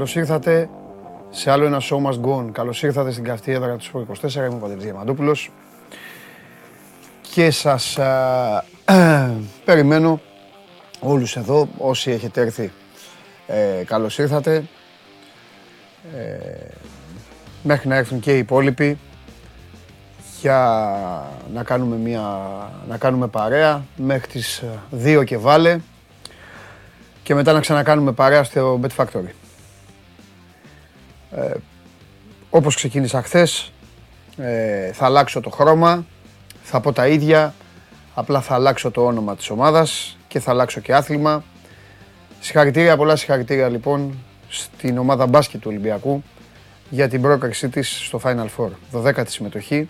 Καλημέρα. Καλώς ήρθατε σε άλλο ένα show must go on. Καλώς ήρθατε στην καυτή έδρα του Σπορ 24. Είμαι ο Παντελής Διαμαντούπουλος. Και σας α, περιμένω όλους εδώ, όσοι έχετε έρθει. Ε, καλώς ήρθατε. Ε, μέχρι να έρθουν και οι υπόλοιποι για να κάνουμε, μια, να κάνουμε παρέα μέχρι τις 2 και βάλε και μετά να ξανακάνουμε παρέα στο Bet Factory. Ε, όπως ξεκίνησα χθες, ε, θα αλλάξω το χρώμα, θα πω τα ίδια, απλά θα αλλάξω το όνομα της ομάδας και θα αλλάξω και άθλημα. Συγχαρητήρια, πολλά συγχαρητήρια λοιπόν στην ομάδα μπάσκετ του Ολυμπιακού για την πρόκρισή της στο Final Four. 12η συμμετοχή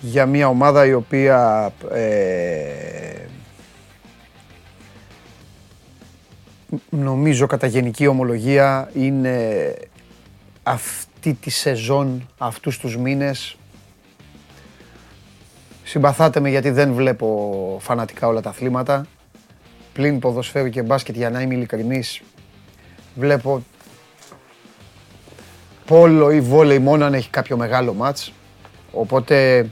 για μια ομάδα η οποία ε, νομίζω κατά γενική ομολογία είναι αυτή τη σεζόν, αυτούς τους μήνες Συμπαθάτε με γιατί δεν βλέπω φανατικά όλα τα αθλήματα. Πλην ποδοσφαίρου και μπάσκετ για να είμαι ειλικρινής. Βλέπω πόλο ή βόλεϊ μόνο αν έχει κάποιο μεγάλο μάτς. Οπότε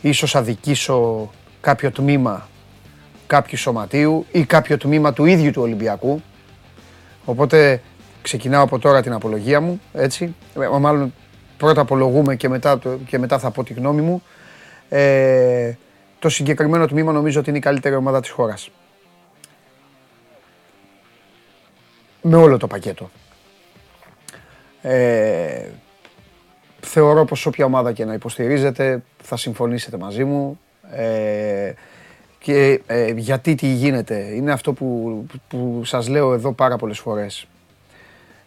ίσως αδικήσω κάποιο τμήμα κάποιου σωματείου ή κάποιο τμήμα του ίδιου του Ολυμπιακού. Οπότε ξεκινάω από τώρα την απολογία μου, έτσι. Ε, μάλλον πρώτα απολογούμε και μετά, και μετά θα πω τη γνώμη μου. Ε, το συγκεκριμένο τμήμα νομίζω ότι είναι η καλύτερη ομάδα της χώρας. Με όλο το πακέτο. Ε, θεωρώ πως όποια ομάδα και να υποστηρίζετε θα συμφωνήσετε μαζί μου. Ε, και ε, γιατί τι γίνεται. Είναι αυτό που, που σας λέω εδώ πάρα πολλές φορές.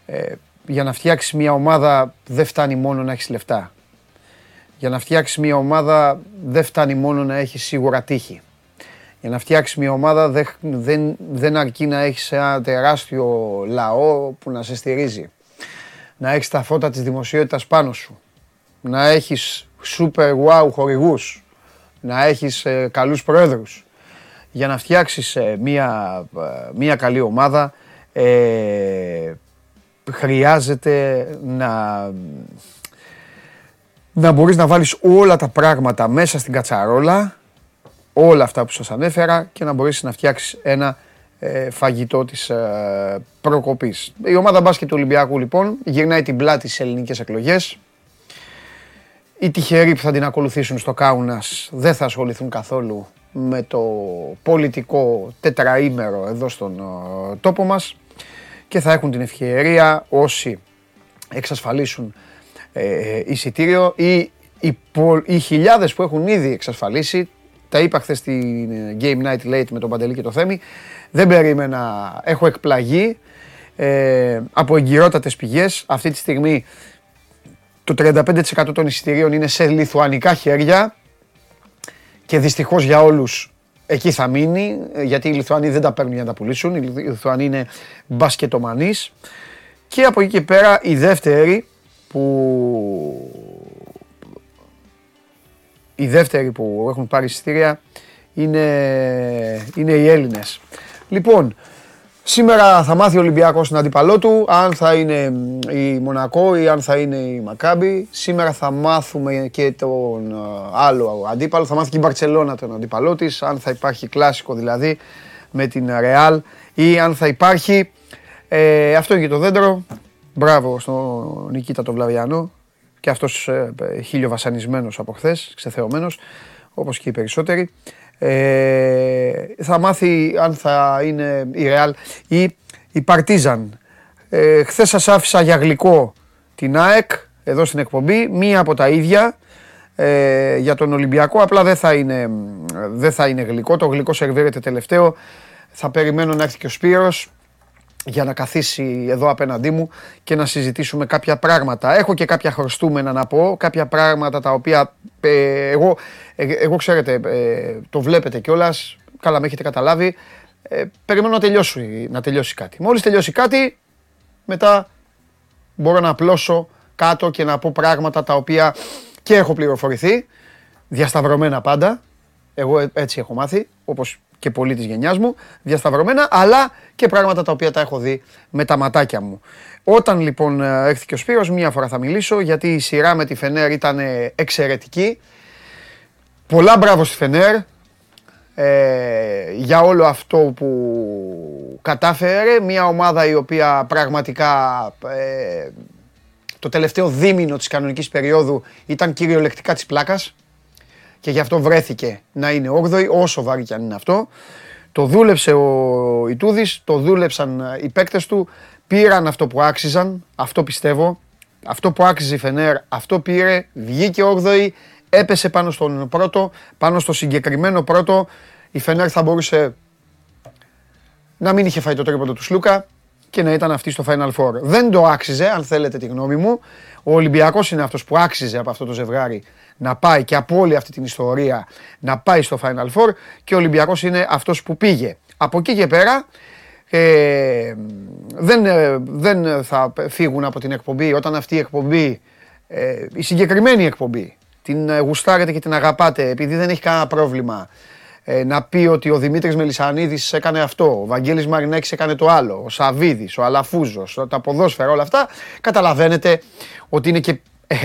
Ε, για να φτιάξεις μια ομάδα δεν φτάνει μόνο να έχεις λεφτά. Για να φτιάξεις μια ομάδα δεν φτάνει μόνο να έχεις σίγουρα τύχη. Για να φτιάξεις μια ομάδα δεν, δεν, δεν αρκεί να έχεις ένα τεράστιο λαό που να σε στηρίζει. Να έχεις τα φώτα της δημοσιότητας πάνω σου. Να έχεις super wow χορηγούς. Να έχεις ε, καλούς πρόεδρους για να φτιάξεις ε, μια, ε, μια καλή ομάδα ε, χρειάζεται να, να μπορείς να βάλεις όλα τα πράγματα μέσα στην κατσαρόλα, όλα αυτά που σας ανέφερα και να μπορείς να φτιάξεις ένα ε, φαγητό της ε, προκοπής. Η ομάδα μπάσκετ του Ολυμπιακού λοιπόν γυρνάει την πλάτη στις ελληνικές εκλογές. Οι τυχεροί που θα την ακολουθήσουν στο Κάουνας δεν θα ασχοληθούν καθόλου με το πολιτικό τετραήμερο εδώ στον ε, τόπο μας και θα έχουν την ευκαιρία όσοι εξασφαλίσουν ε, εισιτήριο ή οι, οι χιλιάδες που έχουν ήδη εξασφαλίσει. Τα είπα χθες στην Game Night Late με τον Παντελή και το Θέμη. Δεν περίμενα, έχω εκπλαγεί ε, από εγκυρότατες πηγές. Αυτή τη στιγμή το 35% των εισιτηρίων είναι σε λιθουανικά χέρια και δυστυχώς για όλους εκεί θα μείνει, γιατί οι Λιθουανοί δεν τα παίρνουν για να τα πουλήσουν, οι Λιθουανοί είναι μπασκετομανείς. Και από εκεί και πέρα η δεύτερη που... Οι δεύτεροι που έχουν πάρει εισιτήρια είναι, είναι οι Έλληνες. Λοιπόν, Σήμερα θα μάθει ο Ολυμπιακός την αντίπαλό του, αν θα είναι η Μονακό ή αν θα είναι η Μακάμπη. Σήμερα θα μάθουμε και τον ε, άλλο αντίπαλο, θα μάθει και η Μπαρτσελώνα τον αντίπαλό της, αν θα υπάρχει κλάσικο δηλαδή με την Ρεάλ ή αν θα υπάρχει. Ε, αυτό είναι και το δέντρο. Μπράβο στον Νικήτα τον Βλαβιανό και αυτός ε, χίλιο βασανισμένος από χθες, ξεθεωμένος, όπως και οι περισσότεροι. Ε, θα μάθει αν θα είναι η Ρεάλ ή η Παρτίζαν. Ε, Χθες σας άφησα για γλυκό την ΑΕΚ εδώ στην εκπομπή, μία από τα ίδια ε, για τον Ολυμπιακό. Απλά δεν θα, είναι, δεν θα είναι γλυκό, το γλυκό σερβίρεται τελευταίο. Θα περιμένω να έρθει και ο Σπύρος για να καθίσει εδώ απέναντί μου και να συζητήσουμε κάποια πράγματα. Έχω και κάποια χρωστούμενα να πω, κάποια πράγματα τα οποία ε, εγώ, ε, εγώ ξέρετε, ε, το βλέπετε κιόλας, καλά με έχετε καταλάβει, περιμένω να τελειώσει, να τελειώσει κάτι. Μόλις τελειώσει κάτι, μετά μπορώ να απλώσω κάτω και να πω πράγματα τα οποία και έχω πληροφορηθεί, διασταυρωμένα πάντα, Εγώ έτσι έχω μάθει, όπως και πολλοί της γενιάς μου, διασταυρωμένα, αλλά και πράγματα τα οποία τα έχω δει με τα ματάκια μου. Όταν λοιπόν έρθει και ο Σπύρος, μία φορά θα μιλήσω, γιατί η σειρά με τη Φενέρ ήταν εξαιρετική. Πολλά μπράβο στη Φενέρ ε, για όλο αυτό που κατάφερε. Μια ομάδα η οποία πραγματικά ε, το τελευταίο δίμηνο της κανονικής περίοδου ήταν κυριολεκτικά της πλάκας και γι' αυτό βρέθηκε να είναι 8η, όσο βάρη κι αν είναι αυτό. Το δούλεψε ο Ιτούδης, το δούλεψαν οι παίκτες του, πήραν αυτό που άξιζαν, αυτό πιστεύω. Αυτό που άξιζε η Φενέρ, αυτό πήρε, βγήκε 8η, έπεσε πάνω στον πρώτο, πάνω στο συγκεκριμένο πρώτο. Η Φενέρ θα μπορούσε να μην είχε φάει το τρίποντο του Σλούκα και να ήταν αυτή στο Final Four. Δεν το άξιζε, αν θέλετε τη γνώμη μου. Ο Ολυμπιακός είναι αυτός που άξιζε από αυτό το ζευγάρι να πάει και από όλη αυτή την ιστορία να πάει στο Final Four και ο Ολυμπιακός είναι αυτός που πήγε. Από εκεί και πέρα ε, δεν, ε, δεν θα φύγουν από την εκπομπή όταν αυτή η εκπομπή, ε, η συγκεκριμένη εκπομπή, την ε, γουστάρετε και την αγαπάτε επειδή δεν έχει κανένα πρόβλημα ε, να πει ότι ο Δημήτρης Μελισανίδης έκανε αυτό, ο Βαγγέλης Μαρινέκης έκανε το άλλο, ο Σαβίδης, ο Αλαφούζος, τα ποδόσφαιρα, όλα αυτά, καταλαβαίνετε ότι είναι και, ε,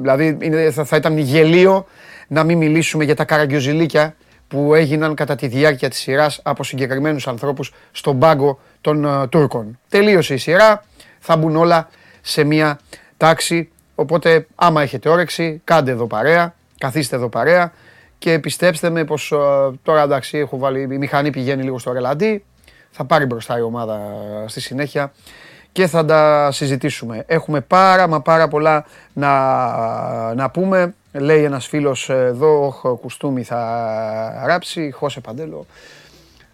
δηλαδή είναι, θα, θα ήταν γελίο να μην μιλήσουμε για τα καραγκιοζηλίκια που έγιναν κατά τη διάρκεια της σειράς από συγκεκριμένους ανθρώπους στον πάγκο των uh, Τούρκων. Τελείωσε η σειρά, θα μπουν όλα σε μία τάξη, οπότε άμα έχετε όρεξη, κάντε εδώ παρέα, καθίστε εδώ παρέα και πιστέψτε με πως uh, τώρα εντάξει έχω βάλει, η μηχανή πηγαίνει λίγο στο ρελαντί, θα πάρει μπροστά η ομάδα στη συνέχεια και θα τα συζητήσουμε. Έχουμε πάρα μα πάρα πολλά να, να πούμε. Λέει ένας φίλος εδώ, ο Κουστούμι θα ράψει, Χώσε Παντέλο.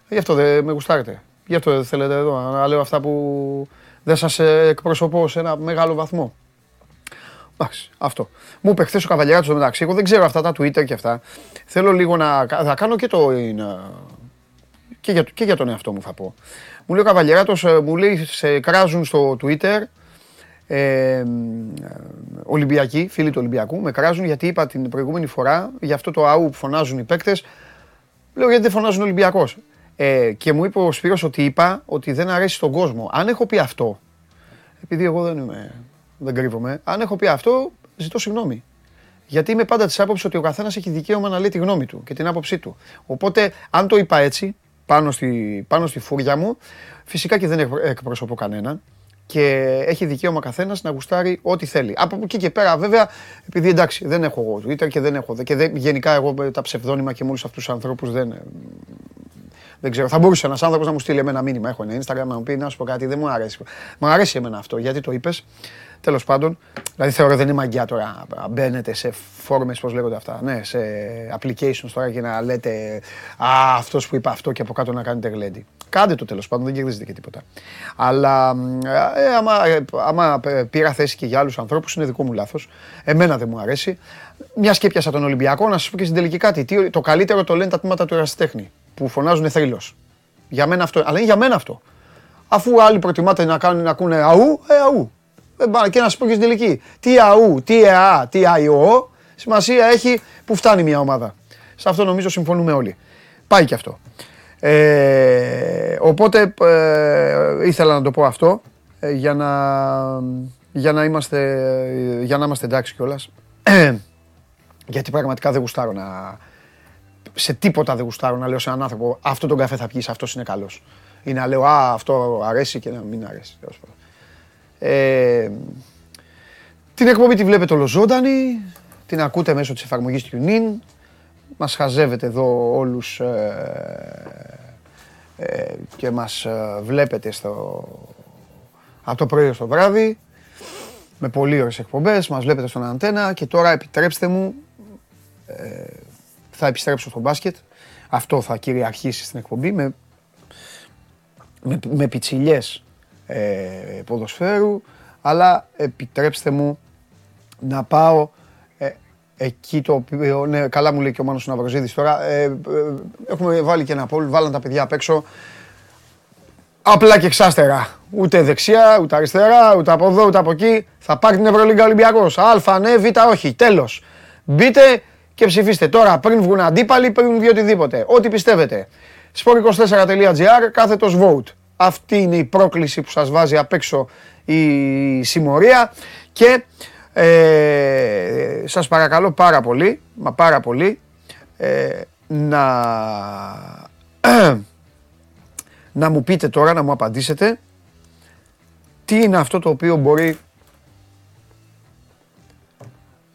Γι' αυτό δεν με γουστάρετε. Γι' αυτό δεν θέλετε εδώ να λέω αυτά που δεν σας εκπροσωπώ σε ένα μεγάλο βαθμό. Εντάξει, αυτό. Μου είπε χθες ο Καβαλιάτο μεταξύ. Εγώ δεν ξέρω αυτά τα Twitter και αυτά. Θέλω λίγο να. Θα κάνω και το. Και για, και για τον εαυτό μου θα πω. Μου λέει ο Καβαλιάτο, ε, μου λέει σε κράζουν στο Twitter. Ε, Ολυμπιακοί, φίλοι του Ολυμπιακού, με κράζουν γιατί είπα την προηγούμενη φορά για αυτό το αού που φωνάζουν οι παίκτες. Λέω γιατί δεν φωνάζουν Ολυμπιακός. Ε, και μου είπε ο Σπύρος ότι είπα ότι δεν αρέσει στον κόσμο. Αν έχω πει αυτό, επειδή εγώ δεν είμαι δεν κρύβομαι. Αν έχω πει αυτό, ζητώ συγγνώμη. Γιατί είμαι πάντα της άποψης ότι ο καθένας έχει δικαίωμα να λέει τη γνώμη του και την άποψή του. Οπότε, αν το είπα έτσι, πάνω στη, πάνω στη φούρια μου, φυσικά και δεν εκπροσωπώ κανέναν και έχει δικαίωμα καθένας να γουστάρει ό,τι θέλει. Από εκεί και πέρα, βέβαια, επειδή εντάξει, δεν έχω εγώ Twitter και δεν έχω. και δεν, γενικά εγώ τα ψευδόνυμα και με όλους αυτούς τους ανθρώπους δεν. Δεν ξέρω, θα μπορούσε ένας άνθρωπος να μου στείλει ένα μήνυμα. Έχω ένα Instagram να μου πει να σου πω κάτι, δεν μου αρέσει. Μου αρέσει εμένα αυτό. Γιατί το είπες, Τέλος πάντων, δηλαδή θεωρώ δεν είναι μαγιά τώρα. Μπαίνετε σε φόρμες, πώς λέγονται αυτά. Ναι, σε applications τώρα και να λέτε Α, αυτός που είπα αυτό και από κάτω να κάνετε γλέντι. Κάντε το τέλος πάντων, δεν κερδίζετε και τίποτα. Αλλά ε, άμα, ε, άμα πήρα θέση και για άλλους ανθρώπους, είναι δικό μου λάθος. Εμένα δεν μου αρέσει. Μιας και πιάσα τον Ολυμπιακό, να σας πω και στην τελική κάτι. το καλύτερο το λένε τα τμήματα του ερασιτέχνη που φωνάζουν θρύλος. Για μένα αυτό. Αλλά είναι για μένα αυτό. Αφού άλλοι προτιμάτε να, κάνουν, να ακούνε αού, ε, αού. Ε, και να σου πω και στην τελική. Τι αού, τι εα, τι αϊό, σημασία έχει που φτάνει μια ομάδα. Σε αυτό νομίζω συμφωνούμε όλοι. Πάει και αυτό. Ε, οπότε ε, ήθελα να το πω αυτό ε, για, να, για, να είμαστε, για να είμαστε εντάξει κιόλας. Γιατί πραγματικά δεν γουστάρω να... Σε τίποτα δεν γουστάρω να λέω σε έναν άνθρωπο αυτό τον καφέ θα πιείς, αυτός είναι καλός. Ή να λέω α, αυτό αρέσει και να μην αρέσει. Ε, την εκπομπή τη βλέπετε ολοζώντανη, την ακούτε μέσω της εφαρμογής TuneIn. Μας χαζεύετε εδώ όλους ε, ε, και μας ε, βλέπετε στο, από το πρωί στο βράδυ με πολύ ωραίες εκπομπές, μας βλέπετε στον αντένα και τώρα επιτρέψτε μου, ε, θα επιστρέψω στο μπάσκετ. Αυτό θα κυριαρχήσει στην εκπομπή με, με, με πιτσιλιές ε, ποδοσφαίρου, αλλά επιτρέψτε μου να πάω ε, εκεί το οποίο, ναι, καλά μου λέει και ο Μάνος Ναυροζίδης τώρα, ε, ε, έχουμε βάλει και ένα πόλ, βάλαν τα παιδιά απ' έξω, απλά και εξάστερα. Ούτε δεξιά, ούτε αριστερά, ούτε από εδώ, ούτε από εκεί. Θα πάρει την Ευρωλίγκα Ολυμπιακός. Α, ναι, Β, όχι. Τέλος. Μπείτε και ψηφίστε τώρα πριν βγουν αντίπαλοι, πριν βγει οτιδήποτε. Ό,τι πιστεύετε. sport24.gr κάθετος vote. Αυτή είναι η πρόκληση που σας βάζει απ' έξω η συμμορία και ε, σας παρακαλώ πάρα πολύ, μα πάρα πολύ, ε, να, να μου πείτε τώρα, να μου απαντήσετε τι είναι αυτό το οποίο μπορεί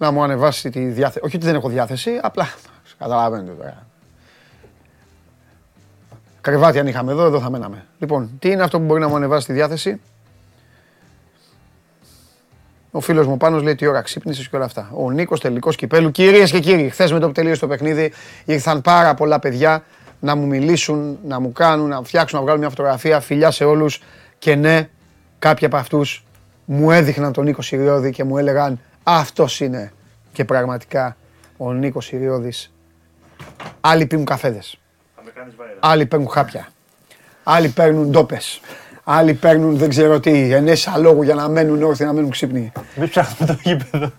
να μου ανεβάσει τη διάθεση. Όχι ότι δεν έχω διάθεση, απλά καταλαβαίνετε τώρα. Κρεβάτι αν είχαμε εδώ, εδώ θα μέναμε. Λοιπόν, τι είναι αυτό που μπορεί να μου ανεβάσει τη διάθεση; Ο φίλος μου πάνω λέει τι ώρα ξύπνησες και όλα αυτά. Ο Νίκος τελικός κυπέλου. Κυρίες και κύριοι, χθες με το που τελείωσε το παιχνίδι ήρθαν πάρα πολλά παιδιά να μου μιλήσουν, να μου κάνουν, να φτιάξουν, να βγάλουν μια φωτογραφία. Φιλιά σε όλους. Και ναι, κάποιοι από αυτούς μου έδειχναν τον Νίκο Σιριώδη και μου έλεγαν αυτός είναι. Και πραγματικά ο Νίκος Σιριώδη. Άλλοι πίνουν καφέδες. Άλλοι παίρνουν χάπια. Άλλοι παίρνουν ντόπες. Άλλοι παίρνουν δεν ξέρω τι, ενέσα λόγου για να μένουν όρθιοι, να μένουν ξύπνοι. Μην ψάχνουμε το γήπεδο.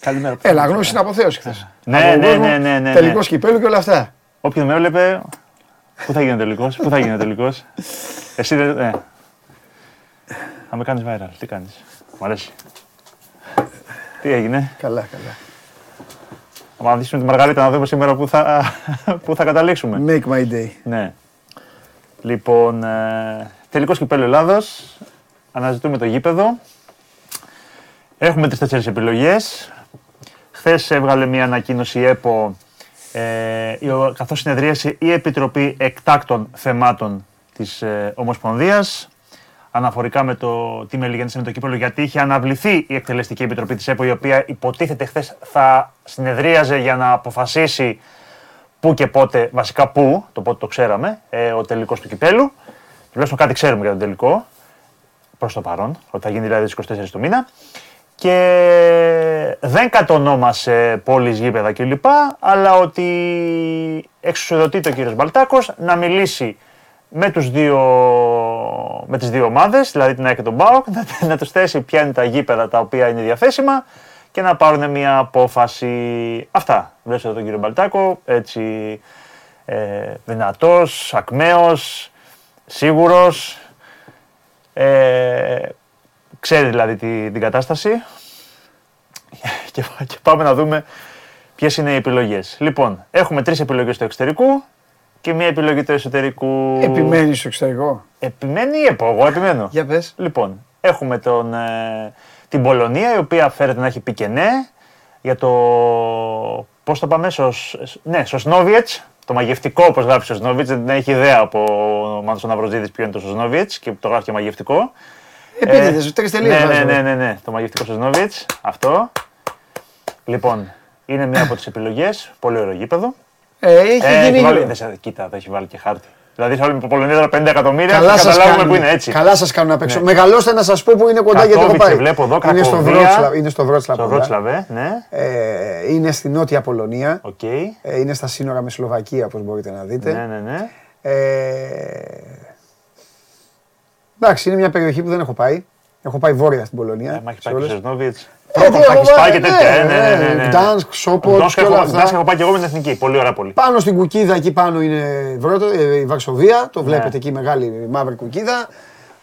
Καλημέρα. Έλα, γνώση στην αποθέωση χθες. Ναι, ναι, ναι, ναι, ναι. Τελικός κυπέλου και όλα αυτά. Όποιον με έβλεπε, πού θα γίνει ο τελικός, πού θα γίνει ο τελικός. Εσύ δεν. Ναι. Θα με κάνεις viral, τι κάνεις. Μ' αρέσει. Τι έγινε; Καλά, καλά. Θα απαντήσουμε τη Μαργαρίτα να δούμε σήμερα πού θα, πού θα καταλήξουμε. Make my day. Ναι. Λοιπόν, ε, τελικός κυπέλος Ελλάδος. Αναζητούμε το γήπεδο. Έχουμε τρεις-τέσσερις επιλογές. Χθες έβγαλε μια ανακοίνωση η ΕΠΟ ε, η- καθώς συνεδρίασε η Επιτροπή Εκτάκτων Θεμάτων της ε, Ομοσπονδίας αναφορικά με το τι μελιγέννησε με το κύπελο, γιατί είχε αναβληθεί η Εκτελεστική Επιτροπή της ΕΠΟ, η οποία υποτίθεται χθες θα συνεδρίαζε για να αποφασίσει πού και πότε, βασικά πού, το πότε το ξέραμε, ε, ο τελικός του κυπέλου. Τουλάχιστον κάτι ξέρουμε για τον τελικό, προς το παρόν, ότι θα γίνει δηλαδή στις 24 του μήνα. Και δεν κατονόμασε πόλεις, γήπεδα κλπ. Αλλά ότι εξουσιοδοτείται ο κύριος Μπαλτάκος να μιλήσει με, τους δύο, με τις δύο ομάδες, δηλαδή την ΑΕΚ και τον ΠΑΟΚ, να, να τους θέσει ποια είναι τα γήπεδα τα οποία είναι διαθέσιμα και να πάρουν μια απόφαση. Αυτά. Βλέπετε εδώ τον κύριο Μπαλτάκο, έτσι ε, δυνατός, ακμαίος, σίγουρος, ε, ξέρει δηλαδή τη, την κατάσταση και, και πάμε να δούμε ποιες είναι οι επιλογές. Λοιπόν, έχουμε τρεις επιλογές του εξωτερικού και μία επιλογή του εσωτερικού. Επιμένεις στο εξωτερικό. Επιμένει ή επό, εγώ επιμένω. Για πες. Λοιπόν, έχουμε τον, ε, την Πολωνία η οποία φέρεται να έχει πει και ναι για το. Πώς το πάμε, σος, ναι, Σοσνόβιετς. Το μαγευτικό, όπως γράφει Σοσνόβιετς. Δεν έχει ιδέα από ο Μάνος Ναυροζίδης ποιο είναι το Σοσνόβιετς και το γράφει και μαγευτικό. Επίτηδες, τρεις τελείες. Ναι, ναι, ναι, ναι, ναι, το μαγευτικό Σοσνόβιετς. Αυτό. Λοιπόν, είναι μία από τις επιλογές. Πολύ ωραίο γήπεδο. Ε, έχει Ε, γίνει. έχει βάλει, δεν σε- κοίτα, δεν έχει βάλει και χάρτη. Δηλαδή σε όλη την Πολωνία τώρα 50 εκατομμύρια Καλά θα σας καταλάβουμε κάνουν, που είναι έτσι. Καλά σας κάνουν απ' έξω. Ναι. Μεγαλώστε να σας πω που είναι κοντά γιατί έχω Κατόβιτσε, πάει. βλέπω εδώ, είναι, στο Κρακοβία. Βρότσλαβ, είναι στο Βρότσλαβ. Στο κοντά. Βρότσλαβ, ε, ναι. Ε, είναι στη Νότια Πολωνία. Οκ. Ε, είναι στα σύνορα με Σλοβακία, όπως μπορείτε να δείτε. Ναι, ναι, ναι. Ε, εντάξει, είναι μια περιοχή που δεν έχω πάει. Έχω πάει βόρεια στην Πολωνία. Ε, Μα έχει σε πάει και όλες. ο Σεσνόβιτς. Ε, τι έχω Έχεις πάει και πάει, τέτοια. ναι, ε, Ναι, ναι, ναι, ναι. Γκτάνσκ, Σόποτ Γκτάνσκ και όλα έχω- αυτά. Γκτάνσκ έχω πάει και εγώ με την εθνική. Πολύ ωραία πόλη. Πάνω στην κουκίδα εκεί πάνω είναι Βρότο, ε, η Βαρσοβία. Το βλέπετε Ναι. εκεί η μεγάλη μαύρη κουκίδα.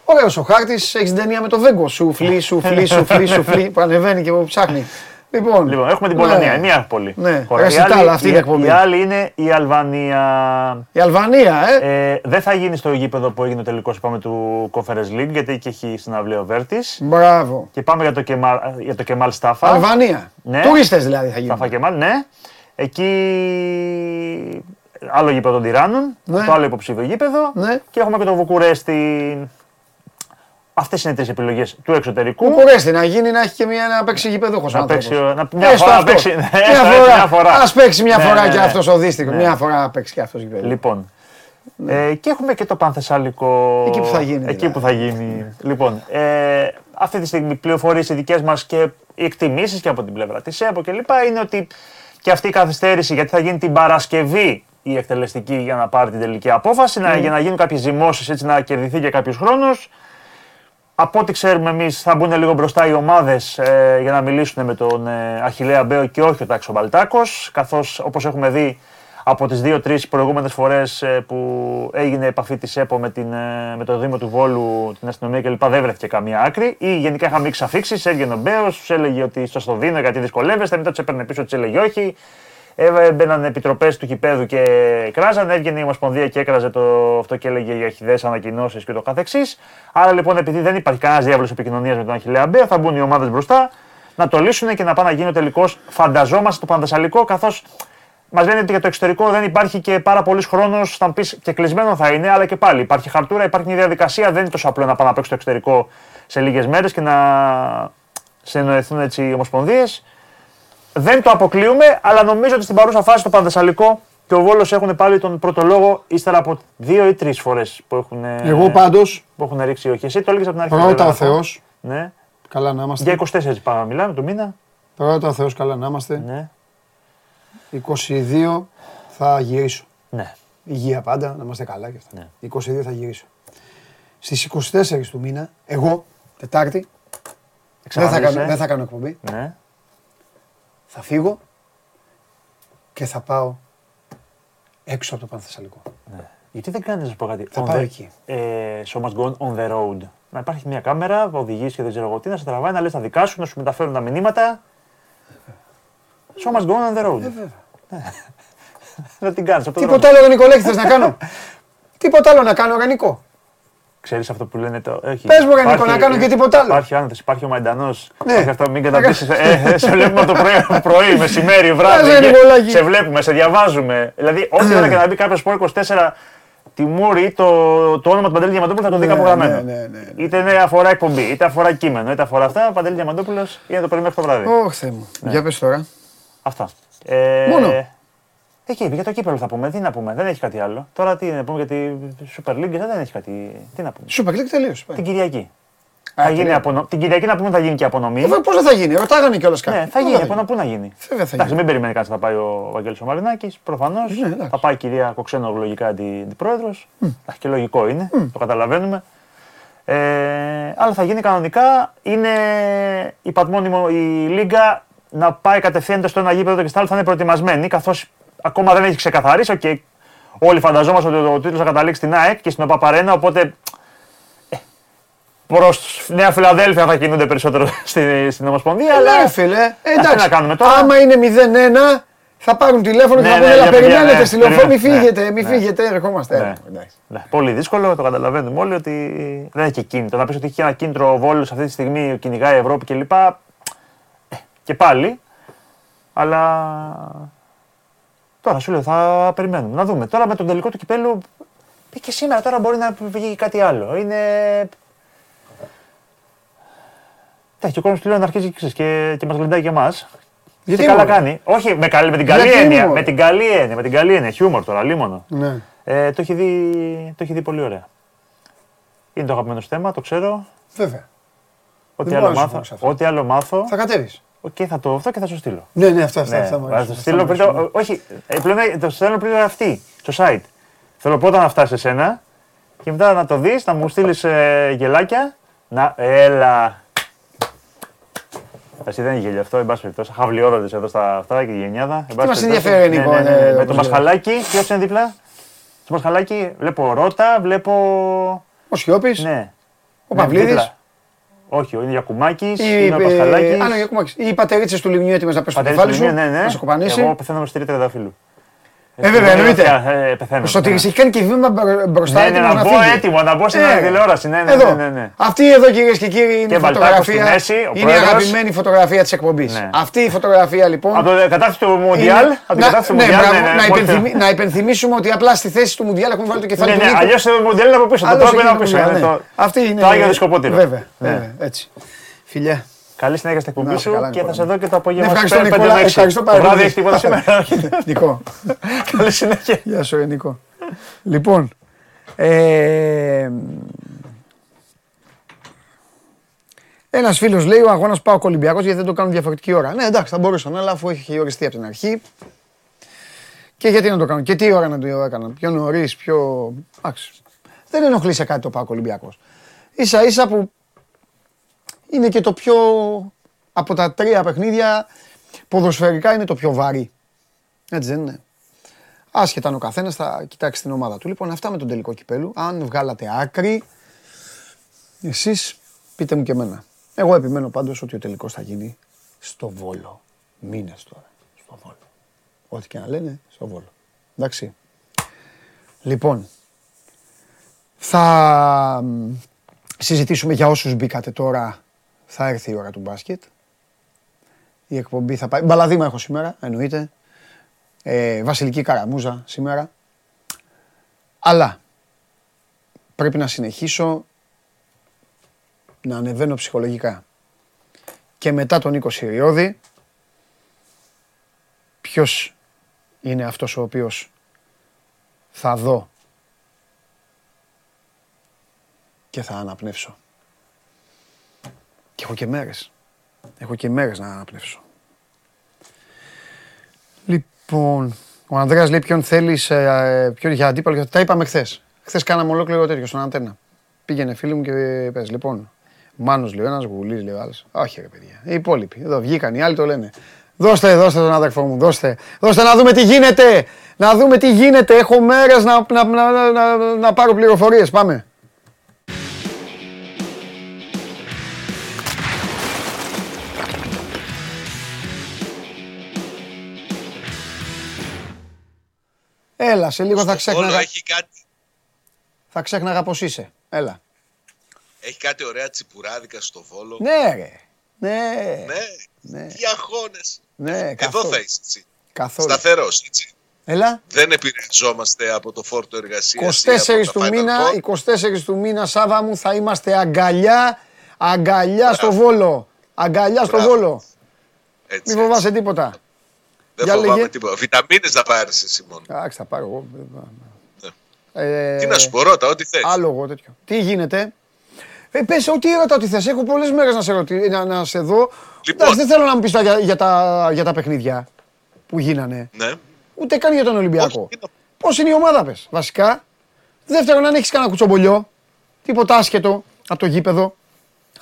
Ωραίος ο χάρτης. Έχεις την ταινία με το Βέγκο. Σουφλί, σουφλί, σουφλί, σουφλί. Που ανεβαίνει και που ψάχνει. Λοιπόν, Λοιπόν, έχουμε την ναι. Πολωνία, η μία πόλη. Ναι. Χώρα. Η Ρεσιτάλ, άλλη- αυτή είναι η εκπομπή. Η άλλη είναι η Αλβανία. Η Αλβανία, ε. Ε, δεν θα γίνει στο γήπεδο που έγινε ο τελικός πάμε του Conference League, γιατί εκεί έχει συναυλία ο Βέρτης. Μπράβο. Και πάμε για το Κεμάλ, για το Κεμάλ Στάφα. Αλβανία. Ναι. Τουρίστες δηλαδή θα γίνουν. Στάφα Κεμάλ, ναι. Εκεί άλλο γήπεδο των Τυράννων, Ναι. το άλλο υποψήφιο γήπεδο. Ναι. Και έχουμε και το Βουκουρέστι. Αυτές είναι οι τρεις επιλογές του εξωτερικού. Κουκουρέστι να γίνει να έχει και μια, να παίξει γηπεδούχος Να άνθρωπος. παίξει, ο- να- μια Έστω φορά να αυτό. παίξει. ναι, Μια έστω έτσι, φορά. μια φορά. Ας παίξει μια Ναι, φορά ναι, και ναι. αυτός ο δύστικος. Ναι. Μια φορά να παίξει και αυτός γηπέδος. Λοιπόν. Ε, και έχουμε και το Πανθεσσαλικό. Εκεί που θα γίνει, Εκεί δηλαδή. που θα γίνει. λοιπόν, ε, αυτή τη στιγμή πληροφορίες οι δικές μας και οι εκτιμήσεις και από την πλευρά της ΕΠΟ κλπ. είναι ότι και αυτή η καθυστέρηση, γιατί θα γίνει την Παρασκευή η εκτελεστική για να πάρει την τελική απόφαση, Ναι. να, για να γίνουν κάποιες ζυμώσεις έτσι να κερδιθεί και κάποιος χρόνος. Από ό,τι ξέρουμε εμείς, θα μπουν λίγο μπροστά οι ομάδες ε, για να μιλήσουν με τον ε, Αχηλέα Μπέο και όχι ο Τάξο Μπαλτάκος. Καθώς όπως έχουμε δει από τις δύο-τρεις προηγούμενες φορές ε, που έγινε επαφή της ΕΠΟ με, την, ε, με το Δήμο του Βόλου, την αστυνομία κλπ. δεν βρέθηκε καμία άκρη. Ή γενικά είχαμε μίξει αφήξει. Έβγαινε ο Μπέος, του έλεγε ότι στο στο δίνω γιατί δυσκολεύεστε. Μετά τους έπαιρνε πίσω, τους έλεγε όχι. Έμπαιναν επιτροπές του κηπέδου και κράζαν. Έβγαινε η Ομοσπονδία και έκραζε το, αυτό και έλεγε για χιδέ ανακοινώσεις και το καθεξής. Άρα λοιπόν, επειδή δεν υπάρχει κανένας διάβολο επικοινωνίας με τον Αχηλέα Μπέο, θα μπουν οι ομάδες μπροστά να το λύσουν και να πάνε να γίνει ο τελικό. Φανταζόμαστε το Παντασαλικό, καθώς Μας λένε ότι για το εξωτερικό δεν υπάρχει και πάρα πολύ χρόνος. Θα μου πεις και κλεισμένο θα είναι, αλλά και πάλι υπάρχει χαρτούρα, υπάρχει μια διαδικασία. Δεν είναι τόσο απλό να πάμε να παίξει το εξωτερικό σε λίγες μέρες και να συνεννοηθούν έτσι οι ομοσπονδίες. Δεν το αποκλείουμε, αλλά νομίζω ότι στην παρούσα φάση το Πανδεσσαλικό και ο Βόλος έχουν πάλι τον πρώτο λόγο ύστερα από δύο ή τρεις φορές που έχουν. Εγώ πάντω. Που έχουν ρίξει όχι. Εσύ το έλεγες από την αρχή. Πρώτα ο Θεός. Ναι. Καλά να είμαστε. Για 24 πάμε, μιλάμε το μήνα. Πρώτα ο Θεός, καλά να είμαστε. Ναι. 22 θα γυρίσω. ναι. Υγεία πάντα, να είμαστε καλά και αυτά. Ναι. 22 θα γυρίσω. Στις 24 του μήνα, εγώ, Τετάρτη, δεν θα, κάνω, δεν θα κάνω εκπομπή. Ναι. Θα φύγω και θα πάω έξω από το Πανθεσσαλικό. Ναι. Γιατί δεν κάνει να σου πω κάτι; Θα On πάω the- εκεί. Ε, so must go on, on the road. Να υπάρχει μια κάμερα, οδηγεί και δεν ξέρω εγώ τι, να σε τραβάει, να λες τα δικά σου, να σου μεταφέρουν τα μηνύματα. So must go on the road. Να την κάνεις. Ε, Τίποτα άλλο, ρε Νικολέκη, θες να κάνω; Τίποτα άλλο να κάνω, ρε Νικό. Ξέρεις αυτό που λένε το. Όχι. Πες μου, ρε, Υπάρχει- Νίκο, να κάνω και τίποτα άλλο. Υπάρχει άνθος, υπάρχει ο Μαϊντανός. Ναι. Υπάρχει αυτό, μην καταπίσει. ε, ε, σε βλέπουμε από το πρωί, πρωί μεσημέρι, βράδυ. Πες, ρε, και Νικολάκη. σε βλέπουμε, σε διαβάζουμε. Δηλαδή, ό,τι ώρα και να μπει κάποιος σπορ 24 Τιμούρη ή το, το όνομα του Παντελή Διαμαντόπουλου θα το δει Ναι, κάπου γραμμένο. ναι, ναι, ναι. Είτε είναι αφορά εκπομπή, είτε αφορά κείμενο, είτε αφορά αυτά. Παντελή Διαμαντόπουλος ή να το περιμένει το βράδυ. Ωχ, Θεέ μου. Για πες τώρα. Αυτά. Ε, Μόνο. Εκεί, για το κύπελο θα πούμε. Τι να πούμε, δεν έχει κάτι άλλο. Τώρα τι να πούμε για τη Super League, δεν έχει κάτι. Τι να πούμε. Super League τελείωσε. Την Κυριακή. Α, θα γίνει τελείω. απονο... Την Κυριακή να πούμε θα γίνει και απονομή. Ε, Πώς δεν θα γίνει, ρωτάγανε κιόλας κάτι. Ναι, θα Πώς γίνει. Από πού να γίνει. Βέβαια θα Εντάξει, γίνει. μην περιμένει κανεί να πάει ο Βαγγέλης ο Μαρινάκης. Προφανώς. Ναι, εντάξει. θα πάει η κυρία Κοξένο λογικά την, την πρόεδρο. Και λογικό είναι. Το καταλαβαίνουμε. Ε, αλλά θα γίνει κανονικά. Είναι υπατμόνιμο η Λίγκα να πάει κατευθείαν στο ένα γήπεδο και στα άλλα θα είναι προετοιμασμένη. Καθώς ακόμα δεν έχει ξεκαθαρίσει. Okay, όλοι φανταζόμαστε ότι ο τίτλος θα καταλήξει στην ΑΕΚ και στην ΟΠΑΠΑΡΕΝΑ. Οπότε προς Νέα Φιλαδέλφια θα κινούνται περισσότερο στην, στην Ομοσπονδία. Αλλά αλλά ρε φίλε, ε, τι εντάξει. να κάνουμε τώρα. Άμα είναι 0-1, θα πάρουν τηλέφωνο και Ναι, θα ναι, πούνε, «Έλα, για παιδιά, περιμένετε ναι, στη λεωφόρο, μη περιμένετε, φύγετε, ναι, μη ναι. φύγετε, ερχόμαστε. Ναι. Ε, εντάξει. Ναι, πολύ δύσκολο, το καταλαβαίνουμε όλοι ότι δεν έχει και κίνητρο. Να πεις ότι έχει ένα κίνητρο ο Βόλος αυτή τη στιγμή, κυνηγάει η Ευρώπη κλπ. Ε, και πάλι. Αλλά τώρα σου λέω, θα περιμένουμε να δούμε. Τώρα με τον τελικό του κυπέλου και σήμερα τώρα μπορεί να βγει κάτι άλλο. Είναι. Εντάξει, και ο κόσμος πλέον να αρχίζει ξέρεις, και, και μας γλεντάει και εμά. Γιατί Και καλά μωρέ; κάνει. Όχι, με, καλή, με την καλή Γιατί έννοια. μωρέ; Με την καλή έννοια. Με την καλή έννοια. Χιούμορ τώρα, λίμωνο. Ναι. Ε, το, έχει δει, το έχει δει πολύ ωραία. Είναι το αγαπημένο σου θέμα, το ξέρω. Βέβαια. Ό,τι Δεν άλλο, μπορώ να σου μάθω, πω σε αυτό. ό,τι άλλο μάθω, Θα κατέβεις. Οκ, θα το αυτό και θα σου στείλω. Ναι, ναι, αυτά, αυτά, Ναι, αυτά μου θα αρέσουν, το αυτά στείλω μου πριν αρέσουν. το, όχι, ε, πλέον το στέλνω πριν αυτή, στο site. Θέλω πρώτα να φτάσει σε σένα και μετά να το δεις, να μου στείλεις ε, γελάκια. Να, έλα. Εσύ δεν είναι γέλιο αυτό, εν πάση περιπτώσει. Χαβλιόδατε εδώ στα αυτά και η γενιάδα. εν πάση μας περιπτώσει. ενδιαφέρει, Νίκο, Ναι, ναι, ναι, ε, Με όπως το λέμε. Μασχαλάκι, ποιος είναι δίπλα; Στο Μασχαλάκι βλέπω Ρότα, βλέπω. Ο Σιώπης, Ναι. ο Ναι, Παυλίδης. δίπλα. Όχι, είναι Γιακουμάκη, οι- είναι ο ε, Πασχαλάκης. α, ναι, Γιακουμάκης. Οι πατερίτσες του Λιμιού έτοιμες να πέσουν στο Πατέρης κεφάλι σου, του Λιμιού, ναι, ναι. να σε κοπανίσει. Εγώ πεθαίνω με στήρι τριανταφύλου. Ε, βέβαια, εννοείται. Ε, πεθαίνω. Ο Σωτήρης έχει κάνει και βήμα μπρο- μπροστά Ναι, ναι, έτοιμος να μπω φύγει. έτοιμο, να μπω στην Ε, τηλεόραση. Ναι, ναι, Εδώ. ναι, ναι, ναι. Αυτή εδώ κυρίες και κύριοι είναι Και η Μπαλτάκος στη φωτογραφία. μέση, ο είναι η πρόεδρος. αγαπημένη φωτογραφία της εκπομπής. Ναι. Αυτή η φωτογραφία λοιπόν. Από το κατάσταση του Μουντιάλ. είναι- Από την να- κατάσταση του ναι, Μουντιάλ. μπράβο, ναι, ναι, να μόλις- υπενθυμί- Να υπενθυμίσουμε ότι απλά στη θέση του Μουντιάλ έχουμε βάλει το κεφάλι Ναι, του ναι, Νίκου. αλλιώς το Μουντιάλ είναι από πίσω. Το Άλλος τρόπο είναι εκεί από πίσω. το είναι Μουντιάλ, το- ναι. Αυτή είναι. Το Άγιο Δισκοπότηρο. Βέβαια, Ναι. βέβαια, έτσι. Φιλιά. Καλή συνέχεια στην εκπομπή Να είσαι σου καλά, και θα Νικόλα. σε δω και το απόγευμα. Ναι, ευχαριστώ, στις πέντε Νικόλα. με έξι. Ευχαριστώ Το πάρα βράδυ πολύ. έχει τίποτα σήμερα. Νικό. Καλή συνέχεια. Γεια σου, ρε Νικό. Λοιπόν, ε, ένας φίλος λέει ο αγώνας πάω Ολυμπιακός γιατί δεν το κάνουν διαφορετική ώρα. Ναι, εντάξει, θα μπορούσαν, αλλά αφού έχει οριστεί από την αρχή. Και γιατί να το κάνουν, και τι ώρα να το έκαναν, πιο νωρίς, πιο. Εντάξει. Δεν ενοχλεί σε κάτι το πάω Ολυμπιακός. σα ίσα που είναι και το πιο, από τα τρία παιχνίδια, ποδοσφαιρικά είναι το πιο βαρύ. Έτσι δεν είναι. Άσχετα αν ο καθένας θα κοιτάξει την ομάδα του. Λοιπόν, αυτά με τον τελικό κυπέλου. Αν βγάλατε άκρη, εσείς πείτε μου και εμένα. Εγώ επιμένω πάντως ότι ο τελικός θα γίνει στο Βόλο. Μήνες τώρα. Στο Βόλο. Ό,τι και να λένε, στο Βόλο. Εντάξει. Λοιπόν, θα συζητήσουμε για όσους μπήκατε τώρα. Θα έρθει η ώρα του μπάσκετ. Η εκπομπή θα πάει. Μπαλαδίμα έχω σήμερα, εννοείται. Ε, βασιλική Καραμούζα σήμερα. Αλλά πρέπει να συνεχίσω να ανεβαίνω ψυχολογικά. Και μετά τον 20 Ιριώδη, ποιος είναι αυτός ο οποίος θα δω και θα αναπνεύσω. Και έχω και μέρες. Έχω και μέρες να αναπνεύσω. Λοιπόν, ο Ανδρέας λέει ποιον θέλεις, ε, ποιον για αντίπαλο. Τα είπαμε χθες. Χθες κάναμε ολόκληρο τέτοιο στον αντένα. Πήγαινε φίλοι μου και πες. Λοιπόν, Μάνος λέει ένας, Γουλής λέει ο άλλος. Όχι ρε παιδιά, οι υπόλοιποι. Εδώ βγήκαν, οι άλλοι το λένε. Δώστε, δώστε τον αδερφό μου, δώστε. Δώστε να δούμε τι γίνεται. Να δούμε τι γίνεται. Έχω μέρες να, να, να, να, να πάρω πληροφορίες. Πάμε. Έλα, σε λίγο θα ξέχναγα. Έχει κάτι. Θα ξέχναγα πως είσαι. Έλα. Έχει κάτι ωραία τσιπουράδικα στο Βόλο. Ναι, ρε. Ναι. Ναι. Τι αγώνες. Ναι, Εδώ καθόλου. θα είσαι έτσι. Καθόλου. Σταθερός, έτσι. Έλα. Δεν επηρεαζόμαστε από το φόρτο εργασίας. 24 του μήνα, 24 του μήνα, Σάβα μου, θα είμαστε αγκαλιά, αγκαλιά στο Βόλο. Αγκαλιά στο Μπράβο. Βόλο. Έτσι, Μην φοβάσαι τίποτα. Δεν Για φοβάμαι λέγε. τίποτα. Βιταμίνες θα πάρεις εσύ μόνο. Εντάξει, θα πάρω εγώ. Ε, Τι να σου πω, ρώτα, ό,τι θες. Άλλο εγώ τέτοιο. Τι γίνεται; Ε, πες ό,τι έρωτα ό,τι θες. Έχω πολλές μέρες να σε, ρωτη... να, να σε δω. Λοιπόν. Εντάξει, δεν θέλω να μου πεις τώρα για, για, τα, για τα παιχνίδια που γίνανε. Ναι. Ούτε καν για τον Ολυμπιακό. Όχι, είναι- Πώς είναι η ομάδα πες, βασικά. Δεύτερον, αν έχεις κανένα κουτσομπολιό. Τίποτα άσχετο από το γήπεδο.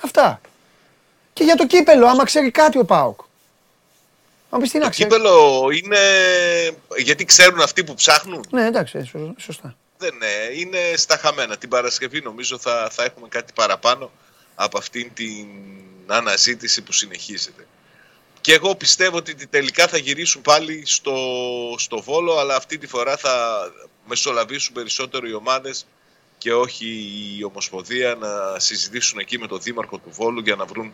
Αυτά. Και για το κύπελο, άμα ξέρει κάτι ο ΠΑΟΚ. Αν πεις τι να Το ξέρεις. κύπελο είναι. Γιατί ξέρουν αυτοί που ψάχνουν. Ναι, εντάξει, ε, σω- σωστά. Δεν είναι, είναι στα χαμένα. Την Παρασκευή νομίζω θα, θα έχουμε κάτι παραπάνω από αυτήν την αναζήτηση που συνεχίζεται. Και εγώ πιστεύω ότι τελικά θα γυρίσουν πάλι στο, στο Βόλο, αλλά αυτή τη φορά θα μεσολαβήσουν περισσότερο οι ομάδες και όχι η Ομοσπονδία να συζητήσουν εκεί με τον Δήμαρχο του Βόλου για να βρουν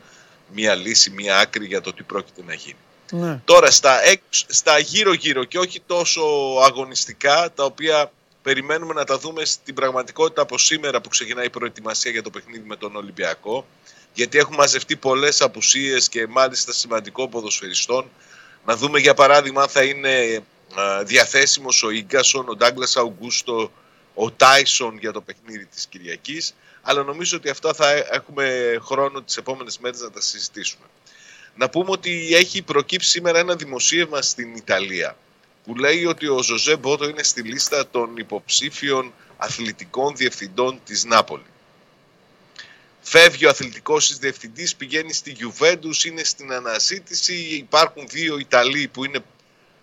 μια λύση, μια άκρη για το τι πρόκειται να γίνει. Ναι. Τώρα στα, έξ- στα γύρω-γύρω και όχι τόσο αγωνιστικά, τα οποία περιμένουμε να τα δούμε στην πραγματικότητα από σήμερα που ξεκινάει η προετοιμασία για το παιχνίδι με τον Ολυμπιακό, γιατί έχουν μαζευτεί πολλές απουσίες και μάλιστα σημαντικών ποδοσφαιριστών. Να δούμε για παράδειγμα αν θα είναι α, διαθέσιμος ο Ίγκασον, ο Ντάγκλας Αουγκούστο, ο Τάισον για το παιχνίδι της Κυριακής, αλλά νομίζω ότι αυτά θα έχουμε χρόνο τις επόμενες μέρες να τα συζητήσουμε. Να πούμε ότι έχει προκύψει σήμερα ένα δημοσίευμα στην Ιταλία που λέει ότι ο Ζωζέ Μπότο είναι στη λίστα των υποψήφιων αθλητικών διευθυντών της Νάπολη. Φεύγει ο αθλητικός της διευθυντής, πηγαίνει στη Γιουβέντους, είναι στην αναζήτηση. Υπάρχουν δύο Ιταλοί που είναι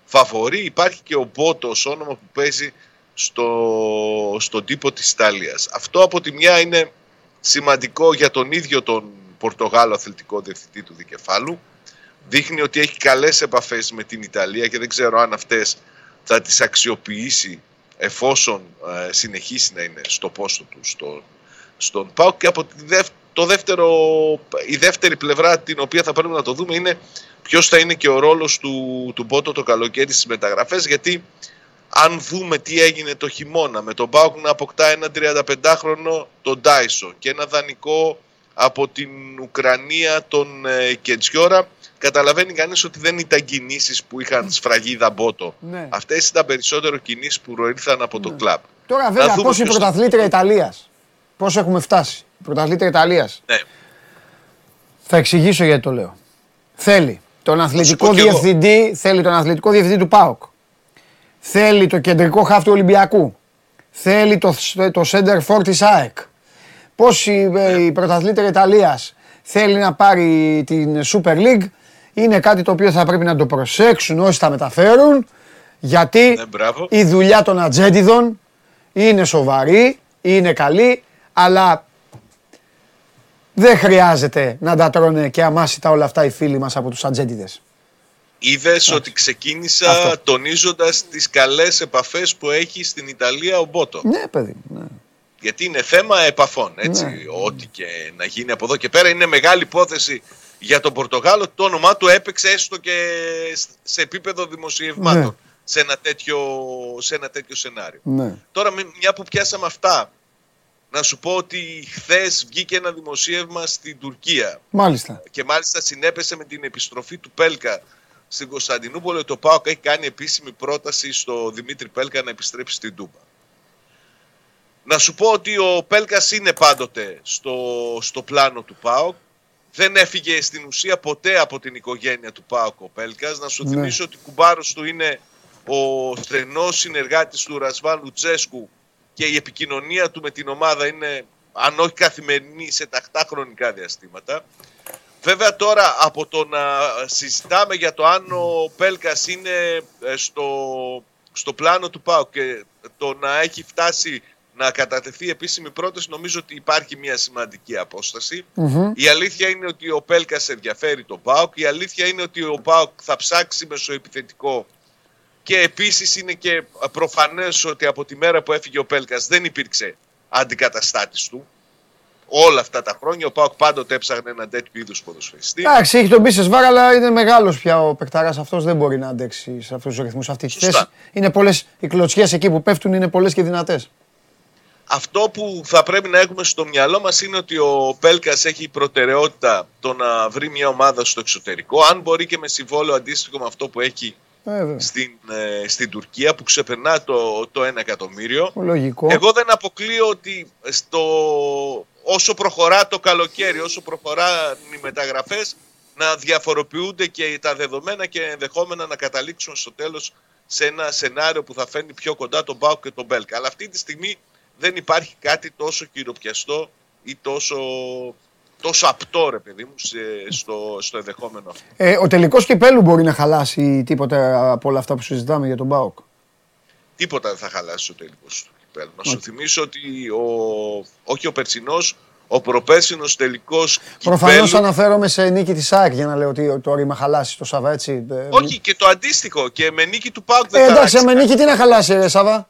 φαβοροί. Υπάρχει και ο Μπότος, όνομα που παίζει στο, στον τύπο της Ιταλίας. Αυτό από τη μια είναι σημαντικό για τον ίδιο τον Πορτογάλο αθλητικό διευθυντή του δικεφάλου. Δείχνει ότι έχει καλές επαφές με την Ιταλία και δεν ξέρω αν αυτές θα τις αξιοποιήσει εφόσον ε, συνεχίσει να είναι στο πόστο του στο, στον ΠΑΟΚ και από τη δεύ- το δεύτερο, η δεύτερη πλευρά την οποία θα πρέπει να το δούμε είναι ποιος θα είναι και ο ρόλος του, του Μπότο το καλοκαίρι στις μεταγραφές γιατί αν δούμε τι έγινε το χειμώνα με τον ΠΑΟΚ να αποκτά ένα 35χρονο τον Ντάισον και ένα δανεικό από την Ουκρανία τον ε, Κεντζιόρα καταλαβαίνει κανείς ότι δεν ήταν κινήσεις που είχαν σφραγίδα μπότο. Ναι. Αυτές ήταν περισσότερο κινήσεις που προήλθαν από το κλαμπ. Τώρα Να βέβαια δούμε πώς η ποιος θα- πρωταθλήτρια Ιταλίας. Πώς έχουμε φτάσει. Η πρωταθλήτρια Ιταλίας. Ναι. Θα εξηγήσω γιατί το λέω. Θέλει τον αθλητικό πω κι εγώ. διευθυντή, θέλει τον αθλητικό διευθυντή του ΠΑΟΚ. Θέλει το κεντρικό χάφ του Ολυμπιακού. Θέλει το, το center for της ΑΕΚ. Πώς η, Ναι. η πρωταθλήτρια Ιταλίας θέλει να πάρει την Super League. Είναι κάτι το οποίο θα πρέπει να το προσέξουν όσοι τα μεταφέρουν. Γιατί Ναι, μπράβο. η δουλειά των ατζέντιδων είναι σοβαρή, είναι καλή, αλλά δεν χρειάζεται να τα τρώνε και αμάσιτα όλα αυτά οι φίλοι μας από τους ατζέντιδες. Είδες ότι ξεκίνησα Αυτό. τονίζοντας τις καλές επαφές που έχει στην Ιταλία ο Μπότο. Ναι, παιδί. μου, Ναι. Γιατί είναι θέμα επαφών. Έτσι, Ναι. Ό,τι και να γίνει από εδώ και πέρα είναι μεγάλη υπόθεση για τον Πορτογάλο. Το όνομά του έπαιξε έστω και σε επίπεδο δημοσιευμάτων Ναι. σε, ένα τέτοιο, σε ένα τέτοιο σενάριο. ναι. Τώρα, με- μια που πιάσαμε αυτά, να σου πω ότι χθες βγήκε ένα δημοσίευμα στην Τουρκία Μάλιστα. και μάλιστα συνέπεσε με την επιστροφή του Πέλκα στην Κωνσταντινούπολη ότι ο Πάοκ έχει κάνει επίσημη πρόταση στο Δημήτρη Πέλκα να επιστρέψει στην Τούμπα. Να σου πω ότι ο Πέλκας είναι πάντοτε στο, στο πλάνο του ΠΑΟΚ. Δεν έφυγε στην ουσία ποτέ από την οικογένεια του ΠΑΟΚ ο Πέλκας. Να σου Ναι. θυμίσω ότι κουμπάρος του είναι ο στενός συνεργάτης του Ρασβάν Λουτσέσκου και η επικοινωνία του με την ομάδα είναι αν όχι καθημερινή σε τακτά χρονικά διαστήματα. Βέβαια τώρα από το να συζητάμε για το αν ο Πέλκας είναι ε, στο, στο πλάνο του ΠΑΟΚ και το να έχει φτάσει να κατατεθεί επίσημη πρόταση νομίζω ότι υπάρχει μια σημαντική απόσταση. Μμμ. Η αλήθεια είναι ότι ο Πέλκας ενδιαφέρει τον ΠΑΟΚ. Η αλήθεια είναι ότι ο ΠΑΟΚ θα ψάξει μεσοεπιθετικό και επίσης είναι και προφανές ότι από τη μέρα που έφυγε ο Πέλκας δεν υπήρξε αντικαταστάτης του. Όλα αυτά τα χρόνια ο ΠΑΟΚ πάντοτε έψαχνε έναν τέτοιο είδους ποδοσφαιριστή. Εντάξει, έχει τον Μπίσες Βάρα, αλλά είναι μεγάλος πια ο παικταρά αυτός. Δεν μπορεί να αντέξει σε αυτούς τους ρυθμούς, αυτή τη Σωστά. θέση. Είναι πολλές οι κλωτσιές εκεί που πέφτουν, είναι πολλές και δυνατές. Αυτό που θα πρέπει να έχουμε στο μυαλό μας είναι ότι ο Πέλκας έχει προτεραιότητα το να βρει μια ομάδα στο εξωτερικό, αν μπορεί και με συμβόλαιο αντίστοιχο με αυτό που έχει Βέβαια. στην, ε, στην Τουρκία που ξεπερνά το, το 1 εκατομμύριο. Λογικό. Εγώ δεν αποκλείω ότι στο, όσο προχωρά το καλοκαίρι, όσο προχωρά οι μεταγραφές, να διαφοροποιούνται και τα δεδομένα και ενδεχόμενα να καταλήξουν στο τέλος σε ένα σενάριο που θα φέρνει πιο κοντά τον Μπάουκ και τον Μπέλκα. Αλλά αυτή τη στιγμή δεν υπάρχει κάτι τόσο χειροπιαστό ή τόσο, τόσο απτό, ρε παιδί μου, σε- στο, στο ενδεχόμενο αυτό. Ε, ο τελικός κυπέλου μπορεί να χαλάσει τίποτα από όλα αυτά που συζητάμε για τον Μπάουκ; Τίποτα δεν θα χαλάσει ο τελικός του κυπέλου. Να σου θυμίσω ότι ο, όχι ο περσινός, ο προπέρσινος τελικός Προφανώς κυπέλου. αναφέρομαι σε νίκη της ΑΕΚ για να λέω ότι το ρήμα χαλάσει το Σάβα, έτσι. Ε, Όχι, και το αντίστοιχο. Και με νίκη του Πάουκ Ε, δεν θα εντάξει, αλλάξει με νίκη τι να χαλάσει, ρε Σάβα;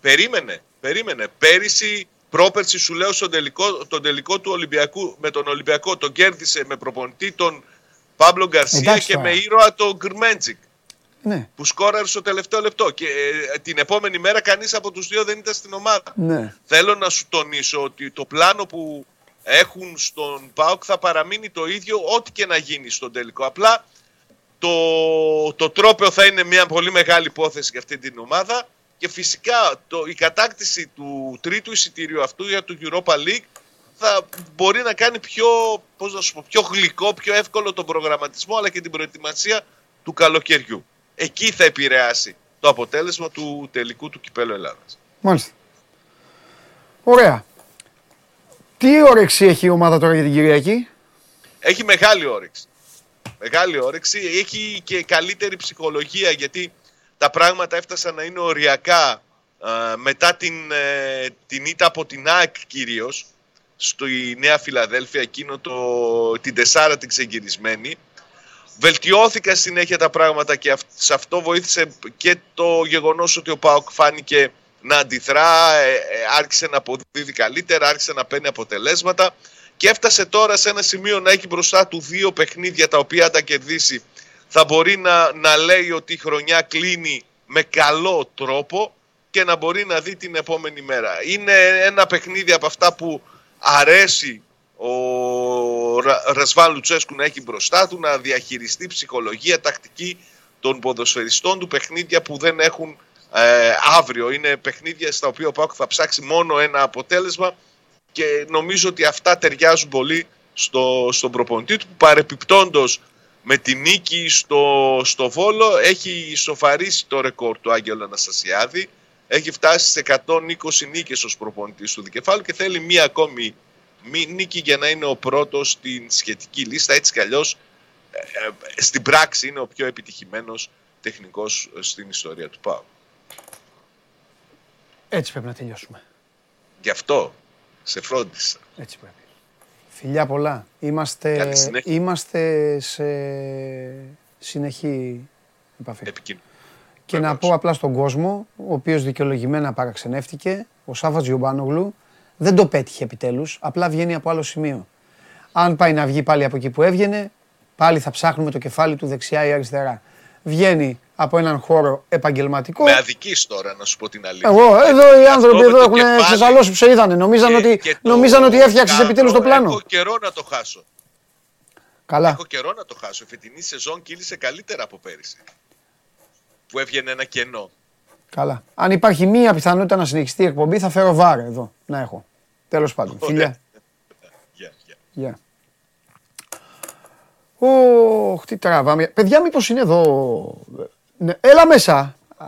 Περίμενε, περίμενε. Πέρυσι, πρόπερσι σου λέω στον τελικό, τον τελικό του Ολυμπιακού, με τον Ολυμπιακό τον κέρδισε με προπονητή τον Παύλο Γκαρσία Εντάξει και τώρα. με ήρωα τον Γκρμέντζικ Ναι, που σκόραρε στο τελευταίο λεπτό. Και ε, την επόμενη μέρα κανείς από τους δύο δεν ήταν στην ομάδα. ναι. Θέλω να σου τονίσω ότι το πλάνο που έχουν στον ΠΑΟΚ θα παραμείνει το ίδιο ό,τι και να γίνει στον τελικό. Απλά το, το τρόπαιο θα είναι μια πολύ μεγάλη υπόθεση για αυτή την ομάδα και φυσικά το, η κατάκτηση του τρίτου εισιτήριου αυτού για το Europa League θα μπορεί να κάνει πιο, πώς να σου πω, πιο γλυκό, πιο εύκολο τον προγραμματισμό αλλά και την προετοιμασία του καλοκαιριού. Εκεί θα επηρεάσει το αποτέλεσμα του τελικού του Κυπέλου Ελλάδας. Μάλιστα. Ωραία. Τι όρεξη έχει η ομάδα τώρα για την Κυριακή; Έχει μεγάλη όρεξη. Μεγάλη όρεξη. Έχει και καλύτερη ψυχολογία γιατί τα πράγματα έφτασαν να είναι οριακά α, μετά την, ε, την ήττα από την ΑΕΚ κυρίως στη Νέα Φιλαδέλφια εκείνο το, την τεσάρα την ξεγυρισμένη. Βελτιώθηκαν συνέχεια τα πράγματα και αυ- σε αυτό βοήθησε και το γεγονός ότι ο ΠΑΟΚ φάνηκε να αντιδρά, ε, ε, άρχισε να αποδίδει καλύτερα, άρχισε να παίρνει αποτελέσματα και έφτασε τώρα σε ένα σημείο να έχει μπροστά του δύο παιχνίδια τα οποία αν τα κερδίσει θα μπορεί να, να λέει ότι η χρονιά κλείνει με καλό τρόπο και να μπορεί να δει την επόμενη μέρα. Είναι ένα παιχνίδι από αυτά που αρέσει ο Ρα- Ρασβάν Λουτσέσκου να έχει μπροστά του, να διαχειριστεί ψυχολογία, τακτική των ποδοσφαιριστών του, παιχνίδια που δεν έχουν ε, αύριο. Είναι παιχνίδια στα οποία ο Πάουκ θα ψάξει μόνο ένα αποτέλεσμα και νομίζω ότι αυτά ταιριάζουν πολύ στο, στον προπονητή του που παρεπιπτόντος με τη νίκη στο, στο Βόλο έχει ισοφαρίσει το ρεκόρ του Άγγελο Αναστασιάδη έχει φτάσει σε 120 νίκες ως προπονητής του Δικεφάλου και θέλει μία ακόμη μη νίκη για να είναι ο πρώτος στην σχετική λίστα. Έτσι κι αλλιώς ε, ε, στην πράξη είναι ο πιο επιτυχημένος τεχνικός στην ιστορία του ΠΑΟ. Έτσι πρέπει να τελειώσουμε. Γι' αυτό σε φρόντισα. Έτσι πρέπει. Φιλιά πολλά. Είμαστε, Καλή συνέχεια. είμαστε σε συνεχή επαφή. Επικοινωνία. Και να Βεβαίως. πω απλά στον κόσμο, ο οποίος δικαιολογημένα παραξενεύτηκε, ο Σάββας Γιουμπάνογλου δεν το πέτυχε επιτέλους, απλά βγαίνει από άλλο σημείο. Αν πάει να βγει πάλι από εκεί που έβγαινε, πάλι θα ψάχνουμε το κεφάλι του δεξιά ή αριστερά. Βγαίνει από έναν χώρο επαγγελματικό. Με αδικής τώρα, να σου πω την αλήθεια. Εγώ, εδώ οι Αυτό άνθρωποι με εδώ το έχουν κεφάλι ξεσαλώσει που σε είδανε. Νομίζαν και- ότι, και το νομίζαν ότι έφτιαξες κάνω, επιτέλους το πλάνο. Έχω καιρό να το χάσω. Καλά. Έχω καιρό να το χάσω. Η φετινή σεζόν κύλησε καλύτερα από πέρυσι. Που έβγαινε ένα κενό. Καλά. Αν υπάρχει μία πιθανότητα να συνεχιστεί η εκπομπή, θα φέρω βάρ εδώ να έχω. Τέλος πάντων. Ωραία. Φιλιά. Γεια, γεια. Γεια. Ωχ, τι τραβάμε. Παιδιά, μήπως είναι εδώ... Ναι, έλα μέσα. Α,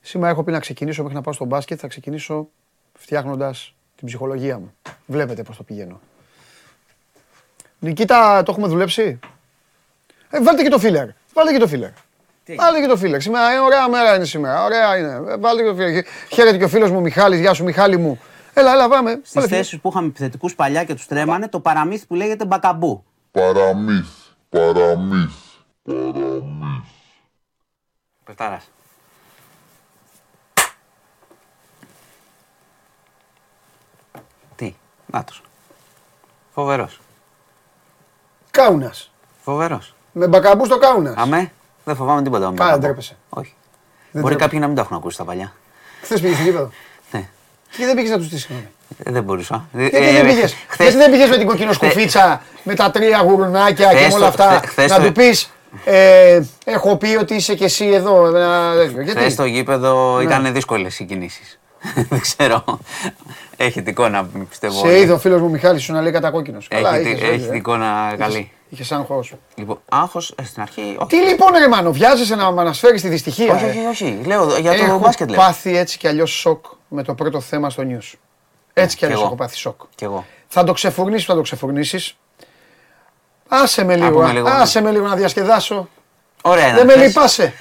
Σήμερα έχω πει να ξεκινήσω μέχρι να πάω στο μπάσκετ. Θα ξεκινήσω φτιάχνοντας την ψυχολογία μου. Βλέπετε πώς το πηγαίνω. Νικήτα, το έχουμε δουλέψει; Ε, βάλτε και το φίλερ. Βάλτε και το φίλερ. Βάλτε και το φίλερ. Σήμερα είναι ωραία μέρα είναι σήμερα. Ωραία είναι. Ε, Βάλτε και το φίλερ. Χαίρετε και ο φίλος μου Μιχάλης. Γεια σου Μιχάλη μου. Έλα, έλα, πάμε. Στις Βάλε φίλερ. θέσεις που είχαμε επιθετικούς παλιά και τους τρέμανε, το παραμύθι που λέγεται μπακαμπού. Παραμύθ, παραμύθ, παραμύθ. Πεφτάρα. Τι, νάτος. Φοβερός. Κάουνας. Φοβερός. Με μπακαμπούς στο Κάουνας. Αμέ, δεν φοβάμαι τίποτα. με Καλά, μπακαμπού. ντρέπεσαι. Όχι. Δεν Μπορεί τρέπε- κάποιοι να μην το έχουν ακούσει τα παλιά. Χθες πήγες στο γήπεδο. Ναι. Και δεν πήγες να τους στήσεις συγγνώμη. Ε, δεν μπορούσα. Γιατί δεν πήγες; Γιατί δεν πήγες με την κοκκινοσκουφίτσα, με τα τρία γουρνάκια και χθες με όλα το- αυτά. χθε- χθες Να το- τους πεις, ε, έχω πει ότι είσαι και εσύ εδώ. ένα τέτοιο. Χθες Γιατί. στο γήπεδο ήταν δύσκολες οι κινήσεις. δεν ξέρω. Έχει την εικόνα, πιστεύω. Σε είδε ο φίλος μου Μιχάλης σου να λέει κατά κόκκινο. Έχει, τη- έχει την εικόνα καλή. Είχες σαν χώρο. Λοιπόν, άγχος στην αρχή. Όχι, Τι λοιπόν, ρε Μάνο, βιάζεσαι να με ανασφέρεις τη δυστυχία. όχι, ε; όχι, όχι. Λέω για το Έχω μπάσκετ λέω. πάθει έτσι κι αλλιώς σοκ με το πρώτο θέμα στο news. Έτσι κι κι αλλιώς εγώ. έχω πάθει σοκ. Κι εγώ. Θα το ξεφουρνήσεις, θα το ξεφουρνήσεις. Άσε με Να λίγο, πούμε λίγο. άσε με λίγο να διασκεδάσω. Ωραία ήταν. Δεν με χθες. λυπάσαι.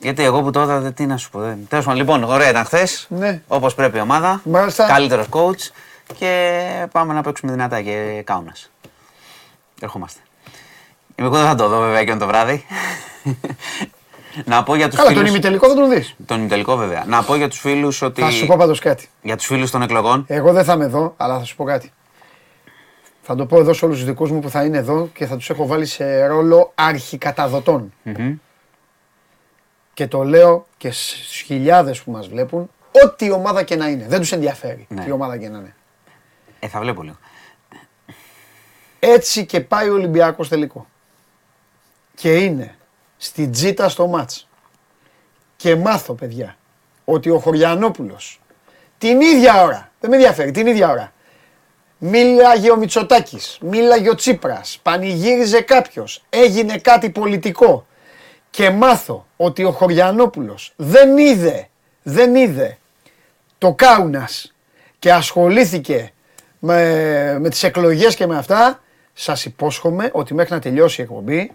Γιατί εγώ που το είδα, τι να σου πω. δεν- Τέλος πάντων, λοιπόν, ωραία ήταν χθες. Ναι. Όπως πρέπει η ομάδα. Μάλιστα. Καλύτερος coach. Και πάμε να παίξουμε δυνατά και κάουνας. Ερχόμαστε. Είμαι εγώ δεν θα το δω βέβαια και το βράδυ. να πω για τους Καλά, τον φίλου. ημιτελικό δεν τον δεις. Τον ημιτελικό βέβαια. Να πω για τους φίλους ότι. Θα σου πω πάντως κάτι. Για τους φίλους των εκλογών. Εγώ δεν θα είμαι εδώ, αλλά θα σου πω κάτι. Θα το πω εδώ σε όλους τους δικούς μου που θα είναι εδώ και θα τους έχω βάλει σε ρόλο αρχικαταδοτών. Και το λέω και στου χιλιάδες που μας βλέπουν, ό,τι ομάδα και να είναι. Δεν τους ενδιαφέρει Ναι. τι ομάδα και να είναι. Ε, θα βλέπω λίγο. Έτσι και πάει ο Ολυμπιακός τελικό. Και είναι στην τζίτα στο μάτς. Και μάθω παιδιά ότι ο Χωριανόπουλος την ίδια ώρα, δεν με ενδιαφέρει, την ίδια ώρα, μίλαγε ο Μητσοτάκης, μίλαγε ο Τσίπρας, πανηγύριζε κάποιος, έγινε κάτι πολιτικό και μάθω ότι ο Χωριανόπουλος δεν είδε, δεν είδε το Κάουνας και ασχολήθηκε με, με τις εκλογές και με αυτά, σας υπόσχομαι ότι μέχρι να τελειώσει η εκπομπή,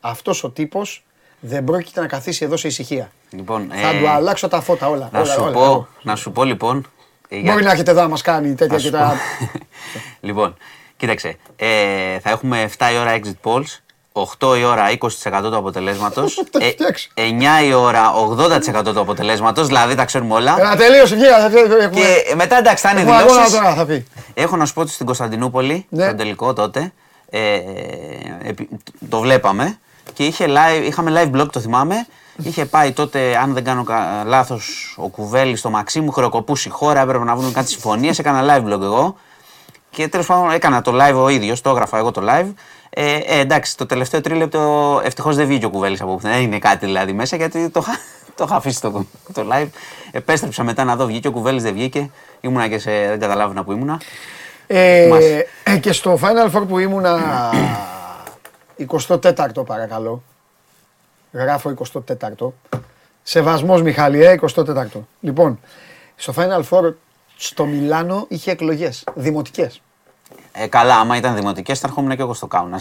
αυτός ο τύπος δεν πρόκειται να καθίσει εδώ σε ησυχία. Λοιπόν, Θα ε, του αλλάξω τα φώτα όλα. Να όλα, σου, όλα, πω, όλα. να σου πω λοιπόν. Ε, για- Μπορεί να έχετε εδώ να μας κάνει τέτοια να και σου τα... πω. λοιπόν, κοίταξε. Ε, θα έχουμε 7 η ώρα exit polls. 8 η ώρα 20% του αποτελέσματος. Τα έχεις φτιάξει. 9 η ώρα 80% του αποτελέσματος. Δηλαδή τα ξέρουμε όλα. Ε, τελείωσε, βγήκα, θα έχουμε... Και μετά εντάξει θα είναι έχουμε αγώνα δηλώσεις. τώρα θα πει. Έχω να σου πω ότι στην Κωνσταντινούπολη, Ναι. στον τελικό τότε, ε, επί- το βλέπαμε και είχε live, είχαμε live blog, το θυμάμαι. Είχε πάει τότε, αν δεν κάνω κα- λάθος, ο Κουβέλης στο Μαξίμου, χρεοκοπούσε η χώρα, έπρεπε να βρουν κάτι συμφωνίες, έκανα live blog εγώ. Και τέλος πάντων έκανα το live ο ίδιος, το έγραφα εγώ το live. Ε, ε, εντάξει, το τελευταίο τρίλεπτο ευτυχώς δεν βγήκε ο Κουβέλης από πουθενά. Δεν είναι κάτι δηλαδή μέσα γιατί το, είχα- το είχα αφήσει το, το live. Επέστρεψα μετά να δω, βγήκε ο Κουβέλης, δεν βγήκε. Ήμουνα και σε. δεν καταλάβαινα που ήμουνα. Ε, Θυμάσαι. ε, και στο Final Four που ήμουνα 24ο παρακαλώ. Γράφω 24ο. Σεβασμός Μιχάλη, ε, 24ο. Λοιπόν, στο Final Four στο Μιλάνο είχε εκλογές, δημοτικές. Ε, καλά, άμα ήταν δημοτικές, θα ερχόμουν και εγώ στο κάουνα.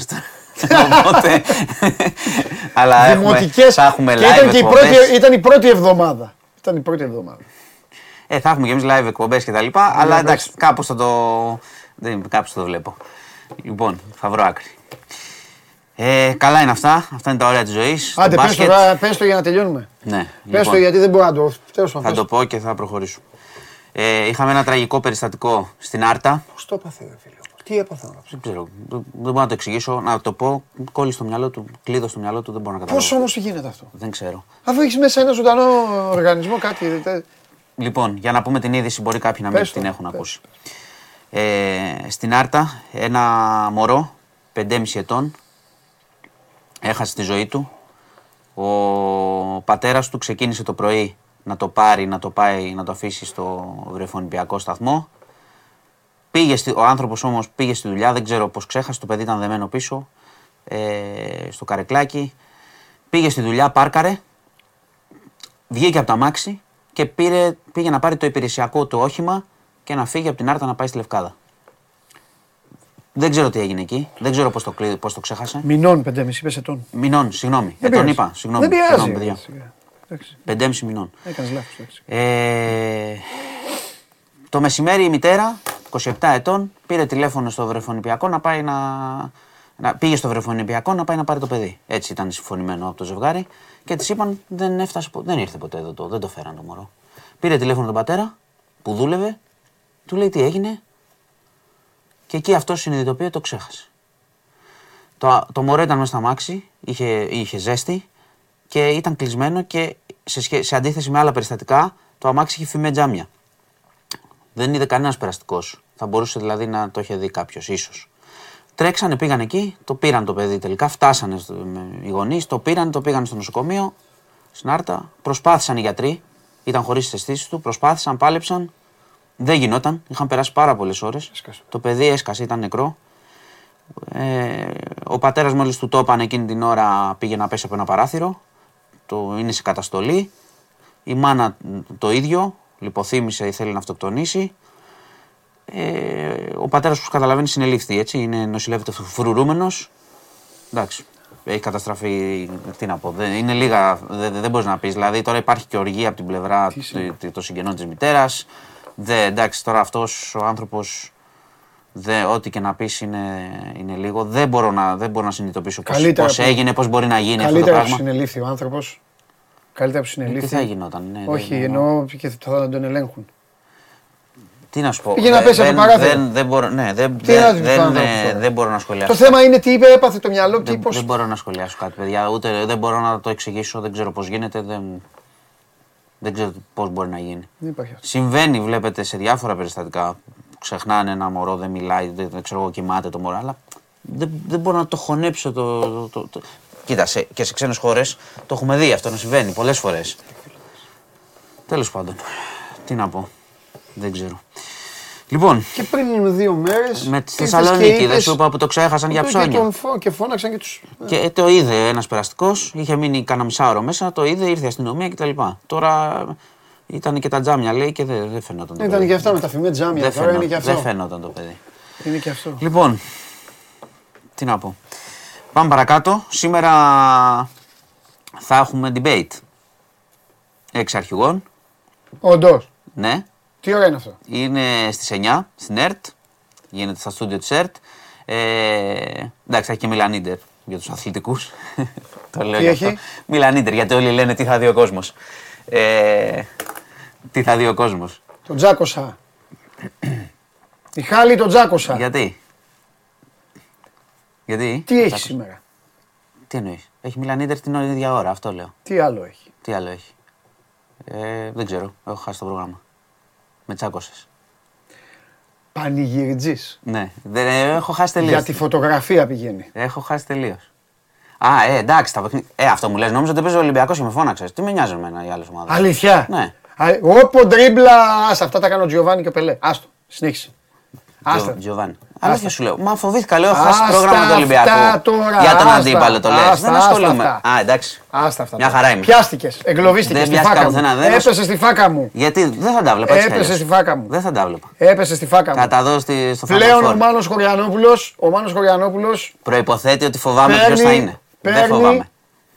Οπότε. αλλά έχουμε, Δημοτικές θα έχουμε και live ήταν, και η εκπομπές. πρώτη, ήταν η πρώτη εβδομάδα. Ήταν η πρώτη εβδομάδα. Ε, θα έχουμε και εμείς live εκπομπές και τα λοιπά. αλλά εντάξει, κάπως θα το. Δεν, κάπως το βλέπω. Λοιπόν, θα βρω άκρη. Ε, καλά είναι αυτά. Αυτά είναι τα ωραία της ζωής. Άντε, πες το, τώρα, πες το για να τελειώνουμε. Ναι, Πες λοιπόν, το γιατί δεν μπορώ να το. Τέλος πάντων. θα το πω και θα προχωρήσουμε. Ε, είχαμε ένα τραγικό περιστατικό στην Άρτα. Πώς το έπαθε, ρε φίλε. Τι έπαθε να Δεν ξέρω. Δεν δεν μπορώ να το εξηγήσω. Να το πω. Κόλλη στο μυαλό του, κλείδω στο μυαλό του. Δεν μπορώ να καταλάβω. Πώς όμως γίνεται αυτό; Δεν ξέρω. Αφού έχεις μέσα ένα ζωντανό οργανισμό, κάτι. τε- Λοιπόν, για να πούμε την είδηση, μπορεί κάποιοι να μην Πες το, την έχουν πες. ακούσει. Ε, στην Άρτα, ένα μωρό 5,5 ετών έχασε τη ζωή του. Ο πατέρας του ξεκίνησε το πρωί να το πάρει, να το πάει, να το αφήσει στο βρεφονιπιακό σταθμό. Πήγε στη, ο άνθρωπος όμως πήγε στη δουλειά, δεν ξέρω πώς ξέχασε, το παιδί ήταν δεμένο πίσω, ε, στο καρεκλάκι. Πήγε στη δουλειά, πάρκαρε, βγήκε από τα μάξι και πήρε, πήγε να πάρει το υπηρεσιακό του όχημα και να φύγει από την Άρτα να πάει στη Λευκάδα. Δεν ξέρω τι έγινε εκεί. Δεν ξέρω πώς το, κλει- πώς το ξέχασε. Μηνών 5,5 είπες ετών. Μηνών, συγγνώμη. Δεν Ε, τον πειράζει. είπα. Συγγνώμη. Δεν Συγγνώμη, πειράζει. παιδιά. ρε, εντάξει. Πεντέμιση μηνών. Έκανες λάθος. εντάξει. Ε, το μεσημέρι η μητέρα, 27 ετών, πήρε τηλέφωνο στο βρεφονιπιακό να πάει να. να πήγε στο βρεφονιπιακό να πάει να πάρει το παιδί. Έτσι ήταν συμφωνημένο από το ζευγάρι και της είπαν δεν, έφτασε, πο- δεν ήρθε ποτέ εδώ, το, δεν το φέραν το μωρό. Πήρε τηλέφωνο τον πατέρα που δούλευε, του λέει τι έγινε και εκεί αυτό συνειδητοποιεί ότι το ξέχασε. Το, το μωρό ήταν μέσα στα μάξι, είχε, είχε ζέστη και ήταν κλεισμένο και σε, σχέ- σε αντίθεση με άλλα περιστατικά το αμάξι είχε φημέ τζάμια. Δεν είδε κανένας περαστικός. Θα μπορούσε δηλαδή να το είχε δει κάποιος, ίσως. Τρέξανε, πήγαν εκεί, το πήραν το παιδί τελικά. Φτάσανε στο- με- οι γονείς, το πήραν, το πήγαν στο νοσοκομείο, στην Άρτα. Προσπάθησαν οι γιατροί, ήταν χωρίς τι αισθήσει του, προσπάθησαν, πάλεψαν. Δεν γινόταν, είχαν περάσει πάρα πολλές ώρες. Το παιδί έσκασε, ήταν νεκρό. Ε, ο πατέρας μόλις του το είπαν εκείνη την ώρα πήγε να πέσει από ένα παράθυρο. Το είναι σε καταστολή. Η μάνα το ίδιο, λιποθύμησε, ήθελε να αυτοκτονήσει. Ε, ο πατέρας, που καταλαβαίνει, συνελήφθη έτσι. Είναι νοσηλεύεται φρουρούμενος. Εντάξει. Έχει καταστραφεί. Τι να πω. Δεν, είναι λίγα. Δεν, δεν μπορείς να πεις. Δηλαδή τώρα υπάρχει και οργή από την πλευρά του- των συγγενών της μητέρας. Εντάξει, τώρα αυτός ο άνθρωπος. Δε, ό,τι και να πεις είναι, είναι λίγο. Δεν μπορώ να, δεν μπορώ να συνειδητοποιήσω πώ Καλύτερα που- έγινε, πώς μπορεί να γίνει αυτό το Καλύτερα που πράγμα. συνελήφθη ο άνθρωπος. Καλύτερα που Τι συνελήφθη. θα γινόταν, ναι. Όχι, δεν- εννοώ και θα τον ελέγχουν. Τι να σου πω. Πήγε να δεν- πέσει από δεν- το παράθυρο. Δεν, δεν, μπορώ, ναι, δεν, Τι να δεν, του δεν, κάνω δεν, τώρα; δεν μπορώ να σχολιάσω. Το θέμα είναι τι είπε, έπαθε το μυαλό, τι δεν, πώς... δεν μπορώ να σχολιάσω κάτι, παιδιά. Ούτε δεν μπορώ να το εξηγήσω, δεν ξέρω πώς γίνεται. Δεν, δεν ξέρω πώς μπορεί να γίνει. Δεν υπάρχει αυτό. Συμβαίνει, βλέπετε, σε διάφορα περιστατικά. που Ξεχνάνε ένα μωρό, δεν μιλάει, δεν, δεν ξέρω εγώ, κοιμάται το μωρό. Αλλά δεν, δεν μπορώ να το χωνέψω το. το, το, το. Κοίτα, σε, και σε ξένες χώρες το έχουμε δει αυτό να συμβαίνει πολλές φορές. Τέλος πάντων. Τι να πω. Δεν ξέρω. Λοιπόν, Και πριν δύο μέρες... με τη ήρθες Θεσσαλονίκη και δεν είπες- σου είπα που το ξέχασαν για Και ψώνια. τον φω- Και φώναξαν και τους... Και το είδε ένας περαστικός, είχε μείνει κανένα μισάωρο μέσα, το είδε, ήρθε η αστυνομία κτλ. Τώρα ήταν και τα τζάμια λέει και δεν, δεν φαινόταν το Ήταν παιδί. και αυτά με τα φημέ τζάμια, Δεν, τώρα είναι φαινό- και αυτό. δεν φαινόταν το παιδί. Είναι και αυτό. Λοιπόν, τι να πω. Πάμε παρακάτω. Σήμερα θα έχουμε debate. Έξι αρχηγών. Όντως. Ναι. Τι ώρα είναι αυτό; Είναι στις 9 στην ΕΡΤ. Γίνεται στα στούντιο της ΕΡΤ. Ε, εντάξει, θα έχει και Μιλανίντερ για τους αθλητικούς. το λέω Τι γι' έχει; αυτό. Μιλανίντερ, γιατί όλοι λένε τι θα δει ο κόσμος. Ε, τι θα δει ο κόσμος. Τον τζάκωσα. Η Χάλη τον τζάκωσα. Γιατί; Γιατί; Τι έχει Τσάκος. σήμερα; Τι εννοείς; Έχει Μιλανίντερ την ίδια ώρα, αυτό λέω. Τι άλλο έχει; Τι άλλο έχει; Ε, δεν ξέρω. Έχω χάσει το πρόγραμμα. Με τσάκωσες. Πανηγυριτζής. Ναι. Δεν, ε, έχω χάσει τελείως. Για τη φωτογραφία πηγαίνει. Έχω χάσει τελείως. Α, ε, εντάξει, τα παιχνίδια. Ε, αυτό μου λες. Νόμιζα ότι παίζει ο Ολυμπιακός και με φώναξες. Τι με νοιάζει εμένα οι άλλες ομάδες; Αλήθεια; Ναι. Α, Όπο ντρίμπλα, ας, αυτά τα κάνει ο Τζιοβάνι και ο Πελέ. Άστο, συνέχισε. Άστα. Τζοβάνι. Αλήθεια σου λέω. Μα φοβήθηκα, λέω, έχω χάσει Άστα πρόγραμμα του αυτά Ολυμπιακού. τώρα, Για τον άστα. αντίπαλο το λες. Άστα, Δεν άστα ασχολούμαι. αυτά. Α, εντάξει. Άστα αυτά. Μια τώρα. χαρά είμαι. Πιάστηκες. Εγκλωβίστηκες Δεν στη πιάστηκα φάκα μου. πουθενά, δεν Έπεσε στη φάκα μου. Γιατί δεν θα τα βλέπα έτσι. Έπεσε κι αλλιώς. στη φάκα μου. Δεν θα τα βλέπα. Έπεσε στη φάκα μου. Θα τα δω στη- στο Πλέον ο Final Four. Μάνος Χωριανόπουλος, ο Μάνος Χωριανόπουλος Προϋποθέτει ότι φοβάμαι ποιος θα είναι. Δεν παίρνει φοβάμαι.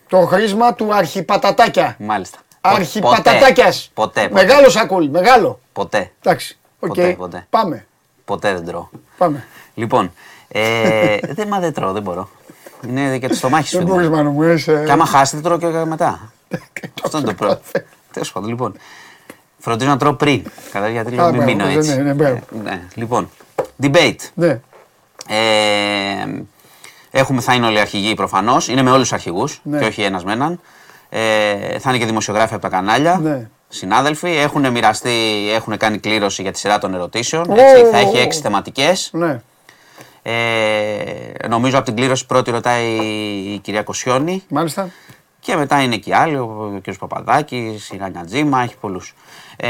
το χρήσμα του αρχιπατατάκια. Μάλιστα. Πο- Αρχιπατατάκιας. Ποτέ. Ποτέ. Μεγάλο σακούλ, μεγάλο. Ποτέ. Εντάξει. οκ. Ποτέ, ποτέ. Πάμε. Ποτέ δεν τρώω. Πάμε. Λοιπόν. Ε, δεν, μα δεν τρώω, δεν μπορώ. Είναι και το στομάχι σου. Δεν είναι. μπορείς Μάνο μου, είσαι... Και άμα χάσετε, τρώω και μετά. Αυτό είναι το πρώτο. Τέλος πάντων, λοιπόν. Φροντίζω να τρώω πριν. Κατά γιατί λέω Α, μην μπράβο, μείνω ναι, έτσι. ναι, ναι, μπράβο. Ε, ναι. Λοιπόν, debate. Ναι. Ε, έχουμε, θα είναι όλοι αρχηγοί προφανώς. Είναι με όλους τους αρχηγούς Ναι. και όχι ένας με έναν. Ε, θα είναι και δημοσιογράφοι από τα κανάλια. Ναι. Συνάδελφοι έχουν μοιραστεί, έχουν κάνει κλήρωση για τη σειρά των ερωτήσεων. Ω, Έτσι, ω, θα έχει ω. έξι θεματικές. Ναι. Ε, νομίζω από την κλήρωση πρώτη ρωτάει η κυρία Κοσιόνη. Μάλιστα. Και μετά είναι και άλλοι, ο κ. Παπαδάκης, η Ράνια Τζίμα, έχει πολλούς. Ε,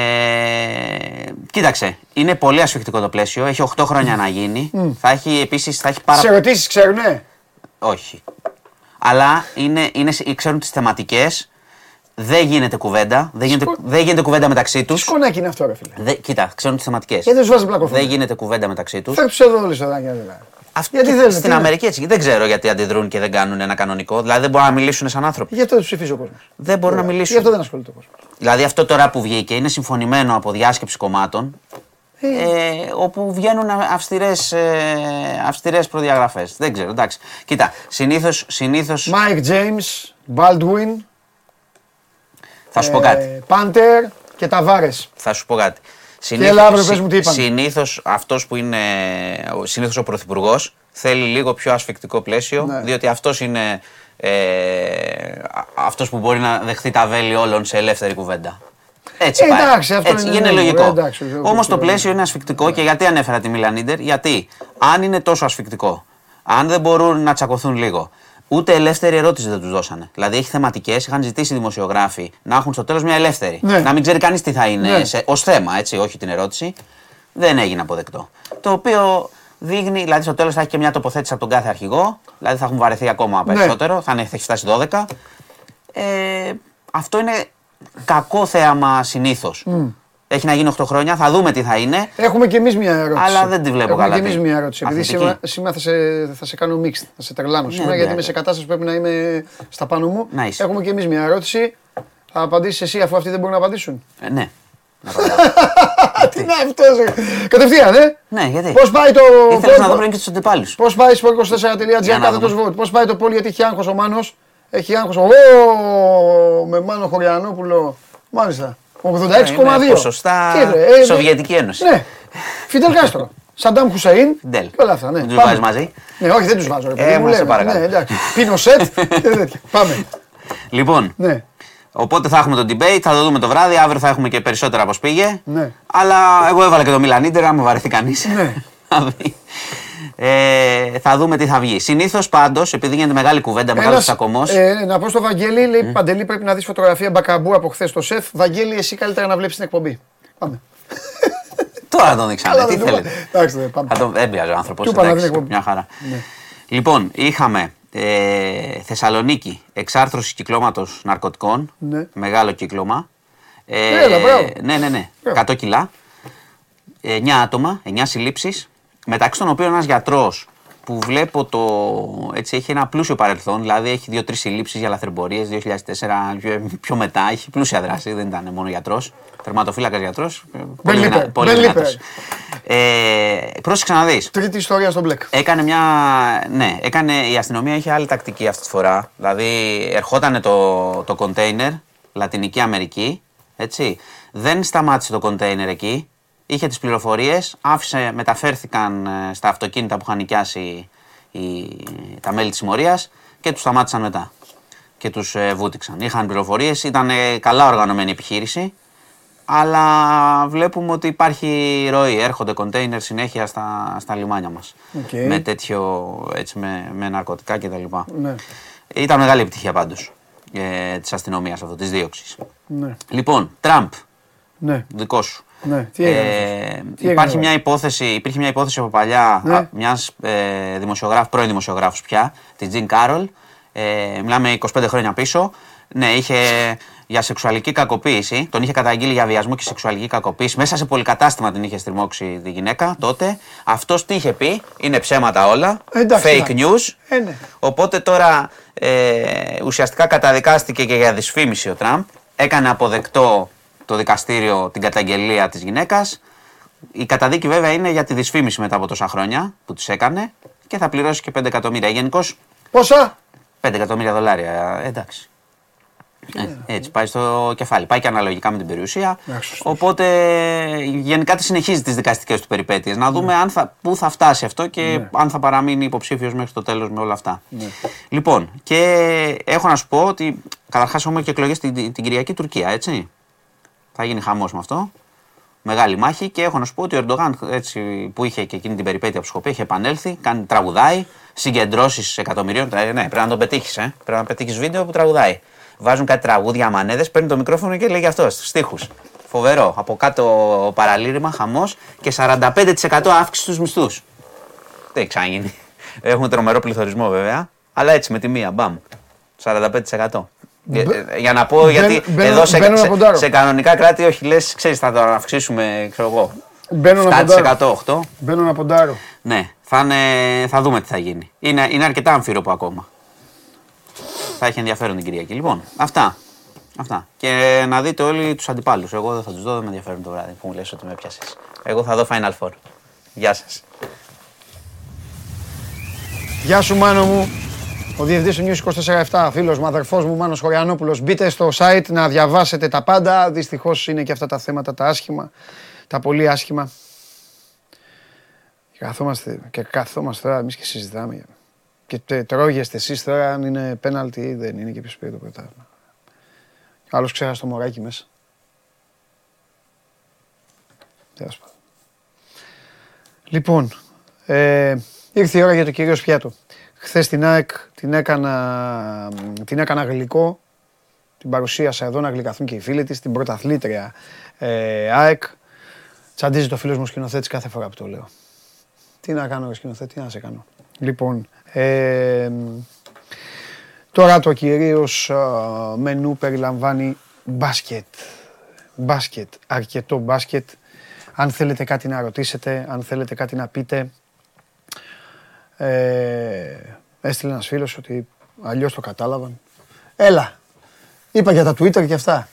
κοίταξε, είναι πολύ ασφιχτικό το πλαίσιο. Έχει 8 χρόνια να γίνει. Θα έχει επίσης θα έχει πάρα Τις ερωτήσεις ξέρουνε; Όχι. Αλλά είναι, είναι, ξέρουν τις θεματικές. Δεν γίνεται κουβέντα. Δεν γίνεται, Σκο- δεν γίνεται κουβέντα μεταξύ τους. Σκονάκι είναι αυτό ρε φίλε. Κοίτα, ξέρουν τις θεματικές. Γιατί δεν σου βάζεις πλακωθούν. Δεν γίνεται κουβέντα μεταξύ τους. Θα τους εδώ όλες εδώ. δηλαδή. Γιατί θέλετε, τι Στην είναι; Αμερική έτσι. Δεν ξέρω γιατί αντιδρούν και δεν κάνουν ένα κανονικό. Δηλαδή δεν μπορούν να μιλήσουν σαν άνθρωποι. Γι' αυτό δεν τους ψηφίζει ο κόσμος. Δεν μπορούν να Γι' μιλήσουν. αυτό δεν ασχολείται ο κόσμος. Δηλαδή αυτό τώρα που βγήκε είναι συμφωνημένο από διάσκεψη κομμάτων ε, όπου βγαίνουν αυστηρές, ε, αυστηρές προδιαγραφές. Δεν ξέρω, εντάξει. Κοίτα, συνήθως, συνήθως Mike James, Baldwin, θα σου πω κάτι. Πάντερ και Ταβάρες. Θα σου πω κάτι. έλα αύριο, πες μου τι είπαν. Συνήθως αυτός που είναι, ο- συνήθως ο Πρωθυπουργός θέλει λίγο πιο ασφικτικό πλαίσιο, Ναι. διότι αυτός είναι ε, α- αυτός που μπορεί να δεχθεί τα βέλη όλων σε ελεύθερη κουβέντα. Έτσι Ε, πάει. εντάξει, αυτό Έτσι, είναι είναι ναι, λογικό. ε, εντάξει, εγώ- Όμως το εγώ- πλαίσιο είναι ασφικτικό και γιατί ανέφερα τη Μιλανίντερ, γιατί αν είναι τόσο ασφικτικό, αν δεν μπορούν να τσακωθούν λίγο, ούτε ελεύθερη ερώτηση δεν τους δώσανε. Δηλαδή έχει θεματικές, είχαν ζητήσει οι δημοσιογράφοι να έχουν στο τέλος μια ελεύθερη. Ναι. Να μην ξέρει κανείς τι θα είναι Ναι. σε, ως θέμα, έτσι, όχι την ερώτηση. Δεν έγινε αποδεκτό. Το οποίο δείχνει, δηλαδή στο τέλος θα έχει και μια τοποθέτηση από τον κάθε αρχηγό, δηλαδή θα έχουν βαρεθεί ακόμα Ναι. περισσότερο, θα, είναι, θα έχει φτάσει 12. Ε, αυτό είναι κακό θέαμα συνήθως. Έχει να γίνει 8 χρόνια, θα δούμε τι θα είναι. Έχουμε και εμείς μια ερώτηση. Αλλά δεν τη βλέπω Έχουμε καλά και εμείς την- μια ερώτηση. Επειδή αθλητική. σήμερα, σήμερα θα, σε, θα σε κάνω mixed, θα σε τρελάνω σήμερα ναι, γιατί ναι. είμαι σε κατάσταση που πρέπει να είμαι στα πάνω μου. Να είσαι. Έχουμε και εμείς μια ερώτηση. Θα απαντήσεις εσύ αφού αυτοί δεν μπορούν να απαντήσουν. Ε, ναι. Να απαντάω. Τι είναι αυτό, ε. Κατευθείαν, ε! ναι, γιατί; Πώς πάει το. Ήθελα να δω πριν και τους αντιπάλους. Πώς πάει στο 24.gr Για να κάθετος δούμε. vote. Πώς πάει το πόλι γιατί έχει άγχος ο Μάνος. Έχει άγχος. Ω, με Μάνο Χωριανόπουλο. Μάλιστα. 86,2. Είναι ποσοστά Τι, ρε, ε, Σοβιετική Ένωση. Ναι. Φιντελ Κάστρο. Σαντάμ Χουσαΐν. Ντέλ. Και όλα αυτά. Ναι. Δεν τους Πάμε. βάζεις μαζί; Ναι, όχι, δεν τους βάζω. Ρε, παιδί Ε, μου, μα σε λέμε. παρακαλώ. Ναι, εντάξει. Πίνω σετ και τέτοια. Πάμε. Λοιπόν, Ναι. οπότε θα έχουμε το debate, θα το δούμε το βράδυ. Αύριο θα έχουμε και περισσότερα πώ πήγε. Ναι. Αλλά εγώ έβαλα και το Μιλανίτερ, άμα βαρεθεί κανείς. Ναι. ε, θα δούμε τι θα βγει. Συνήθως πάντως, επειδή γίνεται μεγάλη κουβέντα, μεγάλος Ένας, τσακωμό. ε, να πω στο Βαγγέλη, λέει Παντελή πρέπει να δεις φωτογραφία μπακαμπού από χθες στο σεφ. Βαγγέλη, εσύ καλύτερα να βλέπεις την εκπομπή. Πάμε. Τώρα θα τον δείξαμε. Καλά, τι δεν το- θέλετε. Εντάξει, δεν πάμε. Θα τον δεν πειράζει ο άνθρωπος. Του είπα να δει εκπομπή. Μια χαρά. Ναι. Λοιπόν, είχαμε ε, Θεσσαλονίκη, εξάρθρωση κυκλώματος ναρκωτικών. Ναι. Μεγάλο κύκλωμα. Ε, Έλα, μπράβο. Ναι, ναι, ναι. Μπράβο. 100 κιλά. 9 άτομα, 9 συλλήψεις. Μεταξύ των οποίων ένας γιατρός που βλέπω το. Έτσι, έχει ένα πλούσιο παρελθόν. Δηλαδή έχει 2-3 συλλήψεις για λαθρεμπορίες 2004 πιο, πιο μετά. Έχει πλούσια δράση. Δεν ήταν μόνο γιατρός. Τερματοφύλακας γιατρός. Πολύ, Λίπερ, δυνα, πολύ Ben δυνατός. Ε, πρόσεξε να δεις. Τρίτη ιστορία στο μπλεκ. Έκανε μια. Ναι, έκανε, η αστυνομία είχε άλλη τακτική αυτή τη φορά. Δηλαδή, ερχόταν το, το κοντέινερ, Λατινική Αμερική, έτσι. Δεν σταμάτησε το κοντέινερ εκεί. Είχε τις πληροφορίες, άφησε, μεταφέρθηκαν ε, στα αυτοκίνητα που είχαν νοικιάσει οι, τα μέλη της συμμορίας και τους σταμάτησαν μετά. Και τους ε, βούτυξαν. Είχαν πληροφορίες, ήταν ε, καλά οργανωμένη επιχείρηση. Αλλά βλέπουμε ότι υπάρχει ροή. Έρχονται κοντέινερ συνέχεια στα, στα λιμάνια μας. Οκ. Με τέτοιο, έτσι, με, με ναρκωτικά κτλ. Ναι. Ήταν μεγάλη επιτυχία πάντως ε, της αστυνομίας αυτό, της δίωξης. Ναι. Λοιπόν, Τραμπ, Ναι. δικός σου. Ναι, τι έγινε, Ε, έγινε, υπάρχει βέβαια; μια υπόθεση, υπήρχε μια υπόθεση από παλιά Ναι. α, μιας ε, δημοσιογράφου, πρώην δημοσιογράφου πια, της Τζιν Κάρολ. Ε, μιλάμε 25 χρόνια πίσω. Ναι, είχε για σεξουαλική κακοποίηση. Τον είχε καταγγείλει για βιασμό και σεξουαλική κακοποίηση. Μέσα σε πολυκατάστημα την είχε στριμώξει τη γυναίκα τότε. Αυτός τι είχε πει, είναι ψέματα όλα. Εντάξει, fake εντάξει. news. Ε, ναι. Οπότε τώρα ε, ουσιαστικά καταδικάστηκε και για δυσφήμιση ο Τραμπ. Έκανε αποδεκτό το δικαστήριο την καταγγελία της γυναίκας. Η καταδίκη βέβαια είναι για τη δυσφήμιση μετά από τόσα χρόνια που της έκανε και θα πληρώσει και 5 εκατομμύρια. Γενικώς Πόσα; 5 εκατομμύρια δολάρια. Ε, εντάξει. Ε, έτσι πάει στο κεφάλι. Πάει και αναλογικά με την περιουσία. Εντάξει, σωστός. Οπότε γενικά τη συνεχίζει τις δικαστικές του περιπέτειες. Να δούμε αν θα, πού θα φτάσει αυτό και αν θα παραμείνει υποψήφιος μέχρι το τέλος με όλα αυτά. Λοιπόν, και έχω να σου πω ότι καταρχάς έχουμε και εκλογές την, την Κυριακή Τουρκία, έτσι. Θα γίνει χαμός με αυτό. Μεγάλη μάχη και έχω να σου πω ότι ο Ερντογάν έτσι, που είχε και εκείνη την περιπέτεια που σου έχω πει, έχει επανέλθει, κάνει τραγουδάει, συγκεντρώσεις εκατομμυρίων. Ε, ναι, πρέπει να τον πετύχεις, ε. πρέπει να πετύχεις βίντεο που τραγουδάει. Βάζουν κάτι τραγούδια μανέδες, παίρνει το μικρόφωνο και λέγει αυτός στου τοίχου. Φοβερό. Από κάτω παραλήρημα, χαμός και 45% αύξηση στους μισθούς. Δεν έχει ξαναγίνει. Έχουμε τρομερό πληθωρισμό βέβαια, αλλά έτσι με τη μία, μπαμ. 45%. Ε, ε, Για να πω, Μπαίνω- γιατί μπαίνω- εδώ σε, μπαίνω να σε, ποντάρω. σε κανονικά κράτη, όχι λες, ξέρεις, θα το αυξήσουμε, ξέρω εγώ. Μπαίνω να 7%, ποντάρω. 8%. Μπαίνω να ποντάρω. Ναι, θα, είναι, θα δούμε τι θα γίνει. Είναι, είναι αρκετά αμφίροπο ακόμα. Θα έχει ενδιαφέρον την Κυριακή. Λοιπόν, αυτά. Αυτά. Και να δείτε όλοι τους αντιπάλους. Εγώ δεν θα τους δω, δεν με ενδιαφέρουν το βράδυ που μου λες ότι με πιάσε. Εγώ θα δω Final Four. Γεια σας. Γεια σου Μάνο μου. Ο διευθυντής του News 24-7, φίλος μου, αδερφός μου, Μάνος Χωριανόπουλος. Μπείτε στο site να διαβάσετε τα πάντα. Δυστυχώς είναι και αυτά τα θέματα τα άσχημα, τα πολύ άσχημα. Και καθόμαστε, και καθόμαστε τώρα εμείς και συζητάμε. Και τε- τρώγεστε εσείς τώρα αν είναι πέναλτι ή δεν είναι και ποιος πήρε το πρωτάθλημα. Άλλος ξέχασε το μωράκι μέσα. Τέλος πάντων. Λοιπόν, ε, ήρθε η ώρα για το κυρίως πιάτο. Χθες την ΑΕΚ την έκανα, την έκανα γλυκό. Την παρουσίασα εδώ να γλυκαθούν και οι φίλοι της, την πρωταθλήτρια ε, ΑΕΚ. Τσαντίζει το φίλος μου σκηνοθέτης κάθε φορά που το λέω. Τι να κάνω ρε σκηνοθέτη, τι να σε κάνω. Λοιπόν, ε, τώρα το κυρίως ε, μενού περιλαμβάνει μπάσκετ. Μπάσκετ, αρκετό μπάσκετ. Αν θέλετε κάτι να ρωτήσετε, αν θέλετε κάτι να πείτε, ε, έστειλε ένας φίλος ότι αλλιώς το κατάλαβαν. Έλα, είπα για τα Twitter και αυτά.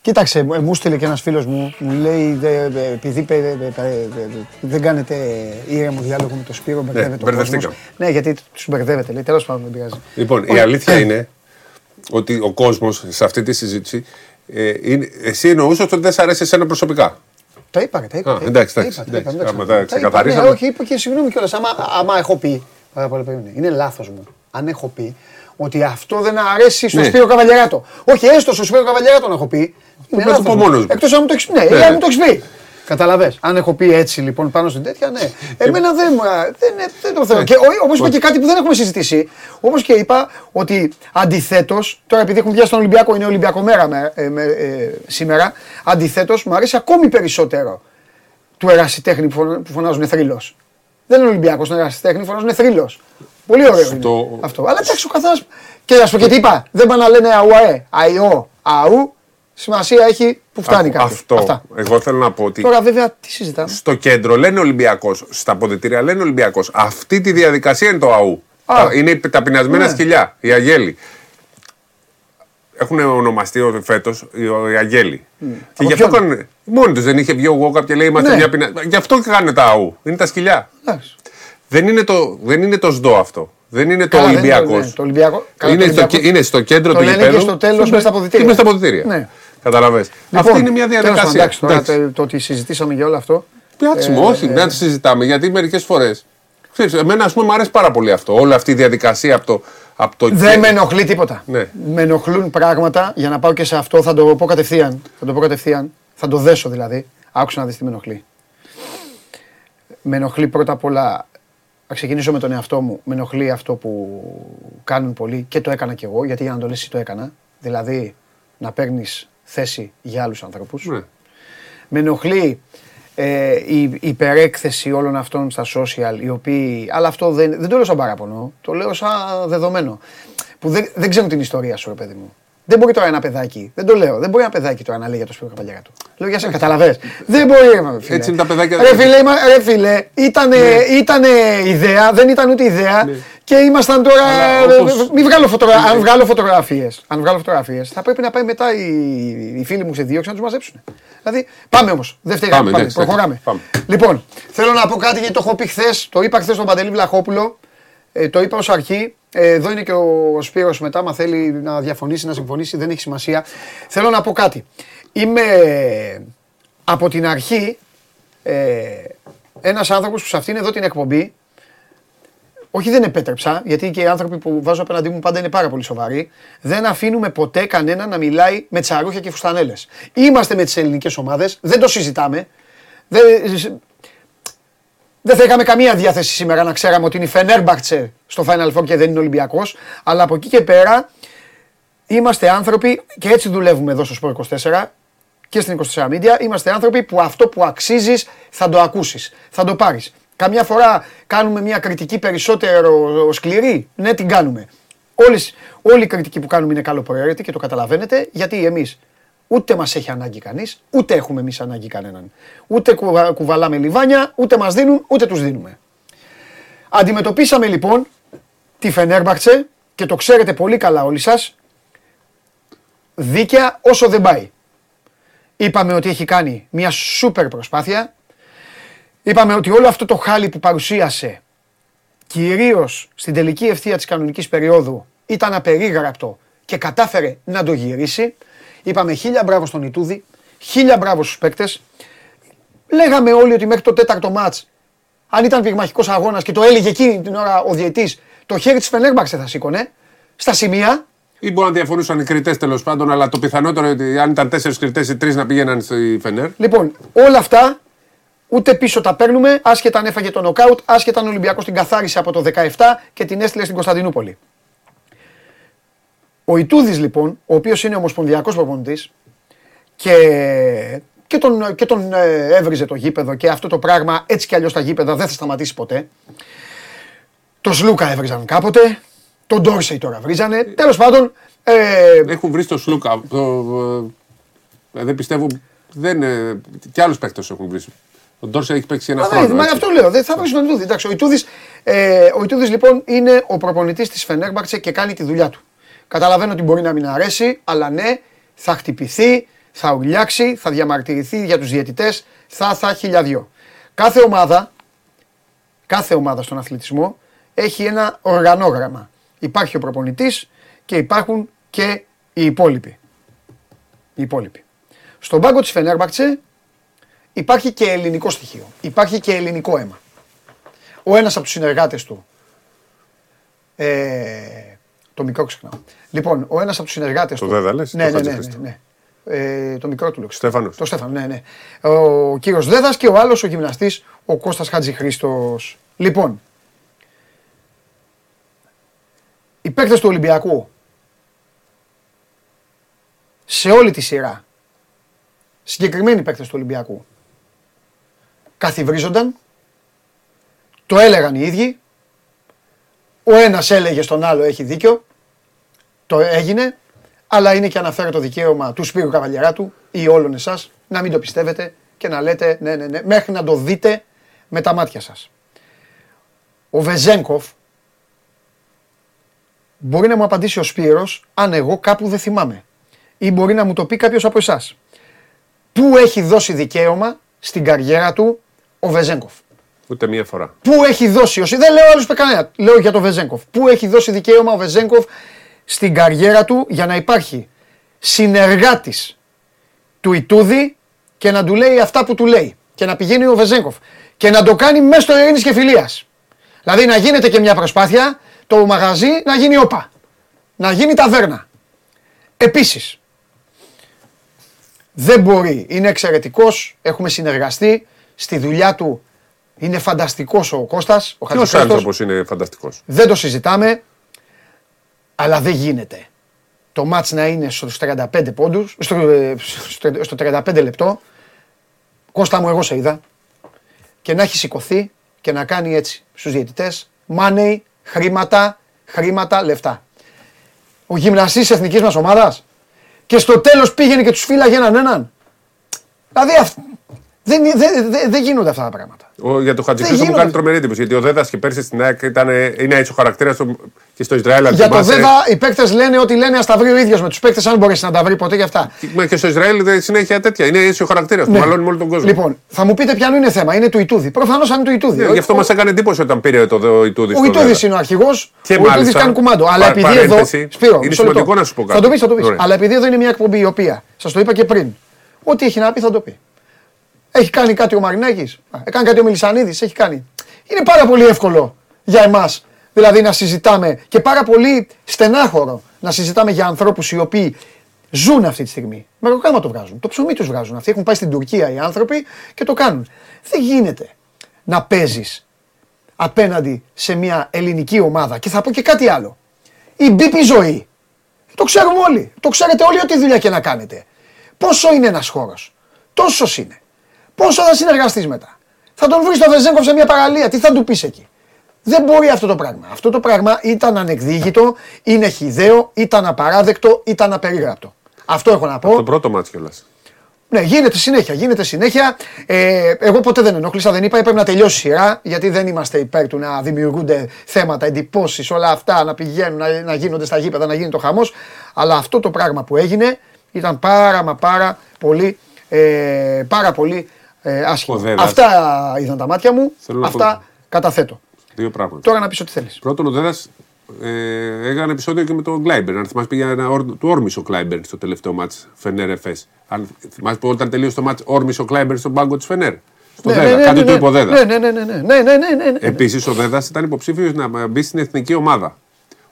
Κοίταξε, μου μου στείλε και ένας φίλος μου, μου λέει δε- δε- επειδή πε- δε- δε- δε- δεν κάνετε ήρεμο διάλογο με τον Σπύρο, μπερδεύεται ο κόσμος. μπερδευτήκαμε. Ναι, γιατί τους μπερδεύετε, λέει, τέλος πάντων δεν πειράζει. Λοιπόν, η Όχι. αλήθεια είναι ότι ο κόσμος σε αυτή τη συζήτηση. Ε, είναι, εσύ εννοούσες ότι δεν σ' αρέσει εσένα προσωπικά. Τα είπα, τα είπα. Α, τα είπα, εντάξει, τα εντάξει, είπα, τα είπα, εντάξει. εντάξει. Άμα τα Τα είπα, ξεκαθαρίσαμε. ναι, Όχι, είπα και συγγνώμη κιόλας. Άμα, άμα έχω πει. Πάρα πολύ περίμενε. Είναι λάθος μου. Αν έχω πει ότι αυτό δεν αρέσει στον Ναι. Σπύρο Καβαλιαράτο. Όχι, έστω στον Σπύρο Καβαλιαράτο να έχω πει. Είναι να το λάθος πω μου. μόνος μου. Εκτός αν μου το έχεις πει. Ναι, Ναι, ή αν ναι. μου το έχεις πει. Καταλαβες. Αν έχω πει έτσι λοιπόν πάνω στην τέτοια, ναι. Εμένα δεν, μου- δεν, δεν το θέλω. Ναι. Και όπως είπα και κάτι που δεν έχουμε συζητήσει, όπως και είπα ότι αντιθέτως, τώρα επειδή έχουμε πιάσει τον Ολυμπιακό, είναι Ολυμπιακό μέρα με, ε, με, ε, σήμερα, αντιθέτως μου αρέσει ακόμη περισσότερο του ερασιτέχνη που, φωνα- που φωνάζουν θρύλος. Δεν είναι Ολυμπιακός, είναι ερασιτέχνη, φωνάζουν θρύλος. Πολύ ωραίο Στο- είναι αυτό. Αλλά εντάξει, ο καθένα. Και ας πω και τι είπα, δεν πάνε να λένε αουαέ, αϊό, αου. Σημασία έχει που φτάνει Α- κάτι. Αυτό. Αυτά. Εγώ θέλω να πω ότι Τώρα βέβαια τι συζητάμε; στο κέντρο λένε Ολυμπιακός, στα αποδητήρια λένε Ολυμπιακός. Αυτή τη διαδικασία είναι το ΑΟΥ. Α. Τα- Είναι τα πεινασμένα Ναι. σκυλιά, οι αγέλοι. Έχουν ονομαστεί φέτος οι αγέλοι. Και Από γι' αυτό ποιον; κάνουν. Μόνοι τους δεν είχε βγει ο Γόκαπ και λέει Είμαστε Ναι. μια πεινα... Γι' αυτό κάνουν τα ΑΟΥ. Είναι τα σκυλιά. Εντάξει. Δεν είναι το, δεν είναι το ΣΔΟ αυτό. Δεν είναι το Καλά, δεν είναι- Ολυμπιακός. ναι, το Ολυμπιακό- καλά, είναι, το στο, Ολυμπιακό- είναι στο κέντρο το του λένε γηπέδου. και στο τέλος και μες στα αποδυτήρια. και μες στα αποδητήρια. Ναι. Καταλαβες. Λοιπόν, Αυτή είναι μια τέλος πάντων, διαδικασία. Εντάξει, τώρα Εντάξει. το, το ότι συζητήσαμε για όλο αυτό. Πιάτσιμο, Ε, όχι, ε, δεν το συζητάμε γιατί μερικές φορέ. Ξέρεις, εμένα ας πούμε μου αρέσει πάρα πολύ αυτό. Όλη αυτή η διαδικασία από το. Από το Δεν με ενοχλεί τίποτα. Ναι. Με ενοχλούν πράγματα για να πάω και σε αυτό. Θα το πω κατευθείαν. Θα το πω κατευθείαν. Θα το δέσω δηλαδή. Άκουσα να δεις τι με ενοχλεί. Με ενοχλεί πρώτα απ' όλα. Θα ξεκινήσω με τον εαυτό μου. Με ενοχλεί αυτό που κάνουν πολλοί και το έκανα κι εγώ. Γιατί για να το λύσει το έκανα. Δηλαδή να παίρνεις θέση για άλλους ανθρώπους. Ναι. Με ενοχλεί ε, η υπερέκθεση όλων αυτών στα social, οι οποίοι. Αλλά αυτό δεν, δεν το λέω σαν παράπονο, το λέω σαν δεδομένο. Που δεν, δεν ξέρουν την ιστορία σου, ρε παιδί μου. Δεν μπορεί τώρα ένα παιδάκι, δεν το λέω, δεν μπορεί ένα παιδάκι τώρα να λέει για το Σπύρο Καπαγιάρα του. Λέω για σένα, καταλαβες. δεν μπορεί, ρε φίλε. Έτσι είναι τα παιδάκια. Ρε φίλε, είμα- ρε φίλε ήτανε, ήτανε ιδέα, δεν ήταν ούτε ιδέα και ήμασταν τώρα. Αλλά όπως- Μην βγάλω φωτογρα... Αν βγάλω φωτογραφίες, αν βγάλω φωτογραφίες, θα πρέπει να πάει μετά οι, οι φίλοι μου σε δίωξη να τους μαζέψουν. Δηλαδή, πάμε όμως. Δεύτερη Πάμε, πάμε, ναι, προχωράμε. πάμε. Λοιπόν, θέλω να πω κάτι γιατί το έχω πει χθες. Το είπα χθες στον Παντελή Βλαχόπουλο. Ε, το είπα ως αρχή. Ε, εδώ είναι και ο, ο Σπύρος μετά. Μα θέλει να διαφωνήσει, να συμφωνήσει, δεν έχει σημασία. Θέλω να πω κάτι. Είμαι ε, από την αρχή ε, ένας άνθρωπος που σε αυτήν εδώ την εκπομπή όχι δεν επέτρεψα, γιατί και οι άνθρωποι που βάζω απέναντί μου πάντα είναι πάρα πολύ σοβαροί. Δεν αφήνουμε ποτέ κανένα να μιλάει με τσαρούχια και φουστανέλες. Είμαστε με τις ελληνικές ομάδες, δεν το συζητάμε. Δεν, δεν θα είχαμε καμία διάθεση σήμερα να ξέραμε ότι είναι η Φενέρμπαχτσε στο Final Four και δεν είναι Ολυμπιακός. Αλλά από εκεί και πέρα είμαστε άνθρωποι και έτσι δουλεύουμε εδώ στο Sport 24 και στην 24 Media. Είμαστε άνθρωποι που αυτό που αξίζεις θα το ακούσεις, θα το πάρεις. Καμιά φορά κάνουμε μια κριτική περισσότερο σκληρή; Ναι, την κάνουμε. Όλες, όλη η κριτική που κάνουμε είναι καλοπροαίρετη και το καταλαβαίνετε γιατί εμείς ούτε μας έχει ανάγκη κανείς, ούτε έχουμε εμείς ανάγκη κανέναν. Ούτε κουβα- κουβαλάμε λιβάνια, ούτε μας δίνουν, ούτε τους δίνουμε. Αντιμετωπίσαμε λοιπόν τη Φενέρμπαχτσε και το ξέρετε πολύ καλά όλοι σας δίκαια όσο δεν πάει. Είπαμε ότι έχει κάνει μια σούπερ προσπάθεια. Είπαμε ότι όλο αυτό το χάλι που παρουσίασε κυρίως στην τελική ευθεία της κανονικής περίοδου ήταν απερίγραπτο και κατάφερε να το γυρίσει. Είπαμε χίλια μπράβο στον Ιτούδη, χίλια μπράβο στους παίκτες. Λέγαμε όλοι ότι μέχρι το τέταρτο μάτς, αν ήταν πυγμαχικός αγώνας και το έλεγε εκείνη την ώρα ο διαιτής, το χέρι της Φενέρμπαξε θα σήκωνε, στα σημεία, Ή μπορεί να διαφορούσαν οι κριτές τέλος πάντων, αλλά το πιθανότερο είναι ότι αν ήταν τέσσερις κριτές ή τρεις να πήγαιναν στη Φενέρ. Λοιπόν, όλα αυτά ούτε πίσω τα παίρνουμε, άσχετα αν έφαγε το νοκάουτ, άσχετα αν ο Ολυμπιακός την καθάρισε από το 17 και την έστειλε στην Κωνσταντινούπολη. Ο Ιτούδης λοιπόν, ο οποίος είναι ομοσπονδιακός προπονητής και, και τον, και τον ε, έβριζε το γήπεδο και αυτό το πράγμα έτσι κι αλλιώς τα γήπεδα δεν θα σταματήσει ποτέ. Το Σλούκα έβριζαν κάποτε, τον Ντόρσεϊ τώρα βρίζανε. Τέλος πάντων, ε, Έχουν βρει στο Σλούκα. Το, ε, δεν πιστεύω. Δεν, ε, κι άλλους παίκτες έχουν βρει. Ο Ντόρσε έχει παίξει ένα Μα, χρόνο. ναι, μα έτσι. αυτό λέω. Δεν θα βρεις τον Ιτούδη. Εντάξει, ο Ιτούδης, ε, ο Ιτούδης λοιπόν είναι ο προπονητής της Φενέρμπαξε και κάνει τη δουλειά του. Καταλαβαίνω ότι μπορεί να μην αρέσει, αλλά ναι, θα χτυπηθεί, θα ουρλιάξει, θα διαμαρτυρηθεί για τους διαιτητές, θα, θα χιλιαδιό. Κάθε ομάδα, κάθε ομάδα στον αθλητισμό έχει ένα οργανόγραμμα. Υπάρχει ο προπονητής και υπάρχουν και οι υπόλοιποι. Οι υπόλοιποι. Στον πάγκο της Φενέρμπαξε υπάρχει και ελληνικό στοιχείο. Υπάρχει και ελληνικό αίμα. Ο ένας από τους συνεργάτες του, ε, το μικρό ξεχνάω. Λοιπόν, ο ένας από τους συνεργάτες Το του... Δέδα λες, ναι, το ναι, ναι, Χατζηχρήστο. ναι, ναι. Ε, το μικρό του λέω. Στέφανος. Το Στέφανο, ναι, ναι. Ο κύριος Δέδας και ο άλλος ο γυμναστής, ο Κώστας Χατζηχρήστος. Λοιπόν, οι παίκτες του Ολυμπιακού σε όλη τη σειρά, συγκεκριμένοι παίκτες του Ολυμπιακού, καθιβρίζονταν, το έλεγαν οι ίδιοι, ο ένας έλεγε στον άλλο έχει δίκιο, το έγινε, αλλά είναι και αναφέρω το δικαίωμα του Σπύρου Καβαλιαράτου ή όλων εσάς να μην το πιστεύετε και να λέτε ναι, ναι, ναι, μέχρι να το δείτε με τα μάτια σας. Ο Βεζέγκοφ μπορεί να μου απαντήσει ο Σπύρος αν εγώ κάπου δεν θυμάμαι. Ή μπορεί να μου το πει κάποιος από εσάς. Πού έχει δώσει δικαίωμα στην καριέρα του ο Βεζέγκοφ. Ούτε μία φορά. Πού έχει δώσει, ο, δεν λέω άλλους κανένα, λέω για τον Βεζέγκοφ. Πού έχει δώσει δικαίωμα ο Βεζέγκοφ στην καριέρα του για να υπάρχει συνεργάτης του Ιτούδη και να του λέει αυτά που του λέει. Και να πηγαίνει ο Βεζέγκοφ. Και να το κάνει μέσω στο ειρήνης και φιλίας. Δηλαδή να γίνεται και μια προσπάθεια το μαγαζί να γίνει όπα. Να γίνει ταβέρνα. Επίσης, δεν μπορεί. Είναι εξαιρετικός. Έχουμε συνεργαστεί. Στη δουλειά του είναι φανταστικός ο Κώστας, ο Ποιος Χατζηχρήστος. άνθρωπο είναι φανταστικός; Δεν το συζητάμε. Αλλά δεν γίνεται. Το μάτς να είναι στους 35 πόντους, στο, στο, στο 35 λεπτό Κώστα μου, εγώ σε είδα. Και να έχει σηκωθεί και να κάνει έτσι στους διαιτητές. Money, χρήματα, χρήματα, λεφτά. Ο γυμναστής της εθνικής μας ομάδας. Και στο τέλος πήγαινε και τους φύλαγε έναν έναν. Δηλαδή αυ- δεν, δεν, δεν, δεν γίνονται αυτά τα πράγματα. Ο, για το Χατζηχρήστο μου γίνονται. κάνει τρομερή εντύπωση. Γιατί ο Δέδας και πέρσι στην ΑΕΚ ήταν, είναι έτσι ο χαρακτήρας του και στο Ισραήλ. αν Για το θυμάσαι. ΔΕΔΑ οι παίκτες λένε ότι λένε ας τα βρει ο ίδιος με τους παίκτες, αν μπορέσει να τα βρει ποτέ και αυτά. Μα και στο Ισραήλ δεν συνέχεια τέτοια. Είναι έτσι ο χαρακτήρας του. Ναι. Μαλώνει με όλο τον κόσμο. Λοιπόν, θα μου πείτε ποιανού είναι θέμα. Είναι του Ιτούδη. Προφανώς αν είναι του Ιτούδη. Ναι, γι' αυτό μας έκανε εντύπωση όταν πήρε το ο Ιτούδη. Ο Ιτούδης είναι ο αρχηγός. Και ο Ιτούδης μάλιστα, κάνει κουμάντο. Αλλά πα- επειδή εδώ. παρένθεση, Σπύρο, είναι μισό σημαντικό λεπτό. να σου πω Θα κάτι. το πεις, θα το πεις. Ωραία. Αλλά επειδή εδώ είναι μια εκπομπή η οποία. Σας το είπα και πριν. Ό,τι έχει να πει θα το πει. Έχει κάνει κάτι ο Μαρινάκης; Έκανε κάτι ο Μιλισανίδη. Έχει κάνει. Είναι πάρα πολύ εύκολο για εμάς. Δηλαδή να συζητάμε και πάρα πολύ στενάχωρο να συζητάμε για ανθρώπους οι οποίοι ζουν αυτή τη στιγμή. Μεροκάμα το βγάζουν. Το ψωμί τους βγάζουν. Αυτοί έχουν πάει στην Τουρκία οι άνθρωποι και το κάνουν. Δεν γίνεται να παίζεις απέναντι σε μια ελληνική ομάδα. Και θα πω και κάτι άλλο. Η μπίπη ζωή. Το ξέρουμε όλοι. Το ξέρετε όλοι ό,τι δουλειά και να κάνετε. Πόσο είναι ένας χώρος. Τόσος είναι. Πόσο θα συνεργαστείς μετά; Θα τον βρεις στο Βεζέγκοφ σε μια παραλία. Τι θα του πεις εκεί; Δεν μπορεί αυτό το πράγμα. Αυτό το πράγμα ήταν ανεκδίκητο, είναι χιδαίο, ήταν απαράδεκτο, ήταν απερίγραπτο. Αυτό έχω να πω. Το πρώτο μάτι κιόλας. Ναι, γίνεται συνέχεια, γίνεται συνέχεια. Ε, εγώ ποτέ δεν ενόχλησα, δεν είπα, έπρεπε να τελειώσει η σειρά, γιατί δεν είμαστε υπέρ του να δημιουργούνται θέματα, εντυπώσεις, όλα αυτά, να πηγαίνουν, να, να γίνονται στα γήπεδα, να γίνει το χαμός. Αλλά αυτό το πράγμα που έγινε ήταν πάρα μα πάρα πολύ, ε, πάρα πολύ ε, άσχημα. Αυτά ήταν τα μάτια μου. Θέλω αυτά πω... καταθέτω. Δύο πράγματα. Τώρα να πεις ό,τι θέλεις. Πρώτον, ο Δέδα ε, έκανε επεισόδιο και με τον Κλάιμπερν. Αν θυμάσαι, πήγε ένα, του όρμησε ο Κλάιμπερν στο τελευταίο μάτς Φενέρ Εφές. Αν θυμάσαι που όταν τελείωσε το μάτς, όρμησε ο Κλάιμπερν στον πάγκο της Φενέρ. Στο ναι, Δέδα. Ναι, ναι Κάτι ναι, του ναι. είπε ο Δέδας. Ναι, ναι, ναι, ναι. ναι, ναι, ναι, ναι, Επίσης, ο Δέδας ήταν υποψήφιος να μπει στην εθνική ομάδα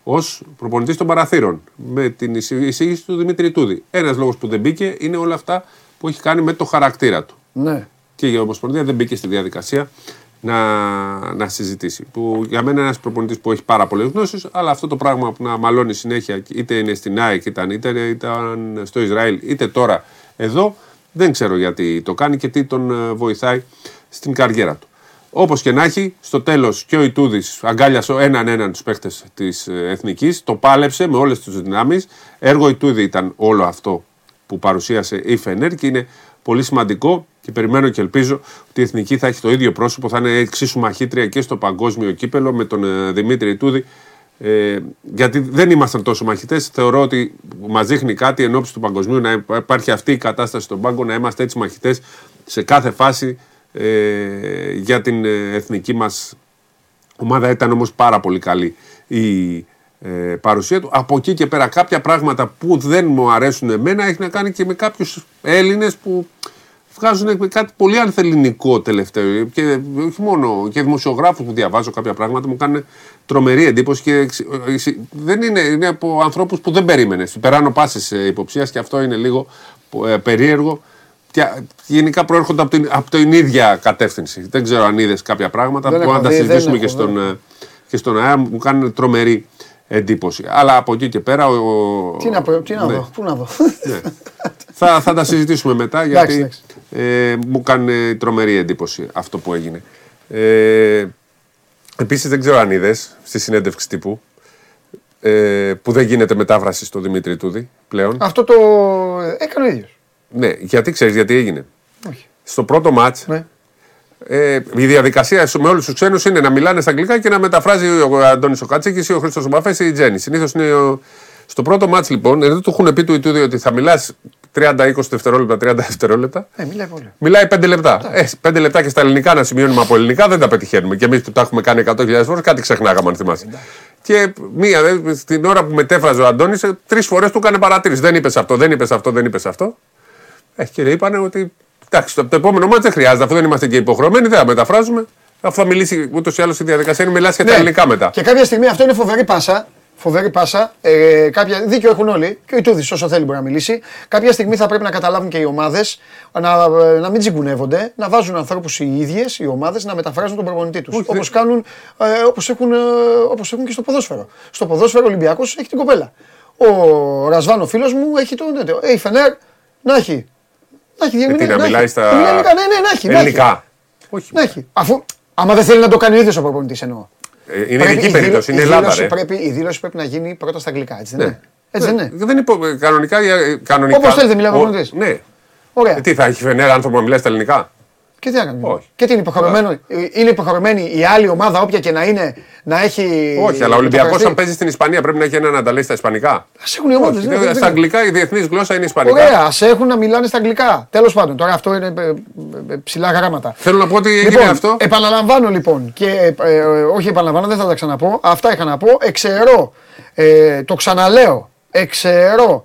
ως προπονητής των παραθύρων με την εισήγηση του Δημήτρη Τούδη. Ένας λόγος που δεν μπήκε είναι όλα αυτά που έχει κάνει με το χαρακτήρα του. Ναι. Και η Ομοσπονδία δεν μπήκε στη διαδικασία να, να συζητήσει. Που για μένα είναι ένας προπονητής που έχει πάρα πολλές γνώσεις, αλλά αυτό το πράγμα που να μαλώνει συνέχεια, είτε είναι στην ΑΕΚ, ήταν, είτε ήταν στο Ισραήλ, είτε τώρα εδώ, δεν ξέρω γιατί το κάνει και τι τον ε, βοηθάει στην καριέρα του. Όπως και να έχει, στο τέλος και ο Ιτούδης αγκάλιασε έναν έναν τους παίχτες της Εθνικής, το πάλεψε με όλες τι δυνάμεις. Έργο Ιτούδη ήταν όλο αυτό που παρουσίασε η Φενέρ και είναι πολύ σημαντικό και περιμένω και ελπίζω ότι η Εθνική θα έχει το ίδιο πρόσωπο, θα είναι εξίσου μαχήτρια και στο παγκόσμιο κύπελο με τον ε, Δημήτρη Τούδη. Ε, γιατί δεν ήμασταν τόσο μαχητές. Θεωρώ ότι μας δείχνει κάτι εν ώψη του παγκοσμίου να υπάρχει αυτή η κατάσταση στον πάγκο, να είμαστε έτσι μαχητές σε κάθε φάση ε, για την ε, εθνική μας ομάδα. Ήταν όμως πάρα πολύ καλή η ε, παρουσία του. Από εκεί και πέρα κάποια πράγματα που δεν μου αρέσουν εμένα έχει να κάνει και με κάποιους Έλληνες που βγάζουν κάτι πολύ ανθεληνικό τελευταίο και όχι μόνο και δημοσιογράφους που διαβάζω κάποια πράγματα μου κάνουν τρομερή εντύπωση και εξ- ε, δεν είναι, είναι από ανθρώπους που δεν περίμενες περάνω πάσης ε, υποψίας και αυτό είναι λίγο ε, περίεργο και γενικά προέρχονται από την, από την ίδια κατεύθυνση. Δεν ξέρω αν είδες κάποια πράγματα Δεν που έχω αν τα δει, δεν συζητήσουμε και έχω, στον, ε, και στον ΑΕΑ μου κάνουν τρομερή εντύπωση. Αλλά από εκεί και πέρα. Ο, ο- Τι να, πω, τι να ναι. δω, πού να δω. θα, θα τα συζητήσουμε μετά γιατί Εντάξει, ε, μου κάνει τρομερή εντύπωση αυτό που έγινε. Ε, Επίσης δεν ξέρω αν είδες στη συνέντευξη τύπου ε, που δεν γίνεται μετάφραση στο Δημήτρη Τούδη πλέον. Αυτό το έκανε ο ίδιος. Ναι, γιατί ξέρεις γιατί έγινε; Όχι. Στο πρώτο μάτς Ναι. Ε, η διαδικασία με όλους τους ξένους είναι να μιλάνε στα αγγλικά και να μεταφράζει ο Αντώνης ο Κατσίκη ή ο Χρήστος Μπαφέ ή η Τζέννη. Συνήθως είναι. Ο... Στο πρώτο μάτς λοιπόν, εδώ του έχουν πει του Ιτούδη ότι θα μιλάς 30-20 δευτερόλεπτα, 30 δευτερόλεπτα. Ε, μιλάει πολύ. Μιλάει 5 λεπτά. Ε, 5 λεπτά και στα ελληνικά να σημειώνουμε από ελληνικά δεν τα πετυχαίνουμε. Και εμείς που τα έχουμε κάνει 100.000 φορές, κάτι ξεχνάγαμε αν θυμάσαι. Και μία, δε, στην ώρα που μετέφραζε ο Αντώνης, τρεις φορές του έκανε παρατήρηση. Δεν είπες αυτό, δεν είπες αυτό, δεν είπες αυτό. Ε, και είπανε ότι εντάξει, το, το επόμενο μάτς δεν χρειάζεται, αφού δεν είμαστε και υποχρεωμένοι, δεν θα μεταφράζουμε. Αφού θα μιλήσει ούτως ή άλλως η διαδικασία είναι μιλάς και τα Ναι. ελληνικά μετά. Και κάποια στιγμή αυτό είναι φοβερή πάσα. Φοβερή πάσα. Ε, κάποια, δίκιο έχουν όλοι. Και ο Ιτούδης, όσο θέλει, μπορεί να μιλήσει. Κάποια στιγμή θα πρέπει να καταλάβουν και οι ομάδες να, να μην τσιγκουνεύονται, να βάζουν ανθρώπους οι ίδιες, οι ομάδες, να μεταφράζουν τον προπονητή τους. Όπως κάνουν, ε, όπως έχουν, ε, όπως έχουν και στο ποδόσφαιρο. Στο ποδόσφαιρο ο Ολυμπιακός έχει την κοπέλα. Ο Ρασβάν, ο φίλος μου, έχει τον. Ε, η Φενέρ να έχει Να έχει Ε, τι, διερμηνία. να έχει. μιλάει στα Να μιλάει ελληνικά, ναι, ναι, να έχει. να έχει. ελληνικά. Όχι. Να έχει. Αφού, άμα δεν θέλει να το κάνει ο ίδιος ο προπονητής εννοώ. Ε, Είναι Πρέπει ειδική η περίπτωση, είναι δήλω- η Ελλάδα. δήλωση ρε. πρέπει- Η δήλωση πρέπει να γίνει πρώτα στα αγγλικά, έτσι δεν Ναι. είναι; Έτσι δεν είναι; Δεν υπο... ε, κανονικά, ε, κανονικά. Όπως θέλετε, μιλάει ο Ο- προπονητής. Ναι. Ωραία. Ε, τι θα έχει φαινέρα άνθρωπο να μιλάει στα ελληνικά; Και τι να κάνουμε. Όχι. Και τι είναι υποχρεωμένο. Είναι υποχρεωμένη η άλλη ομάδα, όποια και να είναι, να έχει. Όχι, αλλά ο Ολυμπιακός, υπογραφεί. αν παίζει στην Ισπανία, πρέπει να έχει έναν να τα λέει στα Ισπανικά. Ας έχουν οι ομάδες, Όχι, ναι, δεν- δεν- στα αγγλικά η διεθνής γλώσσα είναι Ισπανικά. Ωραία, ας έχουν να μιλάνε στα αγγλικά. Τέλος πάντων, τώρα αυτό είναι ε, ε, ψηλά γράμματα. Θέλω να πω ότι έγινε Λοιπόν, αυτό. επαναλαμβάνω λοιπόν και ε, ε, όχι επαναλαμβάνω, δεν θα τα ξαναπώ. Αυτά είχα να πω. Εξαιρώ, ε, το ξαναλέω, εξαιρώ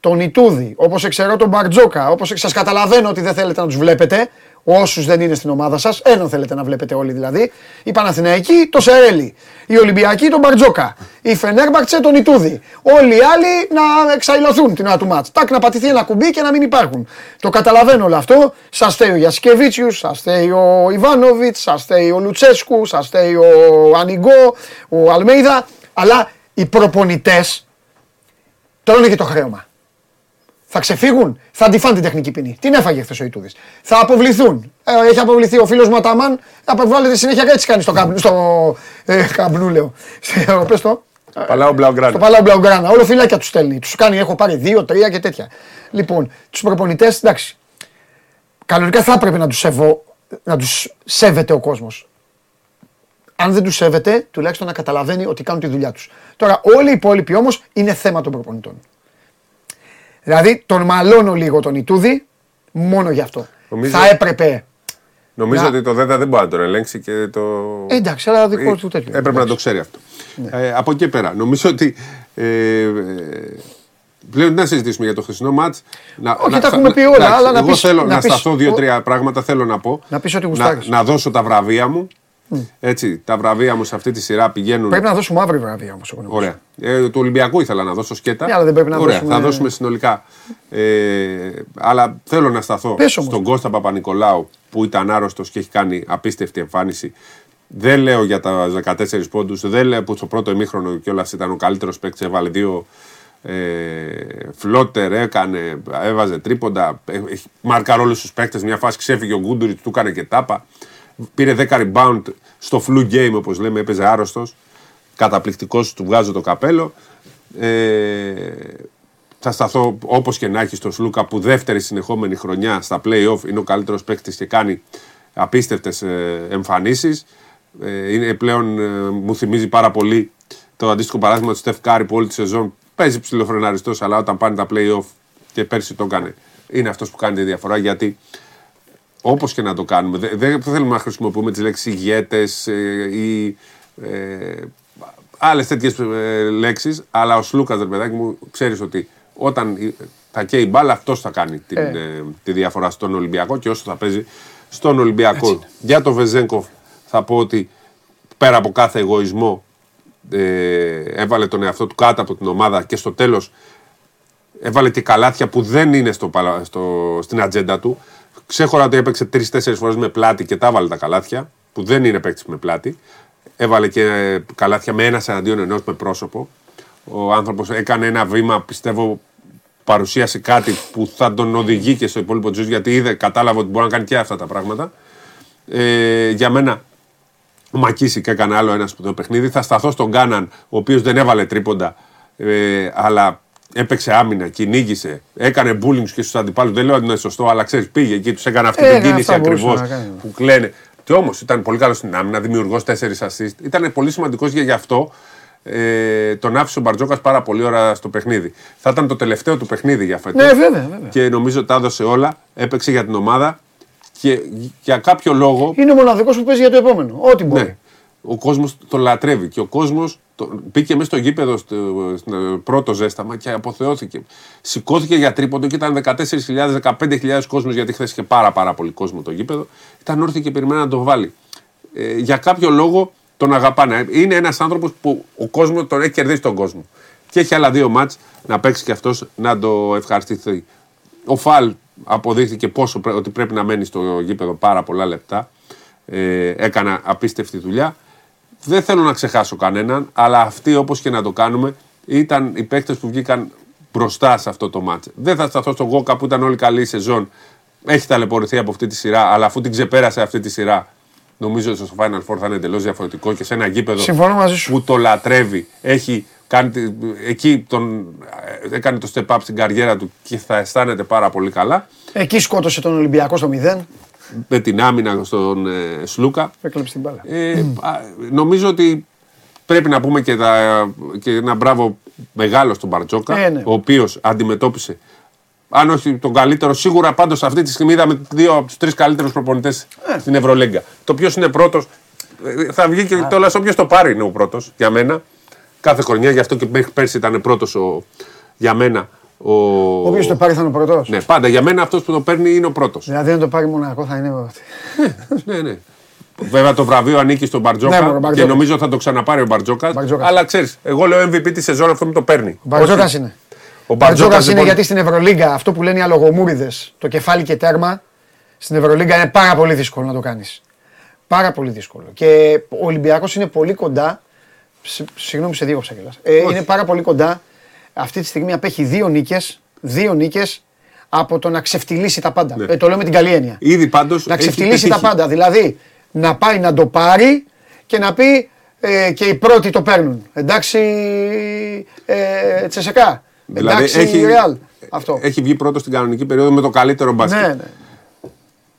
τον Ιτούδη, όπως εξαιρώ τον Μπαρτζόκα, όπως σας καταλαβαίνω ότι δεν θέλετε να τους βλέπετε, όσους δεν είναι στην ομάδα σας, έναν θέλετε να βλέπετε όλοι δηλαδή. Η Παναθηναϊκή, το Σερέλι. Η Ολυμπιακή, τον Μπαρτζόκα. Η Φενέρμπαρτσε, τον Ιτούδη. Όλοι οι άλλοι να εξαϊλωθούν την ώρα του μάτς. Τάκ να πατηθεί ένα κουμπί και να μην υπάρχουν. Το καταλαβαίνω όλο αυτό. Σας φταίει ο Γιασκεβίτσιους, σας φταίει ο Ιβάνοβιτς, σας φταίει ο Λουτσέσκου, σας φταίει ο Ανιγκό, ο Αλμέιδα. Αλλά οι προπονητές τρώνε και το χρέωμα. Θα ξεφύγουν, θα αντιφάνε την τεχνική ποινή. Την έφαγε χθες ο Ιτούδης. Θα αποβληθούν. Ε, έχει αποβληθεί ο φίλος μου Αταμάν. Αποβάλλεται συνέχεια έτσι κάνει στο κάμπνου. Στο ε, κάμπνου, λέω. Στο- Πες το. Παλάω Στο Μπλαουγκράνα. Παλάου Μπλαουγκράνα. Όλο φυλάκια τους στέλνει. Τους κάνει, έχω πάρει δύο, τρία και τέτοια. Λοιπόν, τους προπονητές, εντάξει. Κανονικά θα έπρεπε να τους σεβώ, να τους σέβεται ο κόσμος. Αν δεν τους σέβεται, τουλάχιστον να καταλαβαίνει ότι κάνουν τη δουλειά τους. Τώρα, όλοι οι υπόλοιποι όμως είναι θέμα των προπονητών. Δηλαδή, τον μαλώνω λίγο τον Ιτούδη μόνο γι' αυτό. Νομίζω- Θα έπρεπε. Νομίζω Να- ότι το ΔΕΔΑ δεν μπορεί να τον ελέγξει και το. Ε, εντάξει, αλλά δικός του τέτοιο. Έπρεπε να το ξέρει αυτό. Ε, από εκεί πέρα, νομίζω ότι. Ε, ε, πλέον τι να συζητήσουμε για το χθεσινό μάτς. Όχι, τα έχουμε πει όλα, αλλά να εγώ πεις- θέλω να να, πεις- σταθώ δύο-τρία πράγματα. Θέλω να πω. Να πεις ότι να, γουστάρεις. να δώσω τα βραβεία μου. Έτσι, τα βραβεία μου σε αυτή τη σειρά πηγαίνουν. Πρέπει να δώσουμε αύριο βραβεία όμω. Ωραία. Ε, του Ολυμπιακού ήθελα να δώσω σκέτα. Ναι, αλλά δεν πρέπει να Ωραία, δώσουμε- θα δώσουμε συνολικά. Ε, αλλά θέλω να σταθώ Πες όμως. στον Κώστα Παπα-Νικολάου που ήταν άρρωστος και έχει κάνει απίστευτη εμφάνιση. Δεν λέω για τα 14 πόντους, δεν λέω που στο πρώτο ημίχρονο κιόλας ήταν ο καλύτερος παίκτης. Έβαλε δύο ε, φλότερ, έκανε, έβαζε τρίποντα. ε, Έχει μάρκα όλους τους παίκτες. Μια φάση ξέφυγε ο Γκούντουριτς, του έκανε και τάπα. Πήρε 10 rebound στο flu game, όπως λέμε, έπαιζε άρρωστος. Καταπληκτικός, του βγάζω το καπέλο. Ε, θα σταθώ όπως και να έχει στο Σλούκα που δεύτερη συνεχόμενη χρονιά στα playoff είναι ο καλύτερος παίκτης και κάνει απίστευτες εμφανίσεις. Ε, είναι πλέον, ε, μου θυμίζει πάρα πολύ το αντίστοιχο παράδειγμα του Στεφ Κάρη που όλη τη σεζόν παίζει ψηλοφρεναριστός, αλλά όταν πάνε τα playoff και πέρσι το έκανε. Είναι αυτός που κάνει τη διαφορά γιατί όπως και να το κάνουμε, δεν δεν θέλουμε να χρησιμοποιούμε τις λέξεις ηγέτες ε, ή ε, άλλες τέτοιες ε, λέξεις, αλλά ο Σλούκας, ρε παιδάκι μου, ξέρεις ότι όταν η- θα καίει η μπάλα, αυτός θα κάνει την, ε, τη διαφορά στον Ολυμπιακό και όσο θα παίζει στον Ολυμπιακό. Για τον Βεζέγκοφ θα πω ότι πέρα από κάθε εγωισμό ε, έβαλε τον εαυτό του κάτω από την ομάδα και στο τέλος έβαλε και καλάθια που δεν είναι στο, παλα- στο, στην ατζέντα του. Ξέχωρα ότι έπαιξε τρει-τέσσερι φορές με πλάτη και τα έβαλε τα καλάθια, που δεν είναι παίκτης με πλάτη. Έβαλε και ε, καλάθια με ένας εναντίον ενός με πρόσωπο. Ο άνθρωπος έκανε ένα βήμα, πιστεύω, παρουσίασε κάτι που θα τον οδηγεί και στο υπόλοιπο της ζωής, γιατί είδε, κατάλαβε ότι μπορεί να κάνει και αυτά τα πράγματα. Ε, για μένα, ο Μακίσικ έκανε άλλο ένα σπουδαίο παιχνίδι. Θα σταθώ στον Κάναν, ο οποίος δεν έβαλε τρίποντα, ε, αλλά έπαιξε άμυνα, κυνήγησε, έκανε bullying και στους αντιπάλους. Δεν λέω ότι είναι σωστό, αλλά ξέρεις, πήγε εκεί, τους έκανε αυτή Ε, την ναι, κίνηση αυτά μπορούσε ακριβώς να κάνει. που κλαίνε. Και όμως ήταν πολύ καλός στην άμυνα, δημιουργός 4 assist. Ήταν πολύ σημαντικός και γι' αυτό ε, τον άφησε ο Μπαρτζόκας πάρα πολύ ώρα στο παιχνίδι. Θα ήταν το τελευταίο του παιχνίδι για φέτος. Ναι, βέβαια, βέβαια. Και νομίζω τα έδωσε όλα, έπαιξε για την ομάδα και για κάποιο λόγο Είναι ο μοναδικός που παίζει για το επόμενο. Ό,τι μπορεί. ναι. Ο κόσμος το λατρεύει και ο κόσμος μπήκε μέσα στο γήπεδο στο, στο πρώτο ζέσταμα και αποθεώθηκε. Σηκώθηκε για τρίποντο και ήταν 14.000-15.000 κόσμος γιατί χθες είχε πάρα, πάρα πολύ κόσμο το γήπεδο. Ήταν όρθιο και περιμένει να τον βάλει. Ε, για κάποιο λόγο τον αγαπάνε. Είναι ένας άνθρωπος που ο κόσμος τον έχει κερδίσει τον κόσμο. Και έχει άλλα δύο μάτς να παίξει και αυτός να το ευχαριστηθεί. Ο Φαλ αποδείχθηκε πόσο πρέ- ότι πρέπει να μένει στο γήπεδο πάρα πολλά λεπτά. Ε, έκανα απίστευτη δουλειά. Δεν θέλω να ξεχάσω κανέναν, αλλά αυτοί όπως και να το κάνουμε ήταν οι παίκτες που βγήκαν μπροστά σε αυτό το μάτς. Δεν θα σταθώ στον Γόκα που ήταν όλη καλή η σεζόν. έχει ταλαιπωρηθεί από αυτή τη σειρά, αλλά αφού την ξεπέρασε αυτή τη σειρά, νομίζω ότι στο Final Four θα είναι εντελώς διαφορετικό και σε ένα γήπεδο Συμφωνώ μαζί σου. που το λατρεύει, έχει κάνει, τη- εκεί τον, ε, έκανε το step up στην καριέρα του και θα αισθάνεται πάρα πολύ καλά. Εκεί σκότωσε τον Ολυμπιακό στο 0. Με την άμυνα στον ε, Σλούκα. Έκλεψε την μπάλα. Ε, α, νομίζω ότι πρέπει να πούμε και, τα, και ένα μπράβο μεγάλο στον Μπαρτζόκα, Ε, ναι. ο οποίος αντιμετώπισε. Αν όχι τον καλύτερο, σίγουρα πάντως αυτή τη στιγμή είδαμε δύο από τους τρεις καλύτερους προπονητές Ε. στην Ευρωλίγκα. Το ποιος είναι πρώτος, θα βγει και το όποιος το πάρει είναι ο πρώτος για μένα. Κάθε χρονιά, γι' αυτό και μέχρι πέρσι ήταν πρώτος για μένα. Ο... Όποιος το πάρει θα είναι ο πρώτος. Ναι, πάντα για μένα αυτός που το παίρνει είναι ο πρώτος. Δηλαδή, αν το πάρει Μονακό θα είναι. Ναι, ναι. Βέβαια το βραβείο ανήκει στον Ναι, Μπαρτζόκα μωρέ, και Μπαρτζόκα. νομίζω θα το ξαναπάρει ο Μπαρτζόκα. Μπαρτζόκας. Αλλά ξέρεις, εγώ λέω MVP τη σεζόν αυτό μου το παίρνει. Ο Μπαρτζόκας Όχι. είναι. Ο Ο Μπαρτζόκας Μπαρτζόκας είναι λοιπόν- γιατί στην Ευρωλίγκα αυτό που λένε οι αλογομούριδες, το κεφάλι και τέρμα, στην Ευρωλίγκα είναι πάρα πολύ δύσκολο να το κάνεις. Πάρα πολύ δύσκολο. Και ο Ολυμπιακός είναι πολύ κοντά. Συ- Συγγνώμη, σε διέκοψα κιόλας. Ε, είναι πάρα πολύ κοντά. Αυτή τη στιγμή απέχει δύο νίκες. Δύο νίκες από το να ξεφτυλίσει τα πάντα. Ναι. Ε, το λέω με την καλή έννοια. Ήδη πάντως. Να ξεφτυλίσει τα πάντα. Δηλαδή να πάει να το πάρει και να πει ε, και οι πρώτοι το παίρνουν. Εντάξει, ε, Τσεσεκά. Δηλαδή Εντάξει, έχει, Ρεάλ. Αυτό. έχει βγει πρώτος στην κανονική περίοδο με το καλύτερο μπάσκετ. ναι, ναι.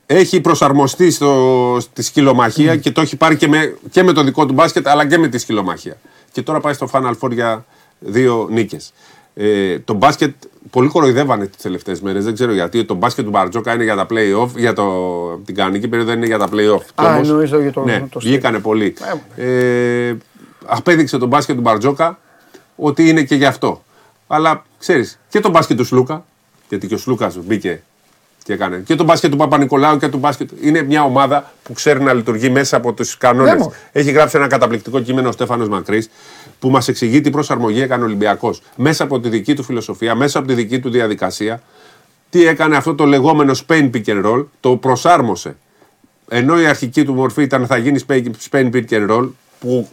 Έχει προσαρμοστεί στο, στη σκυλομαχία και το έχει πάρει και με, και με το δικό του μπάσκετ αλλά και με τη σκυλομαχία. Και τώρα πάει στο Final Four για δύο νίκες. Ε, το μπάσκετ πολλοί κοροϊδεύανε τις τελευταίες μέρες. Δεν ξέρω γιατί. Το μπάσκετ του Μπαρτζόκα είναι για τα playoff. Για το, την κανονική περίοδο είναι για τα playoff. Και Α, όμως- εννοείς το για το- Ναι, το στυλ. βγήκανε πολύ. Ε, απέδειξε το μπάσκετ του Μπαρτζόκα ότι είναι και γι' αυτό. Αλλά ξέρεις, και το μπάσκετ του Σλούκα, γιατί και ο Σλούκας μπήκε και έκανε. Και το μπάσκετ του Παπα-Νικολάου και του μπάσκετ. Είναι μια ομάδα που ξέρει να λειτουργεί μέσα από τους κανόνες. Ναι, μωρέ. Έχει γράψει ένα καταπληκτικό κείμενο ο Στέφανος Μακρύς που μας εξηγεί τι προσαρμογή έκανε ο Ολυμπιακός. Μέσα από τη δική του φιλοσοφία, μέσα από τη δική του διαδικασία. Τι έκανε αυτό το λεγόμενο Spain pick and roll, το προσάρμοσε. Ενώ η αρχική του μορφή ήταν θα γίνεις Spain Spain pick and roll, που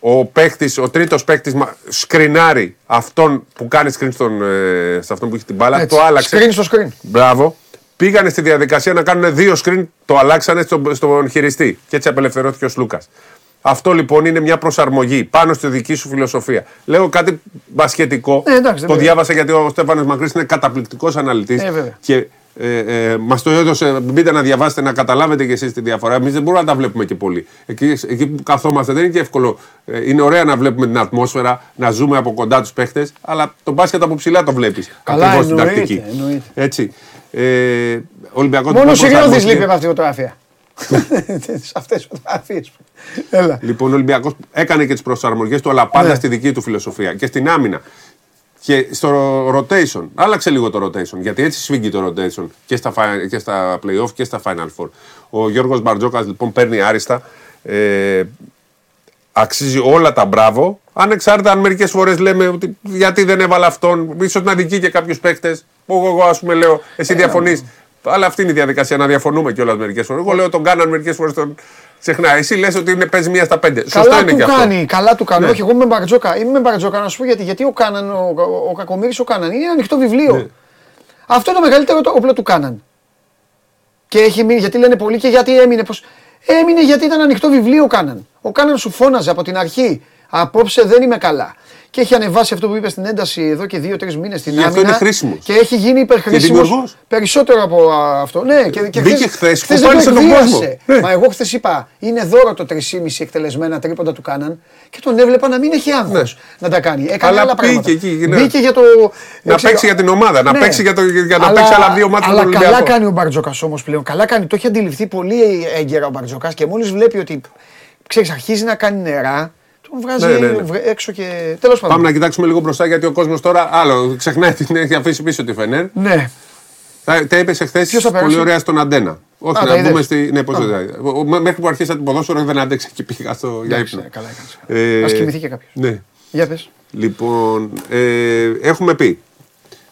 ο παίκτης, ο τρίτος παίκτης μα- σκρινάρει αυτόν που κάνει screen στον, ε, σε αυτόν που έχει την μπάλα, Έτσι. το άλλαξε. Screen στο screen. Μπράβο. Πήγανε στη διαδικασία να κάνουν δύο screen, το αλλάξανε στον, στον χειριστή. Και έτσι απελευθερώθηκε ο Λούκα. Αυτό λοιπόν είναι μια προσαρμογή πάνω στη δική σου φιλοσοφία. Λέω κάτι μπασχετικό. Ε, εντάξει, δεν το πειράζει. διάβασα γιατί ο Στέφανος Μακρύς είναι καταπληκτικός αναλυτής. Ε, βέβαια. και ε, ε, μας το έδωσε. Μπείτε να διαβάσετε, να καταλάβετε κι εσείς τη διαφορά. Εμείς δεν μπορούμε να τα βλέπουμε και πολύ. Εκεί, εκεί που καθόμαστε δεν είναι και εύκολο. Ε, είναι ωραία να βλέπουμε την ατμόσφαιρα, να ζούμε από κοντά τους παίχτες, αλλά το μπασκετ από ψηλά το βλέπεις. Καλά, Ακριβώς την εννοείται, τακτική. εννοείται. Έτσι. Ε, Ολυμπιακός Μόνο ο λοιπόν Σιριώδης προσαρμόστηκε. λείπει από αυτή τη φωτογραφία. Σε αυτέ τι φωτογραφίε. Έλα. Λοιπόν, ο Ολυμπιακός έκανε και τις προσαρμογές του, αλλά πάντα Ναι. στη δική του φιλοσοφία. Και στην άμυνα. Και στο rotation. Άλλαξε λίγο το rotation. Γιατί έτσι σφίγγει το rotation και στα, fi- και στα playoff και στα Final Four. Ο Γιώργος Μπαρτζόκας λοιπόν παίρνει άριστα. Ε, αξίζει όλα τα μπράβο. Ανεξάρτητα αν μερικές φορές λέμε ότι γιατί δεν έβαλα αυτόν, ίσως να δικεί και κάποιου παίχτε. Που εγώ, ας πούμε, λέω, εσύ διαφωνείς. Αλλά αυτή είναι η διαδικασία να διαφωνούμε κιόλας μερικές φορές. Εγώ λέω τον κάναν μερικές φορές τον ξεχνάει. Εσύ λες ότι είναι, παίζεις μία στα πέντε. Σωστό Καλά είναι του και αυτό. κάνει, καλά του κάνει. Ναι. Όχι, εγώ είμαι με Μπαρτζόκα. Είμαι με Μπαρτζόκα να σου πω γιατί. Γιατί ο Κάναν, ο, ο, ο Κακομοίρη ο Κάναν είναι ανοιχτό βιβλίο. Ναι. Αυτό είναι το μεγαλύτερο το όπλο του Κάναν. Και έχει μείνει, γιατί λένε πολλοί και γιατί έμεινε. Πως... Έμεινε γιατί ήταν ανοιχτό βιβλίο ο Κάναν. Ο Κάναν σου φώναζε από την αρχή. Απόψε δεν είμαι καλά. Και έχει ανεβάσει αυτό που είπες στην ένταση εδώ και δύο-τρεις μήνες στην Γι' αυτό άμυνα. είναι χρήσιμος. Και έχει γίνει υπερχρήσιμος. δημιουργός. Περισσότερο από α, αυτό. Ναι, και, και Μπήκε χθες, χθες κουπάνισε δεν τον εκβίασε. κόσμο. Ναι. Μα εγώ χθες είπα, είναι δώρο το 3,5 εκτελεσμένα τρίποντα του Κάναν και τον έβλεπα να μην έχει άγχος να τα κάνει. Έκανε Ναι. Αλλά άλλα μπήκε πράγματα. εκεί, ναι. Μπήκε για το. Να ξέρω- παίξει για την ομάδα, να Ναι. παίξει για, το, για να Αλλά- παίξει άλλα δύο μάτια με Αλλά τον καλά Ολυμπιακό. κάνει ο Μπαρτζόκα όμως πλέον. Καλά κάνει. Το έχει αντιληφθεί πολύ έγκαιρα ο Μπαρτζόκα και μόλις βλέπει ότι ξέρεις, αρχίζει να κάνει νερά, τον βγάζει Ναι, ναι, ναι. βρε- έξω και. Τέλος πάντων. Πάμε να κοιτάξουμε λίγο μπροστά γιατί ο κόσμος τώρα άλλο ξεχνάει την έχει αφήσει πίσω τη Φενέρ. Ναι. Τα, τα έπεσε χθε Ποιος θα περάσει; πολύ ωραία στον Αντένα. Όχι, Α, τα να μπούμε είδες. στη. Ναι, πώς το είδα. Ο- ο- Μέχρι που αρχίσα την ποδόσφαιρο δεν άντεξα και πήγα στο, για Εντάξει, ύπνο. ναι, καλά έκανες. Ας κοιμηθεί και κάποιος. Ναι. Για πες. Λοιπόν, ε, έχουμε πει.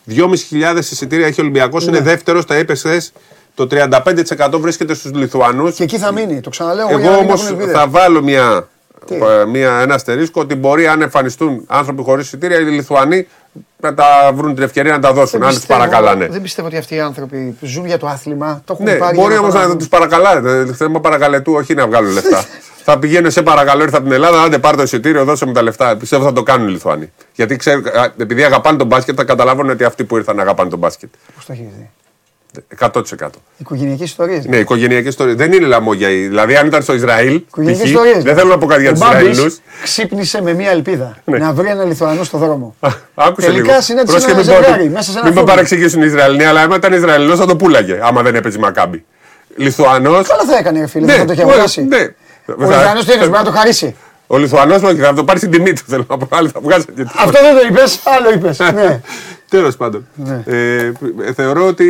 2.500 εισιτήρια έχει ο Ολυμπιακός, Ναι. είναι δεύτερος, τα είπες χθες. Το 35% βρίσκεται στους Λιθουανούς. Και εκεί θα μείνει. Το ξαναλέω. για Εγώ να μην όμως έχουν ελπίδες. θα βάλω μια, Τι; ε, μια, ένα αστερίσκο ότι μπορεί αν εμφανιστούν άνθρωποι χωρίς εισιτήρια, οι Λιθουανοί να τα βρουν την ευκαιρία να τα δώσουν, αν του πιστεύω- παρακαλάνε. Δεν πιστεύω ότι αυτοί οι άνθρωποι ζουν για το άθλημα. Το έχουν Ναι, πάρει μπορεί για όμως το να του παρακαλάνε. Θέμα παρακαλετού, όχι να βγάλουν λεφτά. θα πηγαίνουν σε παρακαλώ, ήρθα από την Ελλάδα, άντε πάρ το εισιτήριο, δώσε μου τα λεφτά. Πιστεύω θα το κάνουν οι Λιθουάνοι. Γιατί ξέρουν, α, επειδή αγαπάνε τον μπάσκετ, θα καταλάβουν ότι αυτοί που ήρθαν αγαπάνε τον μπάσκετ. Πώς το έχεις δει; 100%. Οικογενειακές ιστορίες. Ναι, οικογενειακές ιστορίες. Δεν είναι λαμόγια. Δηλαδή, αν ήταν στο Ισραήλ, Οικογενειακές π.χ., ιστορίες. δεν θέλω να πω κάτι για Ο τους Μπάμπης Ισραηλινού. ξύπνησε με μία ελπίδα. Ναι. Να βρει ένα Λιθουανό στο δρόμο. Άκουσε Τελικά λίγο. συνάντησε Πρόσεχε, ένα μην πω ότι- ζευγάρι μέσα σε ένα Μην με φούρνο. παρεξηγήσουν οι Ισραηλινοί, αλλά άμα ήταν Ισραηλινός θα το πούλαγε. Άμα δεν έπαιζε Μακάμπι. Λιθουανό. Καλά θα έκανε, ρε φίλε, Ναι, δεν θα το είχε ωραία, αγοράσει. ναι. Ο Λιθουανός τι είναι, μπορεί να το χαρίσει. Ο Λιθουανός όχι, θα το πάρει στην τιμή του. Θέλω να πω. Άλλοι θα βγάζει. Αυτό δεν το είπες, άλλο είπες. Ναι. Τέλος πάντων. Ε, ε, θεωρώ ότι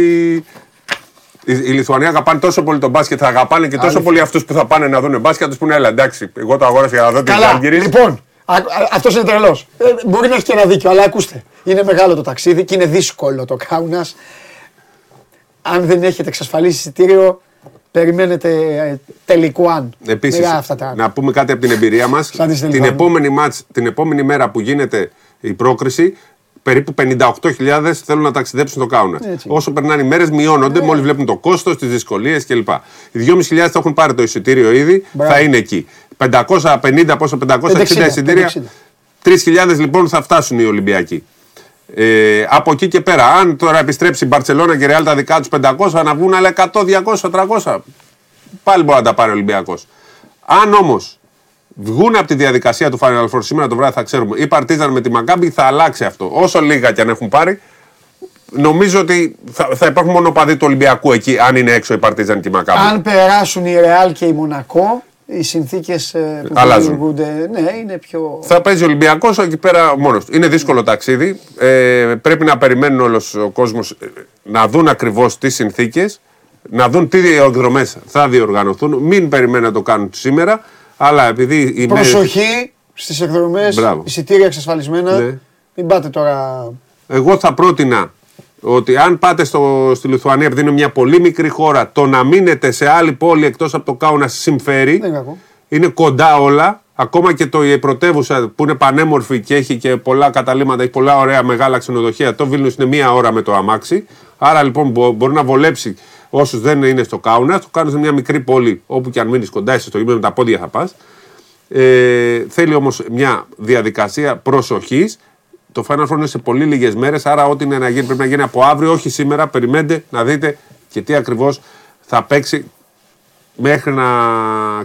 οι, οι Λιθουανοί αγαπάνε τόσο πολύ τον μπάσκετ, θα αγαπάνε και τόσο πολύ αυτούς που θα πάνε να δουν μπάσκετ, τους πούνε έλα εντάξει, εγώ το αγόρασα για να δω την Καλά, Ζάλγκιρις». λοιπόν, αυτός είναι τρελός. μπορεί να έχει και ένα δίκιο, αλλά ακούστε. Είναι μεγάλο το ταξίδι και είναι δύσκολο το κάουνας. Αν δεν έχετε εξασφαλίσει εισιτήριο, περιμένετε ε, τελικό αν. Επίσης, Μοιρά αυτά τα. να πούμε κάτι από την εμπειρία μας. Σαν τις την, Λιθουανοί. επόμενη μάτς, την επόμενη μέρα που γίνεται η πρόκριση, περίπου 58.000 θέλουν να ταξιδέψουν στο Κάουνα. Έτσι. Όσο περνάνε οι μέρες, μειώνονται μόλις βλέπουν το κόστος, τις δυσκολίες κλπ. Οι 2.500 θα έχουν πάρει το εισιτήριο ήδη, Μπράβο. θα είναι εκεί. 550, πόσο 560 560, εισιτήρια. 560. 3.000 λοιπόν θα φτάσουν οι Ολυμπιακοί. Ε, από εκεί και πέρα, αν τώρα επιστρέψει η Μπαρσελόνα και η Ρεάλ τα δικά τους 500, να βγουν άλλα 100, 200, 300. Πάλι μπορεί να τα πάρει ο Ολυμπιακός. Αν όμως βγουν από τη διαδικασία του Final Four σήμερα το βράδυ, θα ξέρουμε. Η Παρτίζαν με τη Μακάμπη θα αλλάξει αυτό. Όσο λίγα κι αν έχουν πάρει, νομίζω ότι θα, θα υπάρχουν μόνο παδί του Ολυμπιακού εκεί, αν είναι έξω η Παρτίζαν και η Μακάμπη. Αν περάσουν η Ρεάλ και η Μονακό, οι συνθήκες που Αλλάζουν. δημιουργούνται, ναι, είναι πιο. Θα παίζει ο Ολυμπιακός εκεί πέρα μόνος του. Είναι δύσκολο ταξίδι. Ε, πρέπει να περιμένουν όλος ο κόσμος να δουν ακριβώς τις συνθήκες, να δουν τι διαδρομές θα διοργανωθούν. Μην περιμένουν να το κάνουν σήμερα, αλλά επειδή είναι. Προσοχή στις εκδρομές, Μπράβο. εισιτήρια εξασφαλισμένα. Ναι. Μην πάτε τώρα. Εγώ θα πρότεινα ότι αν πάτε στο, στη Λιθουανία, επειδή είναι μια πολύ μικρή χώρα, το να μείνετε σε άλλη πόλη εκτός από το Κάουνας συμφέρει. Δεν είναι κακό. Είναι κοντά όλα. Ακόμα και το η πρωτεύουσα που είναι πανέμορφη και έχει και πολλά καταλήμματα, έχει πολλά ωραία μεγάλα ξενοδοχεία. Το Βίλνιους είναι μία ώρα με το αμάξι. Άρα λοιπόν μπο- μπορεί να βολέψει όσου δεν είναι στο Κάουνα. Το κάνουν σε μια μικρή πόλη όπου και αν μείνεις κοντά, είσαι στο γήπεδο με τα πόδια θα πας. Ε, θέλει όμως μια διαδικασία προσοχής. Το Final Four είναι σε πολύ λίγες μέρες. Άρα, ό,τι είναι να γίνει πρέπει να γίνει από αύριο, όχι σήμερα. Περιμένετε να δείτε και τι ακριβώς θα παίξει μέχρι να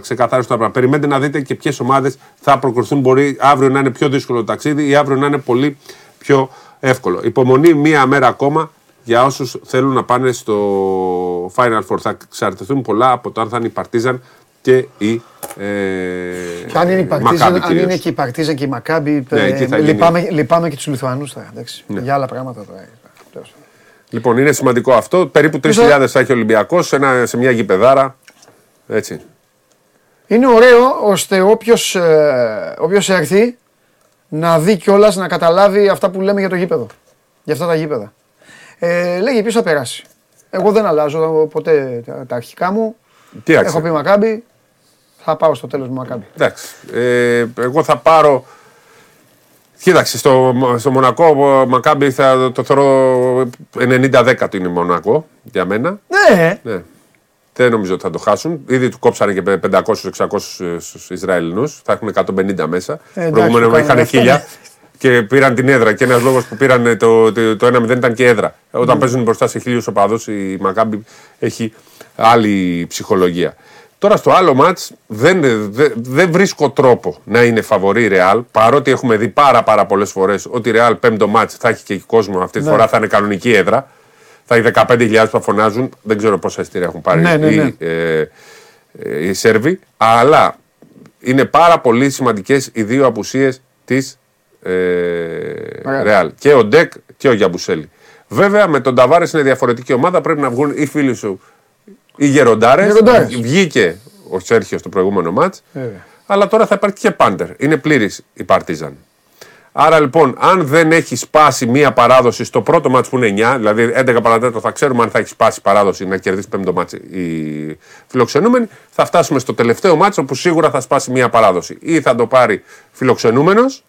ξεκαθαρίσουν τα πράγματα. Περιμένετε να δείτε και ποιες ομάδες θα προκριθούν. Μπορεί αύριο να είναι πιο δύσκολο το ταξίδι ή αύριο να είναι πολύ πιο εύκολο. Υπομονή μία μέρα ακόμα για όσους θέλουν να πάνε στο Final Four. Θα εξαρτηθούν πολλά από το αν θα είναι η Παρτίζαν και η. Ε, Και αν είναι η Παρτίζαν, Μακάμπι αν κυρίως. είναι και η Παρτίζαν και η Μακάμπι, Ναι, ε, εκεί θα γίνει. λυπάμαι, λυπάμαι και τους Λιθουανούς τώρα. εντάξει. Ναι. Για άλλα πράγματα τώρα. Τέλος πάντων. Λοιπόν, είναι σημαντικό αυτό. Περίπου 3.000 θα έχει ο Ολυμπιακός σε, ένα- σε μια γηπεδάρα. Έτσι. Είναι ωραίο ώστε όποιος όποιος έρθει να δει κιόλας να καταλάβει αυτά που λέμε για το γήπεδο. Για αυτά τα γήπεδα. Ε, λέγε ποιος θα περάσει. Εγώ δεν αλλάζω ποτέ τα, τα αρχικά μου. Τι άξιο. Έχω πει Μακάμπι. Θα πάω στο τέλος μου Μακάμπι. Εντάξει. Ε, εγώ θα πάρω. Κοίταξε, στο, στο Μονακό ο Μακάμπι θα το θεωρώ 90-10 το είναι Μονακό για μένα. Ναι, Ναι. Δεν νομίζω ότι θα το χάσουν. Ήδη του κόψανε και 500-600 Ισραηλινούς. Θα έχουν 150 μέσα. εντάξει, Προηγούμενο το είχαν κάνανε 1000 και πήραν την έδρα. Και ένας λόγος που πήραν το, το, το 1-0 ήταν και έδρα. Ναι. Όταν παίζουν μπροστά σε χίλιους οπαδούς, η Μακάμπι έχει άλλη ψυχολογία. Τώρα στο άλλο μάτς δεν, δεν, δεν βρίσκω τρόπο να είναι φαβορή η Ρεάλ παρότι έχουμε δει πάρα πάρα πολλές φορές ότι η Ρεάλ πέμπτο μάτς θα έχει και κόσμο αυτή Ναι. τη φορά θα είναι κανονική έδρα θα έχει 15.000 που θα φωνάζουν δεν ξέρω πόσα εισιτήρια έχουν πάρει Ναι, ναι, ναι. Οι, ε, ε, οι Σέρβοι αλλά είναι πάρα πολύ σημαντικές οι δύο απουσίες της ε, Ρεάλ. Ρεάλ και ο Ντεκ και ο Γιαμπουσέλη βέβαια με τον Ταβάρες είναι διαφορετική ομάδα πρέπει να βγουν οι φίλοι σου οι γεροντάρες. Γεροντάρες. Βγήκε ο Σέρχιος στο προηγούμενο μάτς. Βέβαια. Αλλά τώρα θα υπάρχει και πάντερ. Είναι πλήρης η Παρτίζαν. Άρα λοιπόν, αν δεν έχει σπάσει μία παράδοση στο πρώτο μάτς που είναι 9, δηλαδή 11 παρατέταρτο θα ξέρουμε αν θα έχει σπάσει παράδοση να κερδίσει πέμπτο μάτς η φιλοξενούμενη, θα φτάσουμε στο τελευταίο μάτς όπου σίγουρα θα σπάσει μία παράδοση. Ή θα το πάρει φιλοξενούμενος,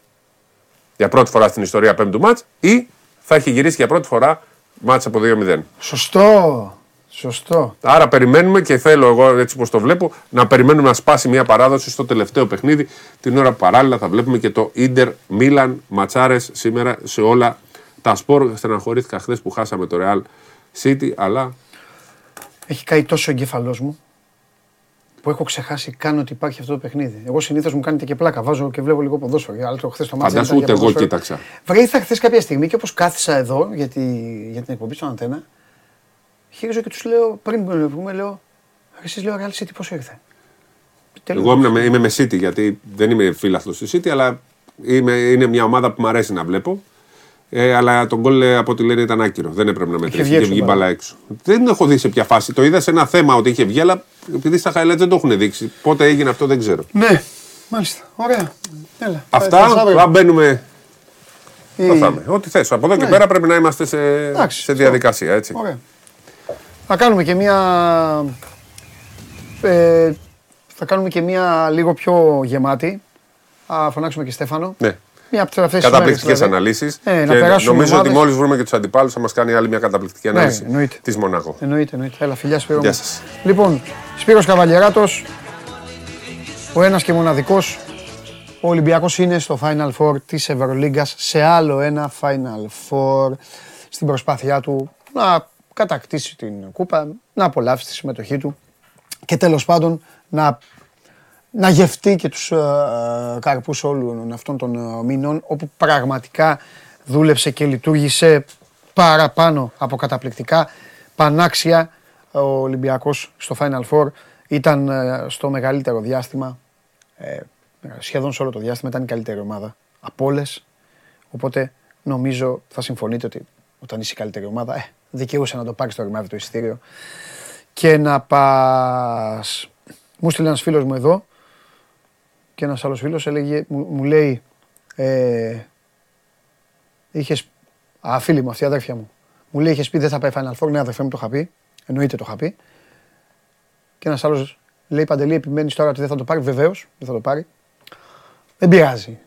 για πρώτη φορά στην ιστορία πέμπτου μάτς ή θα έχει γυρίσει για πρώτη φορά μάτς από 2-0. Σωστό. Σωστό. Άρα περιμένουμε και θέλω εγώ έτσι όπως το βλέπω να περιμένουμε να σπάσει μια παράδοση στο τελευταίο παιχνίδι την ώρα που παράλληλα θα βλέπουμε και το Ίντερ Μίλαν ματσάρες σήμερα σε όλα τα σπορ. Στεναχωρήθηκα χθες που χάσαμε το Real City αλλά Έχει καεί τόσο ο εγκέφαλός μου που έχω ξεχάσει καν ότι υπάρχει αυτό το παιχνίδι. Εγώ συνήθως μου κάνετε και πλάκα. Βάζω και βλέπω λίγο ποδόσφαιρο. Αλλά το χθες το μάτι. φαντάσου ούτε εγώ κοίταξα. Βρε, ήρθα χθες κάποια στιγμή και όπως κάθισα εδώ για, τη, για την εκπομπή στον Αντένα, χείριζω και τους λέω πριν πούμε, λέω. Εσείς λέω Real City πόσο ήρθε; Τελείως. Εγώ ήμουν με- είμαι με City γιατί δεν είμαι φίλαθλος στη City αλλά είμαι, είναι μια ομάδα που μου αρέσει να βλέπω. Ε, αλλά τον γκολ ε, από ό,τι λένε ήταν άκυρο. Δεν έπρεπε να μετρήσει. βγει Είχε έξω βγει μπάλα. μπάλα έξω. Δεν έχω δει σε ποια φάση. Το είδα σε ένα θέμα ότι είχε βγει, αλλά επειδή στα highlights δεν το έχουν δείξει. Πότε έγινε αυτό δεν ξέρω. Ναι, μάλιστα. Ωραία. Έλα. Αυτά, θα- θα αύριο. θα μπαίνουμε. Ή- Το θα είμαι. Ό,τι θες. Από εδώ και Ναι. πέρα πρέπει να είμαστε σε, Εντάξει, σε αυτό. διαδικασία. Έτσι. Ωραία. Θα κάνουμε και μία. Ε, θα κάνουμε και μία λίγο πιο γεμάτη. Θα φωνάξουμε και Στέφανο. Ναι. Μία από αυτές τις Καταπληκτικές μέρες, δηλαδή. αναλύσεις. Ε, να και περάσουμε νομίζω ότι ομάδες. μόλις βρούμε και τους αντιπάλους θα μας κάνει άλλη μια καταπληκτική ανάλυση Ναι, εννοείται. της Μονακό. Εννοείται, εννοείται. Έλα, φιλιά Σπύρο. Γεια μου. σας. Λοιπόν, Σπύρος Καβαλιεράτος, ο ένας και μοναδικός. Ο Ολυμπιακός είναι στο Final Four της Ευρωλίγκας, σε άλλο ένα Final Four, στην προσπάθειά του να κατακτήσει την κούπα, να απολαύσει τη συμμετοχή του και τέλος πάντων να, να γευτεί και τους ε, καρπούς όλων αυτών των ε, μήνων, όπου πραγματικά δούλεψε και λειτουργήσε παραπάνω από καταπληκτικά, πανάξια ο Ολυμπιακός στο Final Four ήταν ε, στο μεγαλύτερο διάστημα, ε, σχεδόν σε όλο το διάστημα ήταν η καλύτερη ομάδα από όλες, οπότε νομίζω θα συμφωνείτε ότι όταν είσαι η καλύτερη ομάδα, ε, δικαιούσε να το πάρεις το ρημάδι το εισιτήριο. Και να πας... Μου στείλε ένας φίλος μου εδώ και ένας άλλος φίλος έλεγε, μου, μου λέει, ε, είχες, α, φίλη μου, αυτή η αδέρφια μου, μου λέει, είχες πει δεν θα πάει Final Four, ναι αδερφέ μου το είχα πει, εννοείται το είχα πει. Και ένας άλλος λέει, Παντελή, επιμένεις τώρα ότι δεν θα το πάρει, βεβαίως, δεν θα το πάρει. Δεν πειράζει.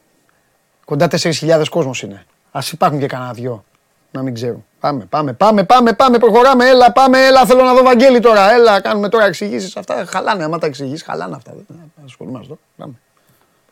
Κοντά 4.000 κόσμος είναι. Ας υπάρχουν και κανένα δυο. Να μην ξέρουν. Πάμε, πάμε, πάμε, πάμε, πάμε, προχωράμε. Έλα, πάμε, έλα. Θέλω να δω Βαγγέλη τώρα. Έλα, κάνουμε τώρα εξηγήσεις. Αυτά χαλάνε. Άμα τα εξηγήσει, χαλάνε αυτά. Δεν ασχολούμαστε εδώ. Πάμε.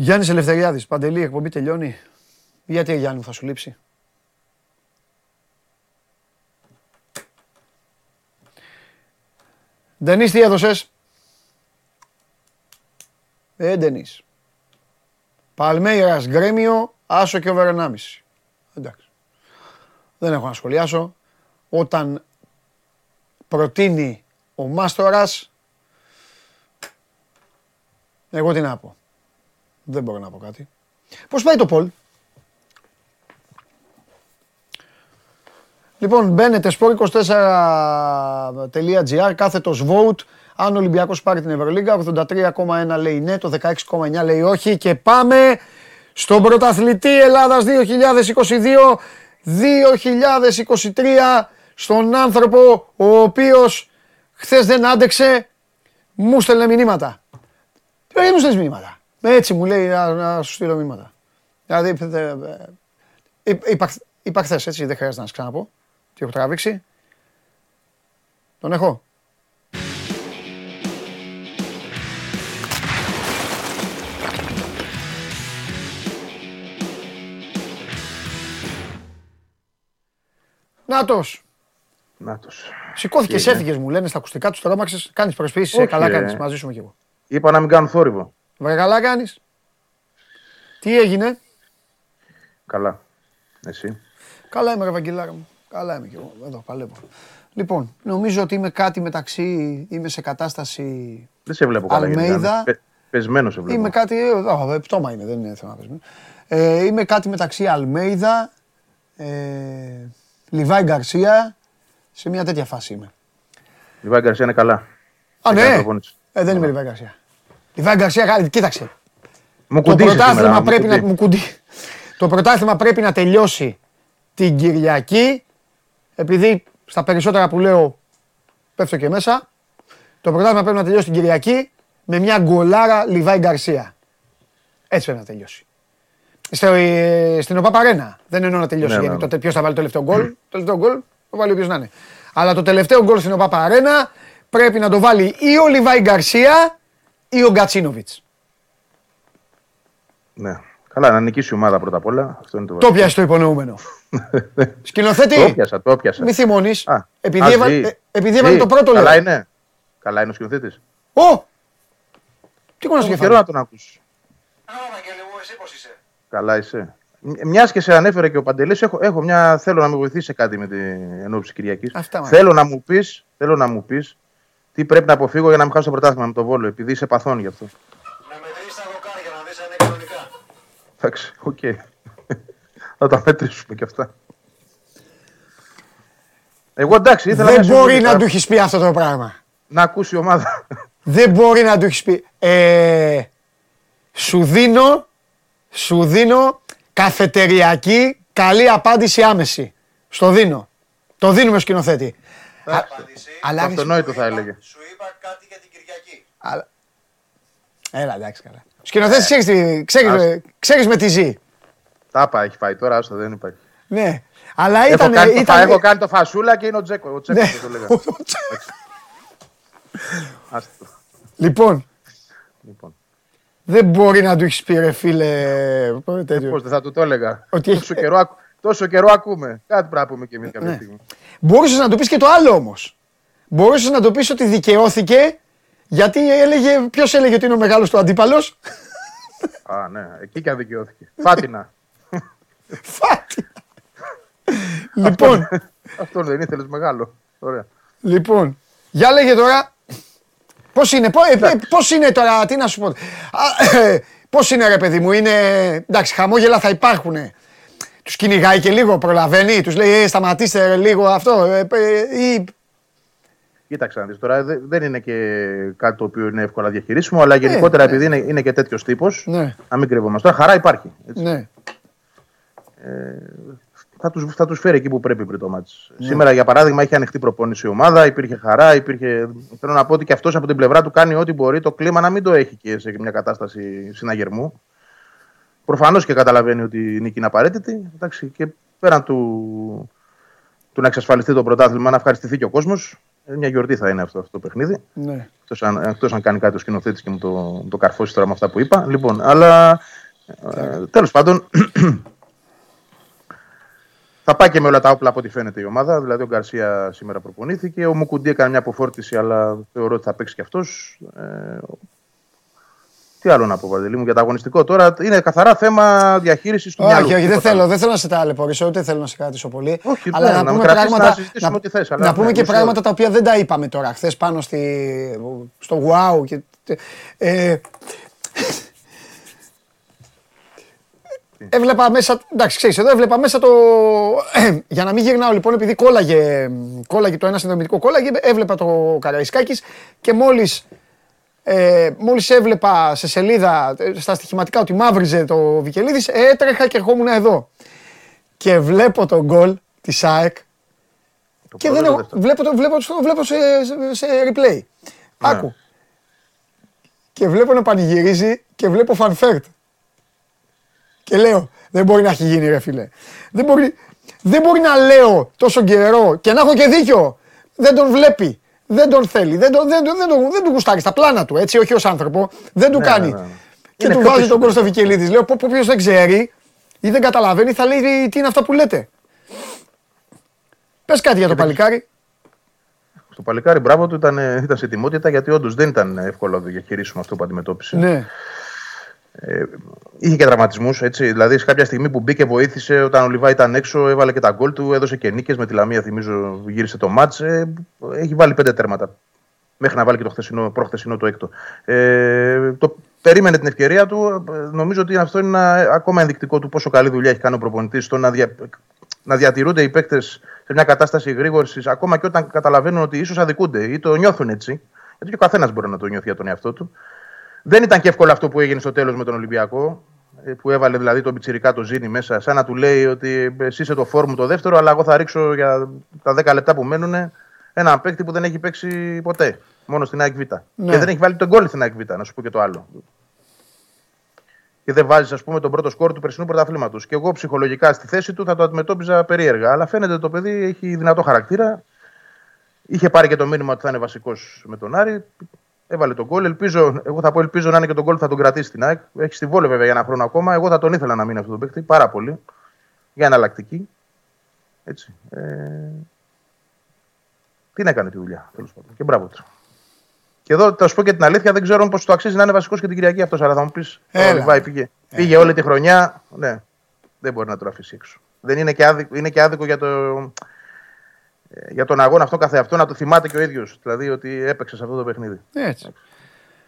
Γιάννης Ελευθεριάδης, Παντελή, η εκπομπή τελειώνει. Γιατί Γιάννη μου θα σου λείψει; Ντενίς τι έδωσες; Ε, Ντενίς. Παλμέιρας Γκρέμιο, άσο και over 1,5. Εντάξει. Δεν έχω να σχολιάσω. Όταν προτείνει ο Μάστορας, εγώ τι να πω. Δεν μπορώ να πω κάτι. Πώς πάει το Πολ. Λοιπόν, μπαίνετε sport24.gr, κάθετος vote. Αν ο Ολυμπιακός πάρει την Ευρωλίγκα, 83,1 λέει ναι, το 16,9 λέει όχι. Και πάμε στον πρωταθλητή Ελλάδας 2022, 2023, στον άνθρωπο ο οποίος χθες δεν άντεξε, μου στέλνε μηνύματα. Τι μου στέλνεις μηνύματα. Έτσι μου λέει να, να σου στείλω μηνύματα. Δηλαδή, ε, ε, ε, είπα, είπα χθες, έτσι, δεν χρειάζεται να σας ξαναπώ. Τι έχω τραβήξει. Τον έχω. Νάτος. Νάτος. Σηκώθηκες, Τι έγινε; έφυγες μου λένε στα ακουστικά τους τρόμαξες. Κάνεις προσπίσεις, ε, Όχι, καλά ε. κάνεις. Μαζί σου είμαι κι εγώ. Είπα να μην κάνω θόρυβο. Βρε καλά κάνεις. Τι έγινε; Καλά. Εσύ; Καλά είμαι, ρε Βαγγελάρα μου. Καλά είμαι κι εγώ. Εδώ παλεύω. Λοιπόν, νομίζω ότι είμαι κάτι μεταξύ. Είμαι σε κατάσταση. Δεν σε βλέπω καλά. γενικά. Αλμέιδα. Πε- Πεσμένος σε βλέπω. Είμαι κάτι. ε, α, ε, Πτώμα είναι, δεν είναι θέμα πεσμένος. Ε, είμαι κάτι μεταξύ Αλμέιδα, ε, Λιβάη Γκαρσία, σε μια τέτοια φάση είμαι. Λιβάη Γκαρσία είναι καλά. Α, Έκανε ναι. προπόνηση. Ε, δεν είμαι Λιβάη Γκαρσία. Λιβάη Γκαρσία, κα- κοίταξε. Μου Το κουντήσει πρωτάθλημα σήμερα, μου πρέπει να κουντεί. μου κουντί. Το πρωτάθλημα πρέπει να τελειώσει την Κυριακή. Επειδή στα περισσότερα που λέω πέφτω και μέσα. Το πρωτάθλημα πρέπει να τελειώσει την Κυριακή με μια γκολάρα Λιβάη Γκαρσία. Έτσι πρέπει να τελειώσει. Στο, ε, στην ΟΠΑ Παρένα. Δεν εννοώ να τελειώσει. Ναι, ναι, γιατί ναι. τότε ποιος θα βάλει το τελευταίο γκολ. Το τελευταίο γκολ το βάλει όποιος να είναι. Αλλά το τελευταίο γκολ στην ΟΠΑ Παρένα πρέπει να το βάλει ή ο Λιβάη Γκαρσία ή ο Γκατσίνοβιτς. Ναι. Καλά, να νικήσει η ομάδα πρώτα απ' όλα. Αυτό είναι το Το πιάσει το υπονοούμενο. Το Σκηνοθέτη, πιάσα, το πιάσα. μη θυμώνεις. Α, Επειδή ας, έβαλε- ζει. ε, επειδή έβαλε Ζει. το πρώτο Καλά λέω. είναι. Καλά είναι ο σκηνοθέτης. Ω! Τι κονάς Έχω και καιρό να τον ακούσει. Καλά είσαι. Μιας και σε ανέφερε και ο Παντελής, έχω, έχω μια. Θέλω να με βοηθήσει σε κάτι με την ενόψει Κυριακής. Αυτά, μάλλον. Θέλω να μου πεις θέλω να μου πεις τι πρέπει να αποφύγω για να μην χάσω το πρωτάθλημα με το βόλεϊ, επειδή είσαι παθών γι' αυτό. Να μετρήσει τα δοκάρια να δεις αν είναι κανονικά. Εντάξει, οκ. Θα τα μετρήσουμε κι αυτά. Εγώ εντάξει, ήθελα Δεν μια μπορεί συμβουλή, να θα- του έχεις πει αυτό το πράγμα. να ακούσει η ομάδα. Δεν μπορεί να του έχεις πει. Ε, σου δίνω, σου δίνω καφετεριακή καλή απάντηση άμεση. Στο δίνω. Το δίνουμε σκηνοθέτη. Α- Αλλά Το αυτονόητο θα έλεγε. Σου είπα κάτι για την Κυριακή. Αλλά- Έλα, εντάξει καλά. Σκηνοθέτης, ξέρεις, τι- ξέρεις, ξέρεις με τι ζει. Τάπα έχει φάει τώρα, άστο δεν υπάρχει. Ναι. Αλλά Έχω ήταν. κάνει, το, ήταν... φα- έχω κάνει το φασούλα και είναι ο Τζέκο. Ο Τζέκος Ναι. το λέγα. Άστο. Λοιπόν, Λοιπόν. δεν μπορεί να του έχεις πει ρε φίλε. τέτοιο. Πώς δεν θα του το έλεγα. Ότι έχει- τόσο, καιρό, ακου- τόσο καιρό ακούμε. Κάτι πρέπει να πούμε κι εμείς κάποια Ναι. στιγμή. Μπορούσες να του πεις και το άλλο όμως. Μπορούσες να του πεις ότι δικαιώθηκε γιατί έλεγε. Ποιος έλεγε ότι είναι ο μεγάλος του αντίπαλος; Α, ναι, εκεί και αδικαιώθηκε. Φάτινα. Φάτι. λοιπόν, Αυτό δεν ήθελες μεγάλο. Ωραία. λοιπόν. Για λέγε τώρα. Πώς είναι, πώ είναι τώρα, τι να σου πω. Πώς είναι ρε παιδί μου, είναι. Εντάξει, χαμόγελα θα υπάρχουν. Τους κυνηγάει και λίγο, προλαβαίνει, τους λέει ε, σταματήστε ρε, λίγο αυτό. ε, ε, ή Κοίταξε να δεις τώρα, δε- δεν είναι και κάτι το οποίο είναι εύκολα διαχειρίσιμο, αλλά γενικότερα ναι. επειδή είναι, είναι και τέτοιος τύπος, Ναι. να μην κρύβομαστε. Τώρα χαρά υπάρχει. Έτσι. Ναι. Θα τους θα τους φέρει εκεί που πρέπει πριν το μάτς. Σήμερα, για παράδειγμα, είχε ανοιχτή προπόνηση η ομάδα, υπήρχε χαρά, υπήρχε. Θέλω να πω ότι και αυτός από την πλευρά του κάνει ό,τι μπορεί το κλίμα να μην το έχει και σε μια κατάσταση συναγερμού. Προφανώς και καταλαβαίνει ότι η νίκη είναι απαραίτητη. Εντάξει, και πέραν του, του να εξασφαλιστεί το πρωτάθλημα, να ευχαριστηθεί και ο κόσμος. Μια γιορτή θα είναι αυτό, αυτό το παιχνίδι. ναι. Εκτός αν, εκτός αν κάνει κάτι ο σκηνοθέτης και μου το, μου το καρφώσει τώρα με αυτά που είπα. Λοιπόν, αλλά ε, τέλος πάντων. θα πάει και με όλα τα όπλα από ό,τι φαίνεται η ομάδα. Δηλαδή, ο Γκαρσία σήμερα προπονήθηκε. Ο Μουκουντή έκανε μια αποφόρτιση, αλλά θεωρώ ότι θα παίξει κι αυτός. Ε, τι άλλο να πω, Παντελή μου, για το αγωνιστικό τώρα. Είναι καθαρά θέμα διαχείρισης του μυαλού. Όχι, όχι, δεν Τίποτα θέλω, άλλο. δεν θέλω να σε ταλαιπωρήσω, ούτε θέλω να σε κρατήσω πολύ. Όχι, αλλά ναι, να, να με πούμε κρατήσεις, πράγματα, να συζητήσουμε ό,τι θες, αλλά να πούμε ναι, και μισή πράγματα ώρα. τα οποία δεν τα είπαμε τώρα χθες πάνω στη, στο wow. Και, ε, έβλεπα μέσα, εντάξει ξέρεις, εδώ έβλεπα μέσα το, για να μην γυρνάω λοιπόν επειδή κόλλαγε, κόλλαγε το ένα συνδρομητικό κόλλαγε, έβλεπα το Καραϊσκάκης και μόλις ε, μόλις έβλεπα σε σελίδα ε, στα στοιχηματικά ότι μαύριζε το Βικελίδης, έτρεχα και ερχόμουν εδώ. Και βλέπω τον γκολ της ΑΕΚ Το και πρώτο δεν ή το έχω, δεύτερο; βλέπω, το, βλέπω, το βλέπω σε, σε, σε replay. Ναι. Άκου. Και βλέπω να πανηγυρίζει και βλέπω φανφέρτ. Και λέω, δεν μπορεί να έχει γίνει ρε φίλε. Δεν μπορεί, δεν μπορεί να λέω τόσο καιρό και να έχω και δίκιο. Δεν τον βλέπει. Δεν τον θέλει. Δεν, τον, δεν, τον- δεν, τον, δεν του γουστάρει στα πλάνα του, έτσι, όχι ως άνθρωπο. Δεν του Ναι, κάνει. ναι, ναι. Και Είναι του πιο βάζει πίσω. τον κόλ στο Βικελίδης. Λέω, πω, πω, ποιος δεν ξέρει ή δεν καταλαβαίνει, θα λέει τι είναι αυτά που λέτε; Πες κάτι για το παλικάρι. Στο παλικάρι, μπράβο του, ήταν, ε, ήταν σε ετοιμότητα γιατί όντως δεν ήταν εύκολο να το διαχειρίσουμε αυτό που αντιμετώπισε. Ναι. Είχε και τραυματισμούς, έτσι. Δηλαδή, σε κάποια στιγμή που μπήκε, βοήθησε. Όταν ο Λιβά ήταν έξω, έβαλε και τα γκολ του, έδωσε και νίκες με τη Λαμία. Θυμίζω, γύρισε το μάτς. Ε, έχει βάλει πέντε τέρματα. Μέχρι να βάλει και το χθεσινό, προχθεσινό το έκτο. Ε, το, περίμενε την ευκαιρία του. Ε, Νομίζω ότι αυτό είναι ένα ακόμα ενδεικτικό του πόσο καλή δουλειά έχει κάνει ο προπονητής στο να, δια... να διατηρούνται οι παίκτες σε μια κατάσταση γρήγορσης, ακόμα και όταν καταλαβαίνουν ότι ίσως αδικούνται ή το νιώθουν έτσι. Γιατί και ο καθένας μπορεί να το νιώθει για τον εαυτό του. Δεν ήταν και εύκολο αυτό που έγινε στο τέλος με τον Ολυμπιακό. ε, Που έβαλε δηλαδή τον Πιτσυρικά το Ζήνη μέσα, σαν να του λέει ότι εσύ είσαι το φόρμου το δεύτερο, αλλά εγώ θα ρίξω για τα 10 λεπτά που μένουν ένα παίκτη που δεν έχει παίξει ποτέ. Μόνο στην ΑΕΚ Β. Ναι. Και δεν έχει βάλει τον γκολ στην ΑΕΚ Β, να σου πω και το άλλο. Και δεν βάζεις, ας πούμε, τον πρώτο σκόρ του περσινού πρωταθλήματος. Και εγώ ψυχολογικά στη θέση του θα το αντιμετώπιζα περίεργα. Αλλά φαίνεται το παιδί έχει δυνατό χαρακτήρα. Είχε πάρει και το μήνυμα ότι θα είναι βασικός με τον Άρη. Έβαλε τον γκολ. Ελπίζω, εγώ θα πω ελπίζω να είναι και τον γκολ που θα τον κρατήσει στην ΑΕΚ. Έχει στη βόλε βέβαια για ένα χρόνο ακόμα. Εγώ θα τον ήθελα να μείνει αυτό το παίκτη πάρα πολύ. Για εναλλακτική. Έτσι. Ε... Την έκανε τη δουλειά τέλος πάντων. Και μπράβο του. Και εδώ θα σου πω και την αλήθεια, δεν ξέρω πώς το αξίζει να είναι βασικός και την Κυριακή αυτός. Αλλά θα μου πεις: Έλα. Ο Λιβάη πήγε, πήγε όλη τη χρονιά. Ναι, δεν μπορεί να το αφήσει έξω. Δεν είναι και άδικο, είναι και άδικο για, το, ε, για τον αγώνα αυτό καθεαυτό να το θυμάται και ο ίδιος. Δηλαδή ότι έπαιξε σε αυτό το παιχνίδι. Έτσι.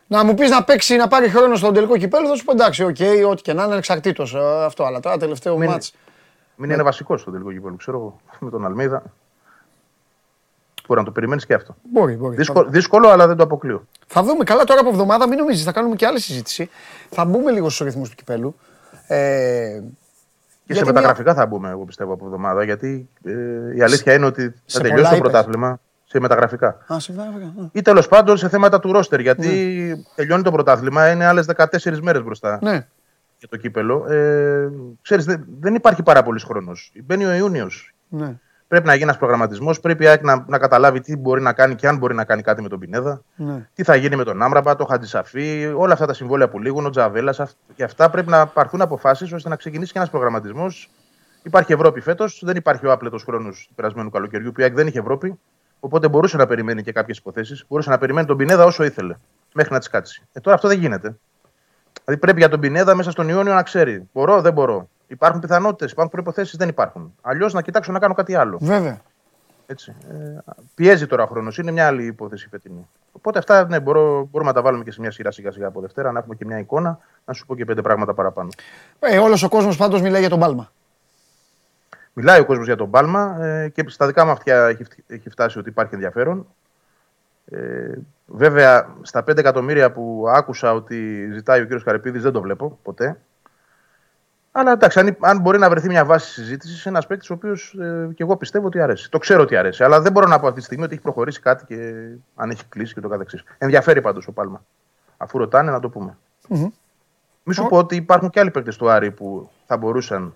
Να μου πεις να παίξει, να πάρει χρόνο στον τελικό κυπέλλου, θα σου πω εντάξει, οκ, ό,τι και να είναι εξαιρετέο αυτό. Αλλά τώρα τελευταίο Μην- μάτς. Μην είναι βασικός στο τελικό κυπέλο, ξέρω εγώ, με τον Αλμίδα. Μπορεί να το περιμένεις και αυτό. Μπορεί, μπορεί. Δύσκολο, δύσκολο, αλλά δεν το αποκλείω. Θα δούμε καλά τώρα από εβδομάδα, μην νομίζεις, θα κάνουμε και άλλη συζήτηση. Θα μπούμε λίγο στους ρυθμούς του κυπέλου. Ε, Και γιατί σε μεταγραφικά θα μπούμε, εγώ πιστεύω, από εβδομάδα. Γιατί ε, η αλήθεια είναι ότι Σε θα τελειώσει πολλά το είπες. πρωτάθλημα σε μεταγραφικά. Α, σε βέβαια, α. Ή τέλος πάντων σε θέματα του ρόστερ. Γιατί τελειώνει το πρωτάθλημα, είναι άλλες 14 μέρες μπροστά Ναι, για το κύπελο. Ε, ξέρεις, δεν, δεν υπάρχει πάρα πολύς χρόνος. Μπαίνει ο Ιούνιος. ναι. Πρέπει να γίνει ένας προγραμματισμός. Πρέπει η ΑΕΚ να, να καταλάβει τι μπορεί να κάνει και αν μπορεί να κάνει κάτι με τον Πινέδα. ναι. Τι θα γίνει με τον Άμραμπα, το Χατζησαφή, όλα αυτά τα συμβόλαια που λήγουν, ο Τζαβέλας. Και αυτά πρέπει να πάρθουν αποφάσεις ώστε να ξεκινήσει και ένας προγραμματισμός. Υπάρχει Ευρώπη φέτος, δεν υπάρχει ο άπλετος χρόνος του περασμένου καλοκαιριού που η ΑΕΚ δεν είχε Ευρώπη. Οπότε μπορούσε να περιμένει και κάποιες υποθέσεις. Μπορούσε να περιμένει τον Πινέδα όσο ήθελε, μέχρι να της κάτσει. Ε, τώρα αυτό δεν γίνεται. Δηλαδή πρέπει για τον Πινέδα μέσα στον Ιόνιο να ξέρει. Μπορώ, δεν μπορώ. Υπάρχουν πιθανότητες, υπάρχουν προποθέσει, δεν υπάρχουν. Αλλιώς να κοιτάξω να κάνω κάτι άλλο. Βέβαια. Έτσι. Ε, πιέζει τώρα ο χρόνος. Είναι μια άλλη υπόθεση φετινή. Οπότε αυτά ναι, μπορώ, μπορούμε να τα βάλουμε και σε μια σειρά σιγά σιγά από Δευτέρα, να έχουμε και μια εικόνα, να σου πω και πέντε πράγματα παραπάνω. Ε, Όλος ο κόσμος πάντως μιλάει για τον Πάλμα. Μιλάει ο κόσμος για τον Πάλμα ε, και στα δικά μου αυτιά έχει, φτ- έχει φτάσει ότι υπάρχει ενδιαφέρον. Ε, βέβαια, στα 5 εκατομμύρια που άκουσα ότι ζητάει ο κύριος Καρυπίδης δεν το βλέπω ποτέ. Αλλά εντάξει, αν, αν μπορεί να βρεθεί μια βάση συζήτησης, ένας παίκτης ο οποίος ε, και εγώ πιστεύω ότι αρέσει. Το ξέρω ότι αρέσει. Αλλά δεν μπορώ να πω αυτή τη στιγμή ότι έχει προχωρήσει κάτι και αν έχει κλείσει και το καθεξής. Ενδιαφέρει πάντως ο Πάλμα. Αφού ρωτάνε, να το πούμε. Μη σου πω ότι υπάρχουν και άλλοι παίκτες του Άρη που θα μπορούσαν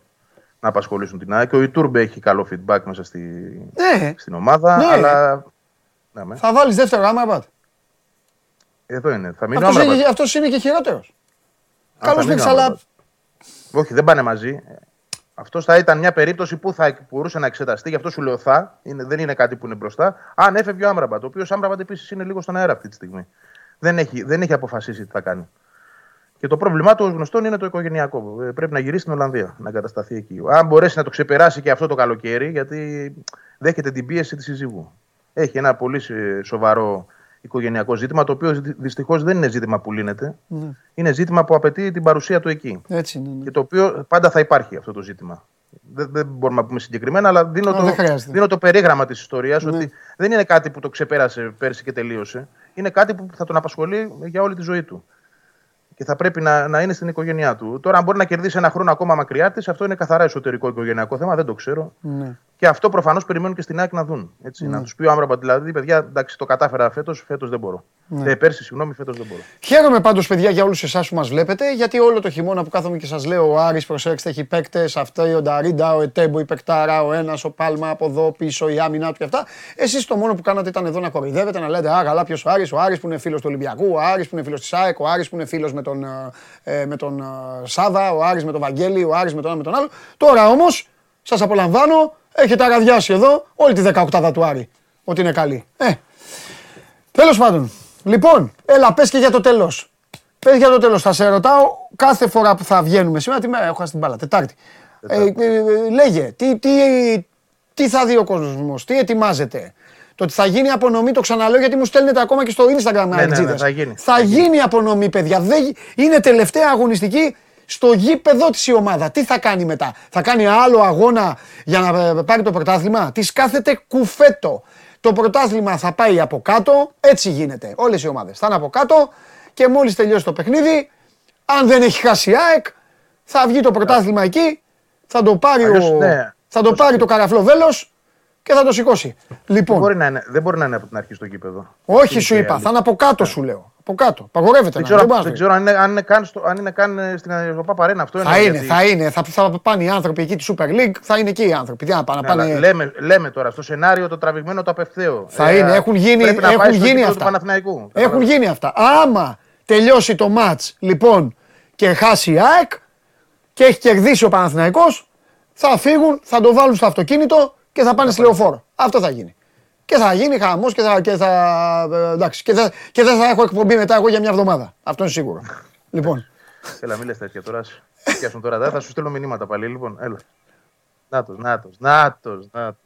να απασχολήσουν την ΑΕΚ. Ο Ιτούρμπε έχει καλό feedback μέσα στη, Ναι, στην ομάδα. Ναι. Αλλά. Ναι, με. θα βάλεις δεύτερο Άμραμπατ. Εδώ είναι. Θα μείνω Αυτός Άμραμπατ. είναι, αυτός είναι και χειρότερος. θα Καλός μείνω παίκτης, αλλά. Άμραμπατ. Όχι, δεν πάνε μαζί. Αυτός θα ήταν μια περίπτωση που θα μπορούσε να εξεταστεί, γι' αυτό σου λέω θα, είναι, δεν είναι κάτι που είναι μπροστά. Αν έφευγε ο Άμραμπατ, ο οποίος Άμραμπατ επίσης είναι λίγο στον αέρα αυτή τη στιγμή. Δεν έχει, δεν έχει αποφασίσει τι θα κάνει. Και το πρόβλημά του ως γνωστόν είναι το οικογενειακό. Ε, Πρέπει να γυρίσει στην Ολλανδία, να εγκατασταθεί εκεί. Αν μπορέσει να το ξεπεράσει και αυτό το καλοκαίρι, γιατί δέχεται την πίεση της συζύγου. Έχει ένα πολύ ε, σοβαρό οικογενειακό ζήτημα, το οποίο δυστυχώς δεν είναι ζήτημα που λύνεται. Ναι. Είναι ζήτημα που απαιτεί την παρουσία του εκεί. Έτσι είναι. ναι. Και το οποίο πάντα θα υπάρχει αυτό το ζήτημα. Δεν, δεν μπορούμε να πούμε συγκεκριμένα, αλλά δίνω, Α, το, δεν χρειάζεται. δίνω το περίγραμμα της ιστορίας Ναι. ότι δεν είναι κάτι που το ξεπέρασε πέρσι και τελείωσε. Είναι κάτι που θα τον απασχολεί για όλη τη ζωή του. Και θα πρέπει να, να είναι στην οικογένειά του. Τώρα, αν μπορεί να κερδίσει ένα χρόνο ακόμα μακριά της, αυτό είναι καθαρά εσωτερικό οικογενειακό θέμα, δεν το ξέρω. Ναι. Και αυτό προφανώς περιμένουν και στην ΑΕΚ να δουν. Έτσι, Να τους πει ο Άμραμπα, δηλαδή, παιδιά, εντάξει, το κατάφερα φέτος, φέτος δεν μπορώ. Ναι. Ε, πέρσι, συγγνώμη, φέτος δεν μπορώ. Χαίρομαι πάντως, παιδιά, για όλους εσάς που μας βλέπετε, γιατί όλο το χειμώνα που κάθομαι και σας λέω: Ο Άρης, προσέξτε, έχει παίκτες. Αυτό, ο Νταρίντα, ο Ετέμπο, η Πεκτάρα, ο ένας, ο Πάλμα από εδώ πίσω, η άμυνά του και αυτά. Εσείς το μόνο που κάνατε ήταν εδώ να κοροϊδεύετε, να λέτε: Α, καλά, ποιος ο Άρης, ο Άρης που είναι φίλος του Ολυμπιακού, ο Άρης που είναι φίλος της ΑΕΚ, ο Άρης που είναι φίλος με τον, ε, με τον ε, Σάβα, ο Άρης με τον Βαγγέλη, ο Άρης με τον ένα με τον άλλο. Τώρα όμως, σας απολαμβάνω, έχετε αραδιάσει εδώ όλη τη 18 του Άρη. Ότι είναι καλή. Ε, Τέλος πάντων. Λοιπόν, έλα, πες και για το τέλος. Πες για το τέλος. Θα σε ρωτάω κάθε φορά που θα βγαίνουμε. Σήμερα τι μέρα έχω χάσει την μπάλα. Τετάρτη. Ε, ε, ε, λέγε, τι, τι, τι θα δει ο κόσμος, τι ετοιμάζεται; Το ότι θα γίνει απονομή το ξαναλέω γιατί μου στέλνετε ακόμα και στο Instagram ναι, αεξίδες. ναι, θα γίνει. Θα γίνει απονομή, παιδιά. Δεν... γι- Είναι τελευταία αγωνιστική στο γήπεδο της η ομάδα. Τι θα κάνει μετά; Θα κάνει άλλο αγώνα για να ε, πάρει το πρωτάθλημα; Της κάθεται κουφέτο. Το πρωτάθλημα θα πάει από κάτω. Έτσι γίνεται. Όλες οι ομάδες θα είναι από κάτω και μόλις τελειώσει το παιχνίδι, αν δεν έχει χάσει η ΑΕΚ, θα βγει το πρωτάθλημα εκεί, θα το πάρει, Αλλιώς, ο... ναι. θα το, πάρει το καραφλό βέλος και θα το σηκώσει. Δεν Λοιπόν, μπορεί, να είναι, δεν μπορεί να είναι από την αρχή στο γήπεδο. όχι Είναι σου και είπα, άλλη. θα είναι από κάτω σου λέω. Από κάτω. Παγορεύεται Δεν να ξέρω, δεν μπορεί να δεν το ξέρω αν, είναι, αν, είναι καν στο, αν είναι καν ε, στην στο Παπαρένα αυτό. Θα εννοώ, είναι, γιατί- θα είναι. Θα, θα πάνε οι άνθρωποι εκεί της Super League, θα είναι εκεί οι άνθρωποι. Τι να πάνε, Ναι, να αλλά πάνε. λέμε, λέμε τώρα στο σενάριο το τραβηγμένο το απευθέω. Θα είναι, έχουν γίνει, πρέπει να έχουν πάει στο γίνει γήπεδο αυτά. Του Παναθηναϊκού. Έχουν γίνει αυτά. Άμα τελειώσει το μάτς λοιπόν και χάσει η ΑΕΚ και έχει κερδίσει ο Παναθηναϊκός, θα φύγουν, θα το βάλουν στο αυτοκίνητο και θα πάνε στη λεωφόρο. Αυτό θα γίνει. Και θα γίνει χαμός και θα, και θα, ε, εντάξει, και θα, και δεν θα έχω εκπομπή μετά εγώ για μια εβδομάδα. Αυτό είναι σίγουρο. λοιπόν, Έλα, μην λες τέτοια τώρα. σε Πιάσουν τώρα. Δεν θα σου στείλω μηνύματα πάλι. Λοιπόν, έλα. Νάτος, νάτος, νάτος, νάτος.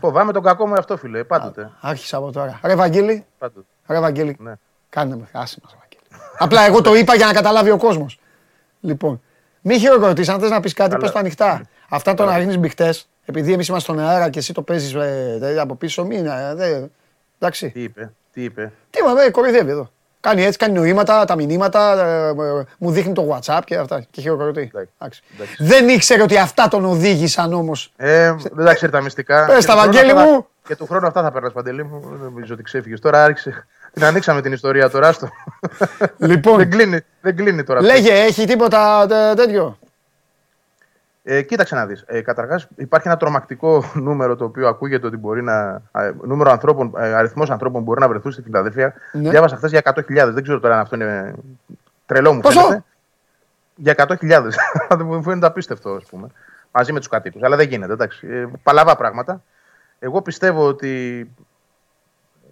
Φοβάμαι τον κακό μου αυτό, φίλε. Πάντοτε. άρχισα από τώρα. Ρε Βαγγέλη, πάντοτε. ρε Βαγγέλη, Ναι. κάνε με, άσε μας Βαγγέλη. Απλά εγώ το είπα για να καταλάβει ο κόσμος. Λοιπόν, μη χειροκροτείς, αν θες να πεις κάτι, Καλά. πες το ανοιχτά. Αυτά το να ρίχνεις μπιχτές, επειδή εμείς είμαστε στον αέρα και εσύ το παίζεις ε, από πίσω, μην, ε, δε, εντάξει. Τι είπε, τι είπε; Τι είπαμε, κοροϊδεύει εδώ. Κάνει έτσι, κάνει νοήματα, τα μηνύματα, ε, ε, μου δείχνει το WhatsApp και αυτά. Και χειροκροτεί. Εντάξει. εντάξει. Δεν ήξερε ότι αυτά τον οδήγησαν όμως. Ε, δεν τα ξέρει τα μυστικά. Πες Και τα, του χρόνου Βαγγέλη αυτά θα- μου. Και του χρόνου αυτά θα παίρνει παντελή μου. Δεν νομίζω ότι ξέφυγες. Τώρα άρχισε. Την ανοίξαμε την ιστορία τώρα. άστο. Λοιπόν. δεν, κλείνει, δεν κλείνει τώρα. αυτό. Λέγε, έχει τίποτα τε- τέτοιο; Ε, κοίταξε να δεις. Ε, Καταρχάς, υπάρχει ένα τρομακτικό νούμερο το οποίο ακούγεται ότι μπορεί να. ε, νούμερο ανθρώπων, ε, αριθμός ανθρώπων που μπορεί να βρεθούν στη Φιλαδέλφια. Ναι. Διάβασα χθες για 100.000. Δεν ξέρω τώρα αν αυτό είναι τρελό μου. Πόσο; φαίνεται. Για 100.000. μου φαίνεται απίστευτο, ας πούμε. Μαζί με τους κατοίκους. Αλλά δεν γίνεται. Εντάξει. Ε, παλαβά πράγματα. Εγώ πιστεύω ότι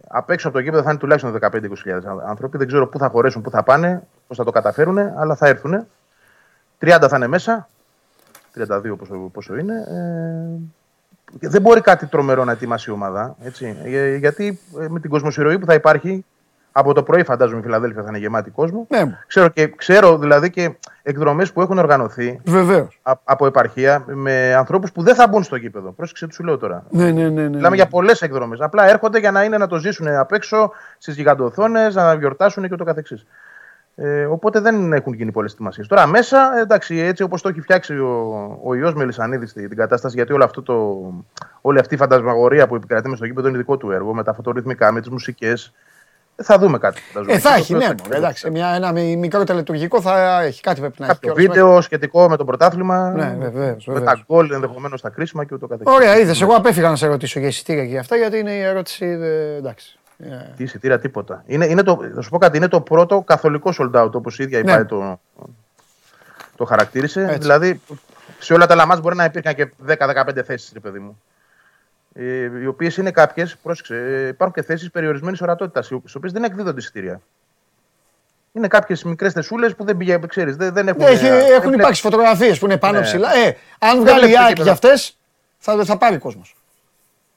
απ' έξω από το γήπεδο θα είναι τουλάχιστον 15-20.000 άνθρωποι. Δεν ξέρω πού θα χωρέσουν, πού θα πάνε, πώς θα το καταφέρουν, αλλά θα έρθουν. 30 θα είναι μέσα. 32 πόσο, πόσο είναι. Ε, δεν μπορεί κάτι τρομερό να ετοιμάσει η ομάδα. Έτσι, Ε, γιατί ε, με την κοσμοσυρωή που θα υπάρχει, από το πρωί φαντάζομαι η Φιλαδέλφια θα είναι γεμάτη κόσμο. Ναι, μου. Ξέρω, και, ξέρω δηλαδή και εκδρομές που έχουν οργανωθεί Βεβαίως. α- από επαρχία με ανθρώπους που δεν θα μπουν στο γήπεδο. Πρόσεξε τι σου λέω τώρα. Ναι, ναι, ναι. ναι. Μιλάμε για πολλές εκδρομές. Απλά έρχονται για να είναι να το ζήσουν απ' έξω στις γιγαντοθόνες, να γιορτάσουν και ούτω καθεξής. Ε, οπότε δεν έχουν γίνει πολλές ετοιμασίες. Τώρα μέσα, εντάξει, έτσι όπως το έχει φτιάξει ο, ο ιό Μελισανίδης στην την κατάσταση, γιατί όλο αυτό το, όλη αυτή η φαντασμαγορία που επικρατεί μες στο γήπεδο είναι δικό του έργο, με τα φωτορυθμικά, με τις μουσικές. Θα δούμε κάτι. φανταζόμαι. Ε, θα έχει, Το- ναι. το- μωρέ, Εντάξει, μια, ένα μι- μικρό τελετουργικό θα έχει. Κάτι πρέπει να έχει. Κάποιο κιόλας. βίντεο σχετικό με το πρωτάθλημα. Ναι, βεβαίως, Με βεβαίως. τα γκολ ενδεχομένως στα κρίσιμα και ούτω καθεξής. Ωραία, είδες. Εγώ απέφυγα να σε ρωτήσω για εισιτήρια και για αυτά γιατί είναι η ερώτηση. ε, εντάξει. Ε, Τι εισιτήρια, τίποτα. Είναι, είναι το, θα σου πω κάτι, είναι το πρώτο καθολικό sold out, όπως η ίδια η Ναι. ΠΑΕ το, το χαρακτήρισε. Έτσι. Δηλαδή, σε όλα τα λαμάς μπορεί να υπήρχαν και 10-15 θέσεις, ρε παιδί μου. Ε, οι οποίες είναι κάποιες, πρόσεξε, ε, υπάρχουν και θέσεις περιορισμένης ορατότητας, στις οποίες δεν εκδίδονται εισιτήρια. Είναι κάποιες μικρές θεσούλες που δεν πηγαίνουν, ξέρεις, δεν, δεν έχουν. Έχει, ε, δεν έχουν βλέπει- υπάρξει φωτογραφίες που είναι πάνω Ναι. ψηλά. Ε, αν Δεν βγάλει η βλέπεις ΑΕΚ εκεί για πέρα. αυτές, θα, θα πάρει κόσμος.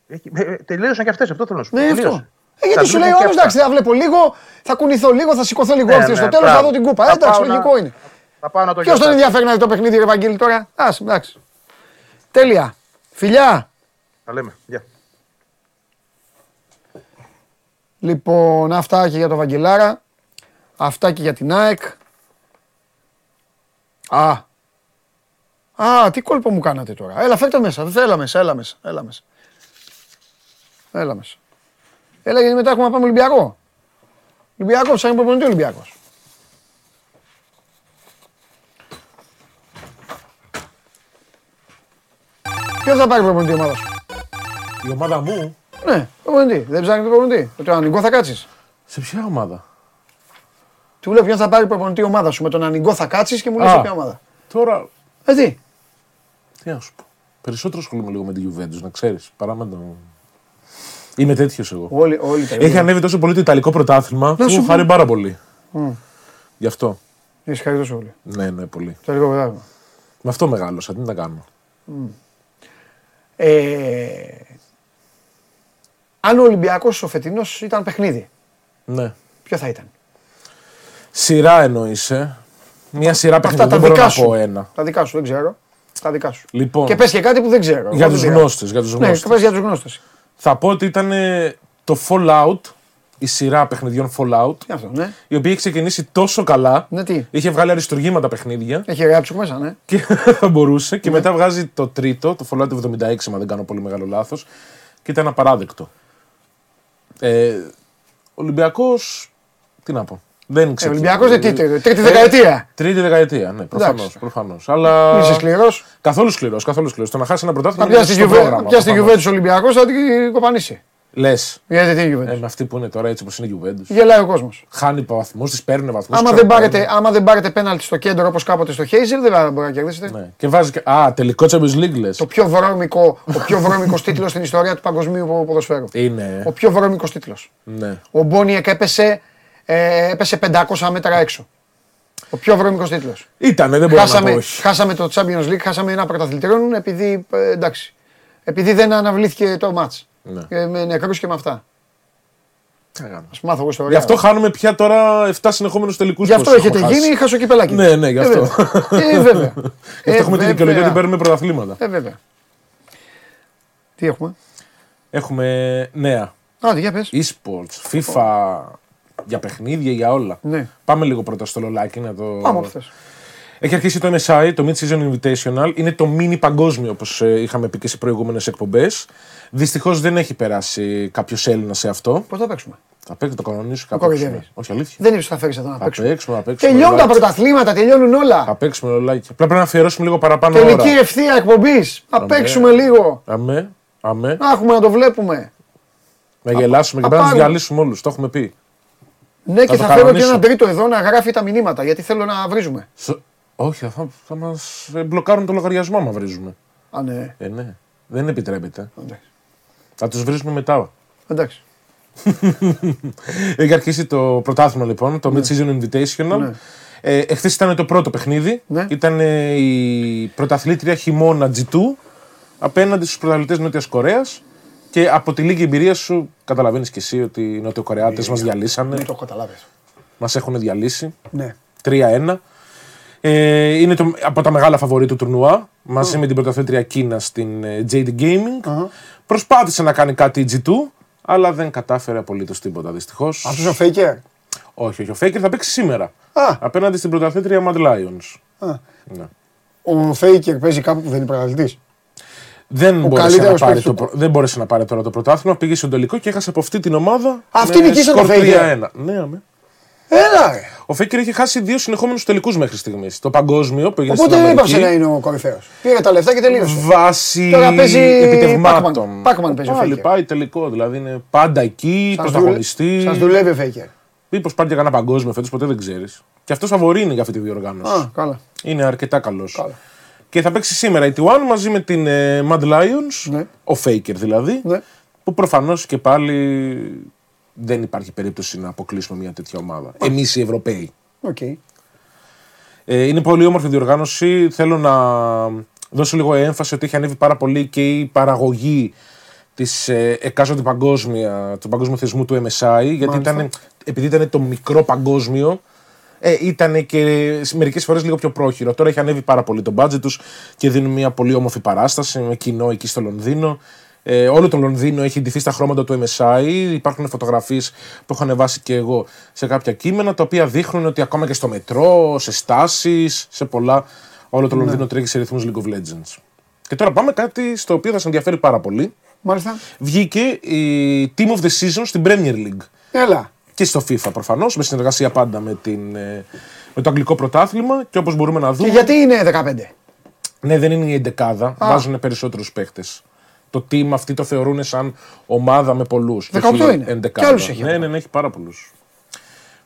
Έχει- ε, ε, τελείωσαν και αυτές, αυτό θέλω να σου πω. Ναι, τελείωσαν. αυτό. Ε, γιατί Θα σου δούμε λέει ο και άλλο, αυτά. εντάξει, θα βλέπω λίγο, θα κουνηθώ λίγο, θα σηκωθώ λίγο Ναι, όρθιος στο ναι, τέλος, θα μπράβο. δω την κούπα. Ε, Θα εντάξει, πάω να- λογικό είναι. Θα πάω να το Ποιος τον γιορτάσω. ενδιαφέρει να δει το παιχνίδι, ρε Βαγγέλη τώρα; Α, εντάξει. Τέλεια. Φιλιά. Τα λέμε. Γεια. Λοιπόν, αυτά και για το Βαγγελάρα. Αυτά και για την ΑΕΚ. Α. Α, τι κόλπο μου κάνατε τώρα. Έλα, φέρτε μέσα. Έλα μέσα, έλα μέσα. Έλα μέσα. Έλα μέσα. Έλα γιατί μετά έχουμε να πάμε Ολυμπιακό. Ολυμπιακό, σαν προπονητή Ολυμπιακός. Ποιος θα πάρει προπονητή η ομάδα σου; Η ομάδα μου, Ναι, προπονητή. Δεν ψάχνεις προπονητή. Με τον Ανιγκό θα κάτσεις. σε ποια ομάδα; Του λέω ποιον θα πάρει προπονητή η ομάδα σου. Με τον Ανιγκό θα κάτσεις και μου λες Α. ποια ομάδα. Τώρα, Ε, τι. τι να σου πω. Περισσότερο ασχολούμαι λίγο με τη Juventus, να ξέρεις. Παρά με τον. Είμαι τέτοιος εγώ. Όλοι, όλοι τα Έχει ανέβει τόσο πολύ το Ιταλικό πρωτάθλημα που σου μου πω. χάρη πάρα πολύ. Γι' αυτό. Έχει χαρεί τόσο πολύ. Ναι, ναι, πολύ. Το λίγο πρωτάθλημα. Με αυτό μεγάλωσα. Τι να κάνω. Ε, Αν ο Ολυμπιακός ο φετινός ήταν παιχνίδι, Ναι. ποιο θα ήταν; Σειρά εννοείσαι. Μια σειρά Αυτά παιχνιδιών τα δεν μπορώ δικά να σου. πω ένα. Τα δικά σου, δεν ξέρω. Τα δικά σου. Λοιπόν, Και πες και κάτι που δεν ξέρω. για Εγώ τους δεν πειράζει. γνώστες, για τους Ναι, γνώστες. πες για τους γνώστες. Θα πω ότι ήταν ε, το Fallout, η σειρά παιχνιδιών Fallout, Τι αυτό, ναι. η οποία έχει ξεκινήσει τόσο καλά. Ναι, τι. Είχε βγάλει αριστουργήματα παιχνίδια Έχει ράψει μέσα, ναι. και θα μπορούσε. Και μετά βγάζει το τρίτο, το Fallout 76, μα δεν κάνω πολύ μεγάλο λάθος. Και ήταν απαράδεκτο. Ε, Ολυμπιακός. Τι να πω. Δεν Ε, ξέρω. Ολυμπιακός δεν τι, τρίτη δεκαετία. Τρίτη δεκαετία, ναι, προφανώ. Εντάξει. Προφανώς. Αλλά... Είσαι σκληρός. Καθόλου σκληρός, καθόλου σκληρός. Το να χάσει ένα πρωτάθλημα. Θα πιάσεις τη πρόγραμμα. Juventus Ολυμπιακός, θα την κοπανίσει. Λες. Γιατί τι είναι η Ε, Juventus. με αυτή που είναι τώρα έτσι όπως είναι η Juventus. Γελάει ο κόσμος. Χάνει βαθμούς, της παίρνει βαθμούς. Άμα, δεν πάρετε, άμα δεν πάρετε πέναλτι στο κέντρο όπως κάποτε στο Χέιζερ, δεν θα μπορείτε να κερδίσετε. Ναι. Και βάζει και. Α, τελικό Champions League λες. Το πιο βρώμικο, ο πιο βρώμικος τίτλος στην ιστορία του παγκοσμίου πο- ποδοσφαίρου. Είναι. Ο πιο βρώμικος τίτλος. Ναι. Ο Μπόνιεκ έπεσε, ε, έπεσε 500 μέτρα έξω. Ο πιο βρώμικος τίτλος. Ήτανε, δεν μπορώ να πω Χάσαμε, όχι. χάσαμε το Champions League, χάσαμε ένα πρωταθλητριών επειδή, ε, εντάξει, επειδή δεν αναβλήθηκε το μάτς. Ναι. Ε, με νεκρούς και με αυτά. Τι να κάνω. Ας μάθω εγώ ιστορία. Γι' αυτό χάνουμε πια τώρα 7 συνεχόμενους τελικούς. Γι' αυτό έχετε γίνει χασοκυπελάκι. Ναι, ναι, γι' αυτό. Ε, βέβαια. Γι' αυτό έχουμε την Ε, δικαιολογία βέβαια. ότι παίρνουμε πρωταθλήματα. Ε, βέβαια. Τι έχουμε; Έχουμε νέα. Άντε, για πες. E-sports, FIFA, για παιχνίδια, για όλα. Ναι. Πάμε λίγο πρώτα στο λολάκι να το. Πάμε από αυτές. Έχει αρχίσει το MSI, το Mid Season Invitational. Είναι το mini παγκόσμιο όπως είχαμε πει και σε προηγούμενες εκπομπές. Δυστυχώς δεν έχει περάσει κάποιος Έλληνας σε αυτό. Πώς θα παίξουμε; Θα παίξει το κανονίσιο Το κάπου. κοροϊδεύεις. Όχι, αλήθεια. Δεν είπες ότι θα φέρεις εδώ να Θα παίξουμε. παίξουμε, θα παίξουμε. Τελειώνουν τα λολάκι. πρωταθλήματα, τελειώνουν όλα. Θα παίξουμε λολάκι. Απλά πρέπει να αφιερώσουμε λίγο παραπάνω Τελική ώρα. ευθεία εκπομπής. Θα Αμέ. παίξουμε λίγο. Αμέ, αμέ. Να έχουμε να το βλέπουμε. Να γελάσουμε και α, πρέπει να του πάρουμε. διαλύσουμε όλους. Το έχουμε πει. Ναι, και το θα φέρω και κανονίσω. έναν τρίτο εδώ να γράφει τα μηνύματα γιατί θέλω να βρίζουμε. Σ- Όχι, θα, θα μας μπλοκάρουν το λογαριασμό άμα βρίζουμε. Α, ναι. Ε, ναι. Δεν επιτρέπεται. Εντάξει. Θα τους βρίζουμε μετά. Εντάξει. Έχει αρχίσει το πρωτάθλημα λοιπόν, το Mid-Season Invitational. Ναι. Ε, Εχθές ήταν το πρώτο παιχνίδι. Ναι. Ήταν ε, η πρωταθλήτρια χειμώνα G2 απέναντι στους πρωταθλητές Νότιας Κορέας. Και από τη λίγη εμπειρία σου καταλαβαίνεις και εσύ ότι οι Νοτιοκορεάτες μας διαλύσανε. Δεν το καταλάβεις. Μας έχουν διαλύσει. Ναι. 3-1. Ε, είναι το, από τα μεγάλα φαβορή του τουρνουά μαζί με την πρωταθλήτρια Κίνα στην ε, JD Gaming. Προσπάθησε να κάνει κάτι η G2, αλλά δεν κατάφερε απολύτως τίποτα δυστυχώς. Αυτός ο Faker. Όχι, όχι. Ο Faker θα παίξει σήμερα. Α. Απέναντι στην πρωταθλήτρια Mad Lions. Α. Ναι. Ο Faker παίζει κάπου που δεν είναι πρωταθλητής; Δεν, μπόρεσε να, καλύτερος πάρει παίκτης το, του- πρω- δεν μπόρεσε να πάρει τώρα το πρωτάθλημα. Πήγε στο τελικό και έχασε από αυτή την ομάδα. Αυτή με νικήσε το σκορ Faker. 3-1. Ναι, αμέ. Έλα ρε. Ο Faker έχει χάσει δύο συνεχόμενους τελικούς μέχρι στιγμής. Το παγκόσμιο που έγινε Οπότε στην δεν Αμερική. είπαμε να είναι ο κορυφαίος. Πήρε τα λεφτά και τελείωσε. Βάσει Τώρα παίζει επιτευγμάτων. Pac-Man. Pac-Man παίζει ο Πάλι Faker. πάει τελικό. Δηλαδή είναι πάντα εκεί, Σας πρωταγωνιστή. δουλε- Σας δουλεύει ο Faker. Μήπως πάρει και κανένα παγκόσμιο φέτος, ποτέ δεν ξέρεις. Και αυτός φαβορεί είναι για αυτή τη διοργάνωση. Α, καλά. Είναι αρκετά καλός. Καλά. Και θα παίξει σήμερα η T1 μαζί με την ε, Mad Lions, Ναι. ο Faker δηλαδή, Ναι. που προφανώς και πάλι δεν υπάρχει περίπτωση να αποκλείσουμε μια τέτοια ομάδα. Εμείς οι Ευρωπαίοι. Οκ. Ε, είναι πολύ όμορφη διοργάνωση. Θέλω να δώσω λίγο έμφαση ότι έχει ανέβει πάρα πολύ και η παραγωγή της ε, εκάστοτε παγκόσμια, του παγκόσμιου θεσμού του MSI. Γιατί ήταν, επειδή ήταν το μικρό παγκόσμιο, ε, ήταν και μερικές φορές λίγο πιο πρόχειρο. Τώρα έχει ανέβει πάρα πολύ το budget τους και δίνουν μια πολύ όμορφη παράσταση με κοινό εκεί στο Λονδίνο. Ε, όλο το Λονδίνο έχει ντυθεί στα χρώματα του MSI. Υπάρχουν φωτογραφίες που έχω ανεβάσει και εγώ σε κάποια κείμενα τα οποία δείχνουν ότι ακόμα και στο μετρό, σε στάσεις, σε πολλά, όλο το Λονδίνο τρέχει σε ρυθμούς League of Legends. Και τώρα πάμε κάτι στο οποίο θα σα ενδιαφέρει πάρα πολύ. Μάλιστα. Βγήκε η Team of the Season στην Premier League Έλα. Και στο FIFA προφανώς, με συνεργασία πάντα με, την, ε, με το αγγλικό πρωτάθλημα και όπως μπορούμε να Και δούμε. γιατί είναι 15. Ναι, δεν είναι η εντεκάδα, βάζουν περισσότερους παίχτες. Το team αυτοί το θεωρούν σαν ομάδα με πολλούς. 18 είναι. Κι άλλους έχει Ναι, εδώ. ναι, ναι, έχει πάρα πολλούς.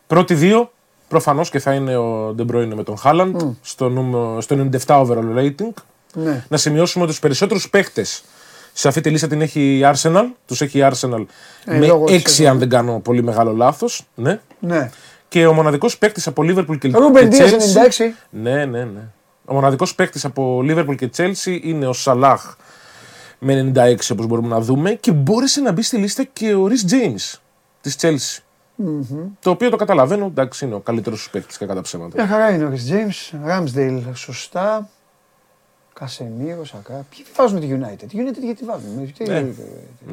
Πρώτοι δύο, προφανώς και θα είναι ο De Bruyne με τον Χάλαντ στο, νούμερο- στο 97 overall rating. Ναι. Να σημειώσουμε ότι τους περισσότερους παίχτες σε αυτή τη λίστα την έχει η Arsenal. Τους έχει η Arsenal Ε, με λόγω της 6, σεζόν. αν δεν κάνω πολύ μεγάλο λάθος. Ναι. Ναι. Και ο μοναδικός παίκτης από Liverpool και, Ρούμπεν και Δίας Chelsea. 96. Ναι, ναι, ναι. Ο μοναδικός παίκτης από Liverpool και Chelsea είναι ο Σαλάχ με 96 όπως μπορούμε να δούμε και μπόρεσε να μπει στη λίστα και ο Ρις James της Chelsea. Το οποίο το καταλαβαίνω, εντάξει, είναι ο καλύτερος σου παίκτης κατά ψέματα. Μια χαρά είναι ο Ρις James, Ramsdale σωστά. Κασεμίρο, Σακά. Ποιοι βάζουν τη United; Τη United γιατί βάζουν. Τι- Ναι.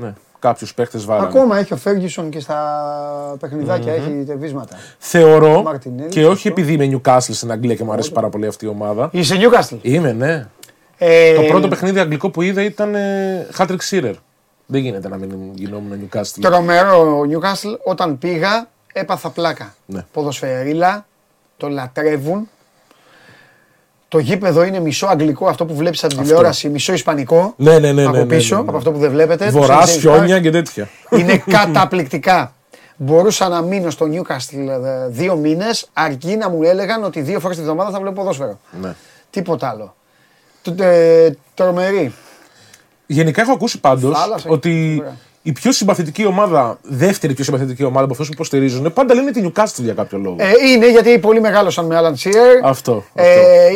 Ναι, κάποιους παίκτες βάλανε. Ακόμα έχει ο Ferguson και στα παιχνιδάκια έχει τερβίσματα. Θεωρώ Μαρτινέλη, και σωστό. όχι επειδή είμαι Newcastle στην Αγγλία και μου αρέσει πάρα πολύ αυτή η ομάδα. Είσαι Newcastle. Είμαι, ναι. Ε, Το πρώτο παιχνίδι αγγλικό που είδα ήταν ε, Hat-trick Shearer. Δεν γίνεται να μην γινόμουν Newcastle. Τρομερό ο Newcastle. Όταν πήγα έπαθα πλάκα. Ναι. Ποδοσφαιρίλα, το λατρεύουν. Το γήπεδο είναι μισό αγγλικό, αυτό που βλέπεις από την τηλεόραση, μισό ισπανικό. Ναι, ναι, ναι, από ναι, ναι, πίσω, ναι, ναι. από αυτό που δεν βλέπετε. το Βορρά, St. James Park. χιόνια και τέτοια. Είναι καταπληκτικά. Μπορούσα να μείνω στο Newcastle ε, δύο μήνες αρκεί να μου έλεγαν ότι δύο φορές τη βδομάδα θα βλέπω ποδόσφαιρο. Ναι. Τίποτα άλλο. Τ- ε, Τρομερή. Γενικά έχω ακούσει πάντως Θάλασσα, ότι ωραία. Η πιο συμπαθητική ομάδα, δεύτερη πιο συμπαθητική ομάδα από αυτούς που υποστηρίζουν, πάντα λένε τη Newcastle για κάποιο λόγο. Ε, είναι γιατί πολύ μεγάλωσαν με Alan Shearer. αυτό. Ε,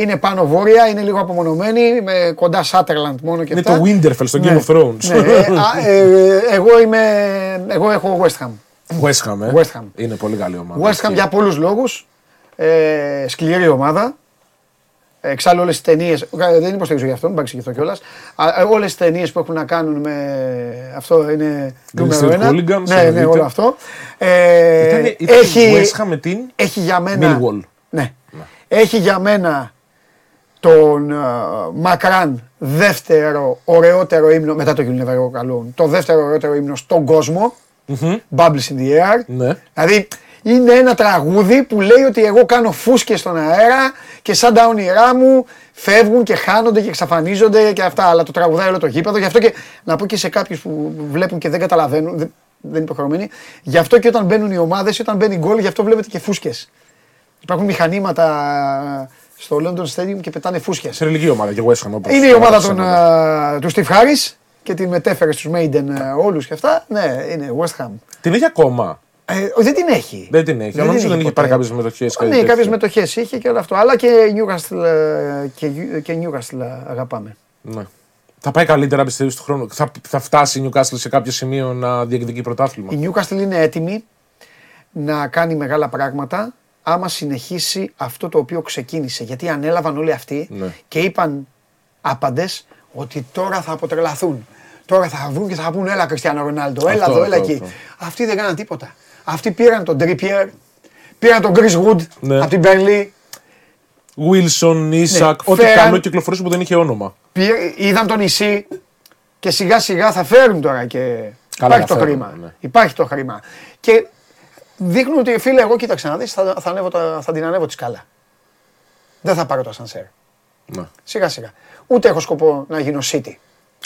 είναι πάνω βόρεια, είναι λίγο απομονωμένοι, με κοντά Σάτερλαντ μόνο και Είναι αυτά. το Winterfell στο Ναι. Game of Thrones. Ναι, ε, α, ε, εγώ, είμαι, εγώ έχω West Ham. West Ham, ε. West Ham. Είναι πολύ καλή ομάδα. West Ham για πολλούς λόγους. Ε, σκληρή ομάδα. Εξάλλου όλες τι ταινίες. Δεν υποστηρίζω για αυτό, μην παρεξηγηθώ κιόλας. Όλες τι ταινίες που έχουν να κάνουν με. Αυτό είναι Green νούμερο Street ένα. Hooligans, Ναι, ναι, εννοείται. όλο αυτό. Ε, Ήταν, ήταν έχει, West Ham με την έχει για μένα. Millwall. Ναι. Έχει για μένα τον ε, μακράν δεύτερο ωραιότερο ύμνο, μετά το You Never Walk Alone, το δεύτερο ωραιότερο ύμνο στον κόσμο. Bubbles in the air. Ναι. Δηλαδή είναι ένα τραγούδι που λέει ότι εγώ κάνω φούσκες στον αέρα και σαν τα όνειρά μου φεύγουν και χάνονται και εξαφανίζονται και αυτά. Αλλά το τραγουδάει όλο το γήπεδο. Γι' αυτό και να πω και σε κάποιους που βλέπουν και δεν καταλαβαίνουν, δεν, δεν είναι υποχρεωμένοι, γι' αυτό και όταν μπαίνουν οι ομάδες, όταν μπαίνει γκολ, γι' αυτό βλέπετε και φούσκες. Υπάρχουν μηχανήματα στο London Stadium και πετάνε φούσκες. Σε ρελική ομάδα και West Ham. όπως Είναι η ομάδα έγραψε των, εδώ. α, του Steve Harris και τη μετέφερε στους Maiden α, όλους και αυτά. Ναι, είναι West Ham. Την έχει ακόμα. Ε, δεν την έχει. Δεν την έχει. Δεν Νομίζω την δεν έχει είχε ποτέ. πάρει κάποιες μετοχές. Ναι, κάποιες μετοχές είχε και όλο αυτό. Αλλά και Newcastle, ε, και, και Newcastle ε, αγαπάμε. Ναι. Θα πάει καλύτερα πιστεύεις του χρόνου. Θα, θα φτάσει η Newcastle σε κάποιο σημείο να διεκδικεί πρωτάθλημα; Η Newcastle είναι έτοιμη να κάνει μεγάλα πράγματα άμα συνεχίσει αυτό το οποίο ξεκίνησε. Γιατί ανέλαβαν όλοι αυτοί Ναι. και είπαν άπαντες ότι τώρα θα αποτρελαθούν. Τώρα θα βγουν και θα πούν έλα Κριστιανό Ρονάλντο, έλα Αυτό, εδώ, έλα αυτό, εκεί. αυτό. Αυτοί δεν κάναν τίποτα. Αυτοί πήραν τον Trippier, πήραν τον Chris Wood Ναι. από την Burnley, Wilson, Ισακ, ό,τι Ναι, φέραν- καλό κυκλοφορούσε που δεν είχε όνομα. Πήρε- είδαν το νησί και σιγά σιγά θα φέρουν τώρα και Καλά υπάρχει θα το φέρουν, χρήμα. ναι. Υπάρχει το χρήμα. Και δείχνουν ότι φίλε εγώ κοίταξε να δεις θα, θα, ανέβω τα- θα την ανέβω τη σκάλα. Δεν θα πάρω το ασανσέρ. Ναι. Σιγά σιγά. Ούτε έχω σκοπό να γίνω City.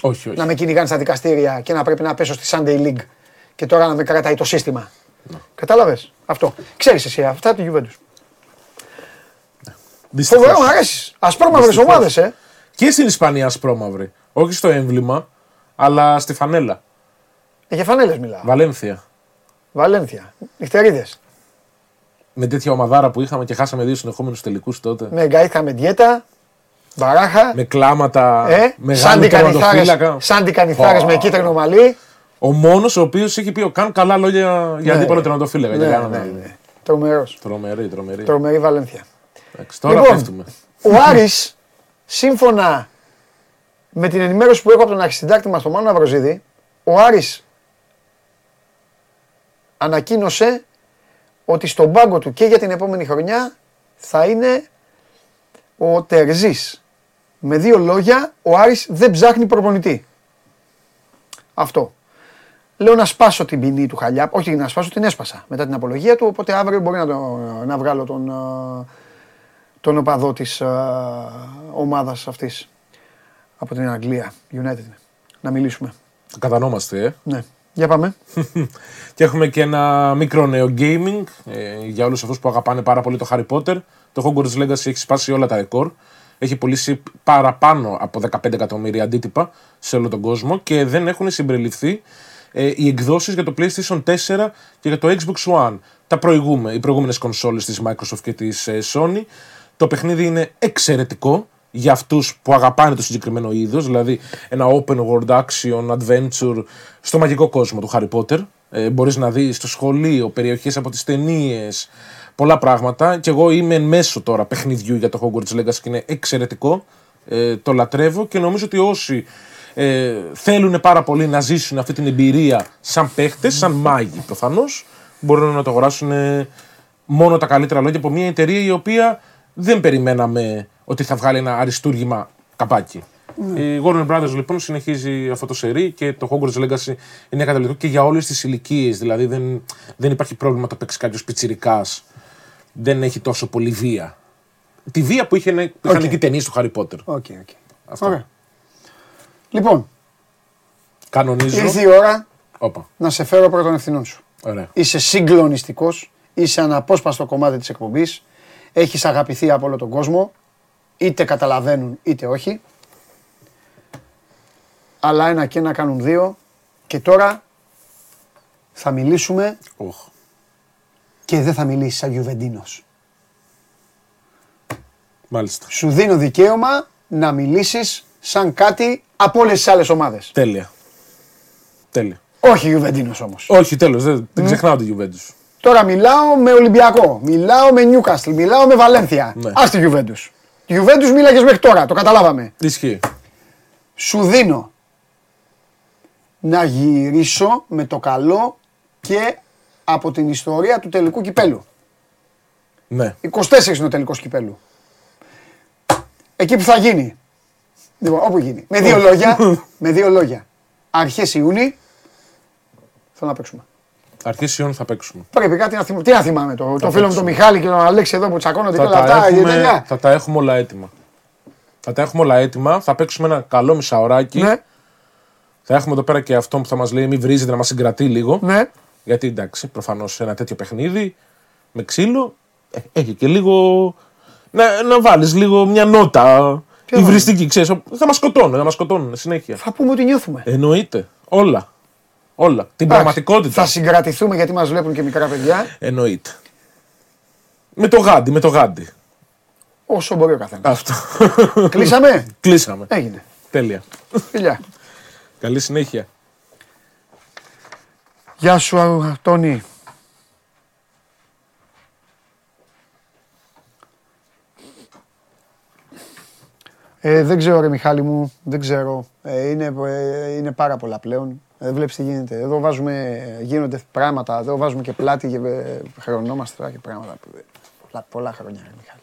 Όχι, όχι. Να με κυνηγάνε στα δικαστήρια και να πρέπει να πέσω στη Sunday League και τώρα να με κρατάει το σύστημα. Ναι. Κατάλαβες; Αυτό. Ξέρεις εσύ αυτά από τη Juventus. Δυστυχώς. Φοβερό, μου αρέσεις. Ασπρόμαυρες Δυστυχώς. ομάδες, ε. Και στην Ισπανία ασπρόμαυρη. Όχι στο έμβλημα, αλλά στη φανέλα. Ε, Για φανέλες μιλάω. Βαλένθια. Βαλένθια. Νυχτερίδες. Με τέτοια ομαδάρα που είχαμε και χάσαμε δύο συνεχόμενους τελικούς τότε. Με γκαΐθα με διέτα, μπαράχα, Με κλάματα ε, μεγάλου σάντι κανιθάρες, τερματοφύλακα. σάντι κανιθάρες Ω. με κίτρινο μαλλί. Ο μόνος ο οποίος έχει πει ο Καν καλά λόγια για Ναι. αντίπαλο τερματοφύλακα. Ναι, για ναι, κανέναν. ναι. Τρομερός. Τρομερή, τρομερή. Τρομερή Βαλένθια. Εντάξει, τώρα Λοιπόν, πέφτουμε. Ο Άρης, σύμφωνα με την ενημέρωση που έχω από τον αρχισυντάκτη μας, τον Μάνο Ναυροζίδη, ο Άρης ανακοίνωσε ότι στον πάγκο του και για την επόμενη χρονιά θα είναι ο Τερζής. Με δύο λόγια, ο Άρης δεν ψάχνει προπονητή. Αυτό. Λέω να σπάσω την ποινή του Χαλιά, όχι να σπάσω, την έσπασα μετά την απολογία του, οπότε αύριο μπορεί να, το, να βγάλω τον, ε, τον οπαδό της ε, ομάδας αυτής από την Αγγλία, United. Να μιλήσουμε. Κατανόμαστε, ε. Ναι. Για πάμε. Και έχουμε και ένα μικρό νέο gaming ε, για όλους αυτούς που αγαπάνε πάρα πολύ το Harry Potter. Το Hogwarts Legacy έχει σπάσει όλα τα ρεκόρ. Έχει πουλήσει παραπάνω από 15 εκατομμύρια αντίτυπα σε όλο τον κόσμο και δεν έχουν συμπεριληφθεί ε, οι εκδόσεις για το PlayStation 4 και για το Xbox One. Τα προηγούμε, οι προηγούμενες κονσόλες της Microsoft και της ε, Sony. Το παιχνίδι είναι εξαιρετικό. για αυτούς που αγαπάνε το συγκεκριμένο είδος, δηλαδή ένα open world action adventure στο μαγικό κόσμο του Harry Potter. Ε, μπορείς να δεις στο σχολείο, περιοχές από τις ταινίες, πολλά πράγματα και εγώ είμαι εν μέσω τώρα παιχνιδιού για το Hogwarts Legacy και είναι εξαιρετικό. Ε, το λατρεύω και νομίζω ότι όσοι ε, θέλουν πάρα πολύ να ζήσουν αυτή την εμπειρία σαν παίχτες, σαν μάγοι προφανώς, μπορούν να το αγοράσουν ε, μόνο τα καλύτερα λόγια από μια εταιρεία η οποία δεν περιμέναμε ότι θα βγάλει ένα αριστούργημα καπάκι. Η Warner Brothers λοιπόν συνεχίζει αυτό το σερί και το Hogwarts Legacy είναι καταλληλότατο και για όλες τις ηλικίες. Δηλαδή δεν, δεν υπάρχει πρόβλημα το παίξει κάποιος πιτσυρικά. Δεν έχει τόσο πολύ βία. Τη βία που, είχε, που είχαν Οκ. και οι ταινίες του Harry Potter. OK, OK. Αυτό. Ωραία. Λοιπόν, Κανονίζω. ήρθε η ώρα Όπα. να σε φέρω πρώτον ευθυνών σου. Ωραία. Είσαι συγκλονιστικός, είσαι αναπόσπαστο κομμάτι της εκπομπής, έχεις αγαπηθεί από όλο τον κόσμο, είτε καταλαβαίνουν είτε όχι. Αλλά ένα και ένα κάνουν δύο και τώρα θα μιλήσουμε Οχ. και δεν θα μιλήσεις σαν Γιουβεντίνος. Μάλιστα. Σου δίνω δικαίωμα να μιλήσεις σαν κάτι από όλες τις άλλες ομάδες. Τέλεια. Τέλεια. Όχι Γιουβεντίνος όμως. Όχι, τέλος. Δεν, δεν ξεχνάω τη Juventus. Τώρα μιλάω με Ολυμπιακό, μιλάω με Νιούκαστλ, μιλάω με Βαλένθια. Ναι. Ας τη Γιουβέντους. Τη Γιουβέντους μίλαγες μέχρι τώρα, το καταλάβαμε. Ισχύει. Σου δίνω να γυρίσω με το καλό και από την ιστορία του τελικού κυπέλου. Ναι. 24 είναι ο τελικός κυπέλου. Εκεί που θα γίνει. Λοιπόν, όπου γίνει. Με δύο λόγια, με δύο λόγια. Αρχές Ιούνιου θέλω να παίξουμε. Αρχές Ιών θα παίξουμε. Πρέπει κάτι να θυμάμαι. Τι να θυμάμαι το, το φίλο μου τον παίξουμε. Μιχάλη και τον Αλέξη εδώ που τσακώνονται και Θα όλα τα, αυτά. η έχουμε, τέτοια. θα τα έχουμε όλα έτοιμα. Θα τα έχουμε όλα έτοιμα. Θα παίξουμε ένα καλό μισάωράκι. Ναι, Θα έχουμε εδώ πέρα και αυτό που θα μας λέει: Μην βρίζετε να μας συγκρατεί λίγο. ναι. Γιατί εντάξει, προφανώς ένα τέτοιο παιχνίδι με ξύλο ε, έχει και λίγο. Να, να βάλεις λίγο μια νότα Ποια υβριστική, ξέρεις. Θα μας σκοτώνουν, θα μας σκοτώνουν συνέχεια. Θα πούμε ότι νιώθουμε. Εννοείται. Όλα. Όλα. Την Εντάξει, πραγματικότητα. Θα συγκρατηθούμε γιατί μας βλέπουν και μικρά παιδιά. Εννοείται. Με το γάντι, με το γάντι. Όσο μπορεί ο καθένας. Αυτό. Κλείσαμε; Κλείσαμε. Έγινε. Τέλεια. Φιλιά. Καλή συνέχεια. Γεια σου, α, Τόνι. Ε, δεν ξέρω ρε Μιχάλη μου, δεν ξέρω. Ε, είναι, ε, είναι πάρα πολλά πλέον. Ε, βλέπεις τι γίνεται. Εδώ βάζουμε, γίνονται πράγματα, εδώ βάζουμε και πλάτη και ε, χρεωνόμαστε τώρα και πράγματα. Πολλά, πολλά χρόνια ρε Μιχάλη.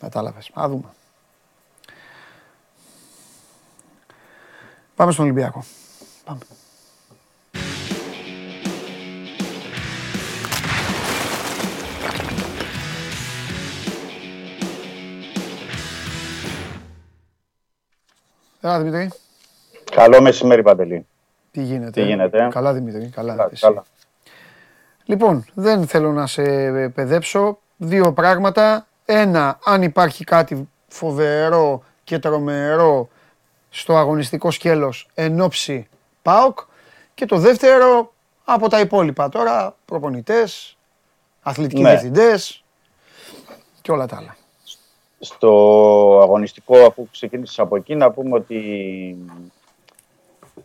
Κατάλαβες. Α δούμε. Πάμε στον Ολυμπιακό. Πάμε. Έλα Δημήτρη, Καλό μεσημέρι, Παντελή. τι γίνεται. Τι γίνεται; Καλά Δημήτρη, καλά. Καλά, εσύ. καλά. Λοιπόν, δεν θέλω να σε παιδέψω. Δύο πράγματα. Ένα, αν υπάρχει κάτι φοβερό και τρομερό στο αγωνιστικό σκέλος εν ώψη ΠΑΟΚ. Και το δεύτερο, από τα υπόλοιπα τώρα, προπονητές, αθλητικοί Ναι. διευθυντές και όλα τα άλλα. Στο αγωνιστικό, αφού ξεκίνησες από εκεί, να πούμε ότι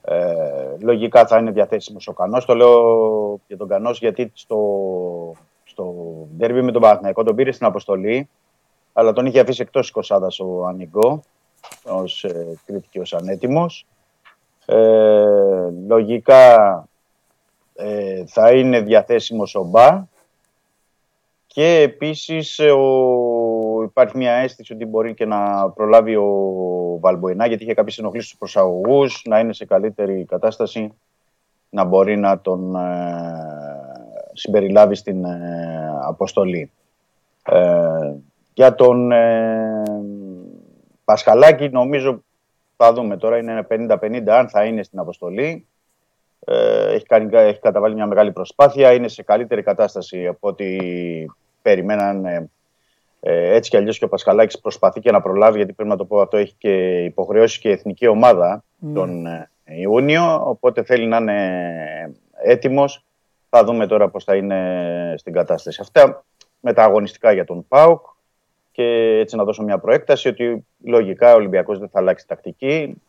ε, λογικά θα είναι διαθέσιμος ο Κανός. Το λέω για τον Κανός γιατί στο, στο ντέρμπι με τον Παναθηναϊκό τον πήρε στην αποστολή, αλλά τον είχε αφήσει εκτός 20 ο Ανιγκό, ως, ε, κρίθηκε ως ανέτοιμος. Ε, λογικά ε, θα είναι διαθέσιμος ο Μπα και επίσης ε, ο... υπάρχει μια αίσθηση ότι μπορεί και να προλάβει ο Βαλμποενά γιατί είχε κάποιες ενοχλήσεις στους προσαγωγούς, να είναι σε καλύτερη κατάσταση, να μπορεί να τον ε, συμπεριλάβει στην ε, αποστολή. Ε, για τον ε, Πασχαλάκη νομίζω θα δούμε τώρα, είναι 50-50 αν θα είναι στην αποστολή. Ε, έχει, κάνει, έχει καταβάλει μια μεγάλη προσπάθεια, είναι σε καλύτερη κατάσταση από ό,τι περιμέναν ε, ε, έτσι κι αλλιώς και ο Πασχαλάκης προσπαθεί και να προλάβει γιατί πρέπει να το πω αυτό έχει και υποχρεώσει και η εθνική ομάδα τον ε, Ιούνιο οπότε θέλει να είναι έτοιμος. Θα δούμε τώρα πώς θα είναι στην κατάσταση αυτά με τα αγωνιστικά για τον ΠΑΟΚ και έτσι να δώσω μια προέκταση ότι λογικά ο Ολυμπιακός δεν θα αλλάξει τακτική.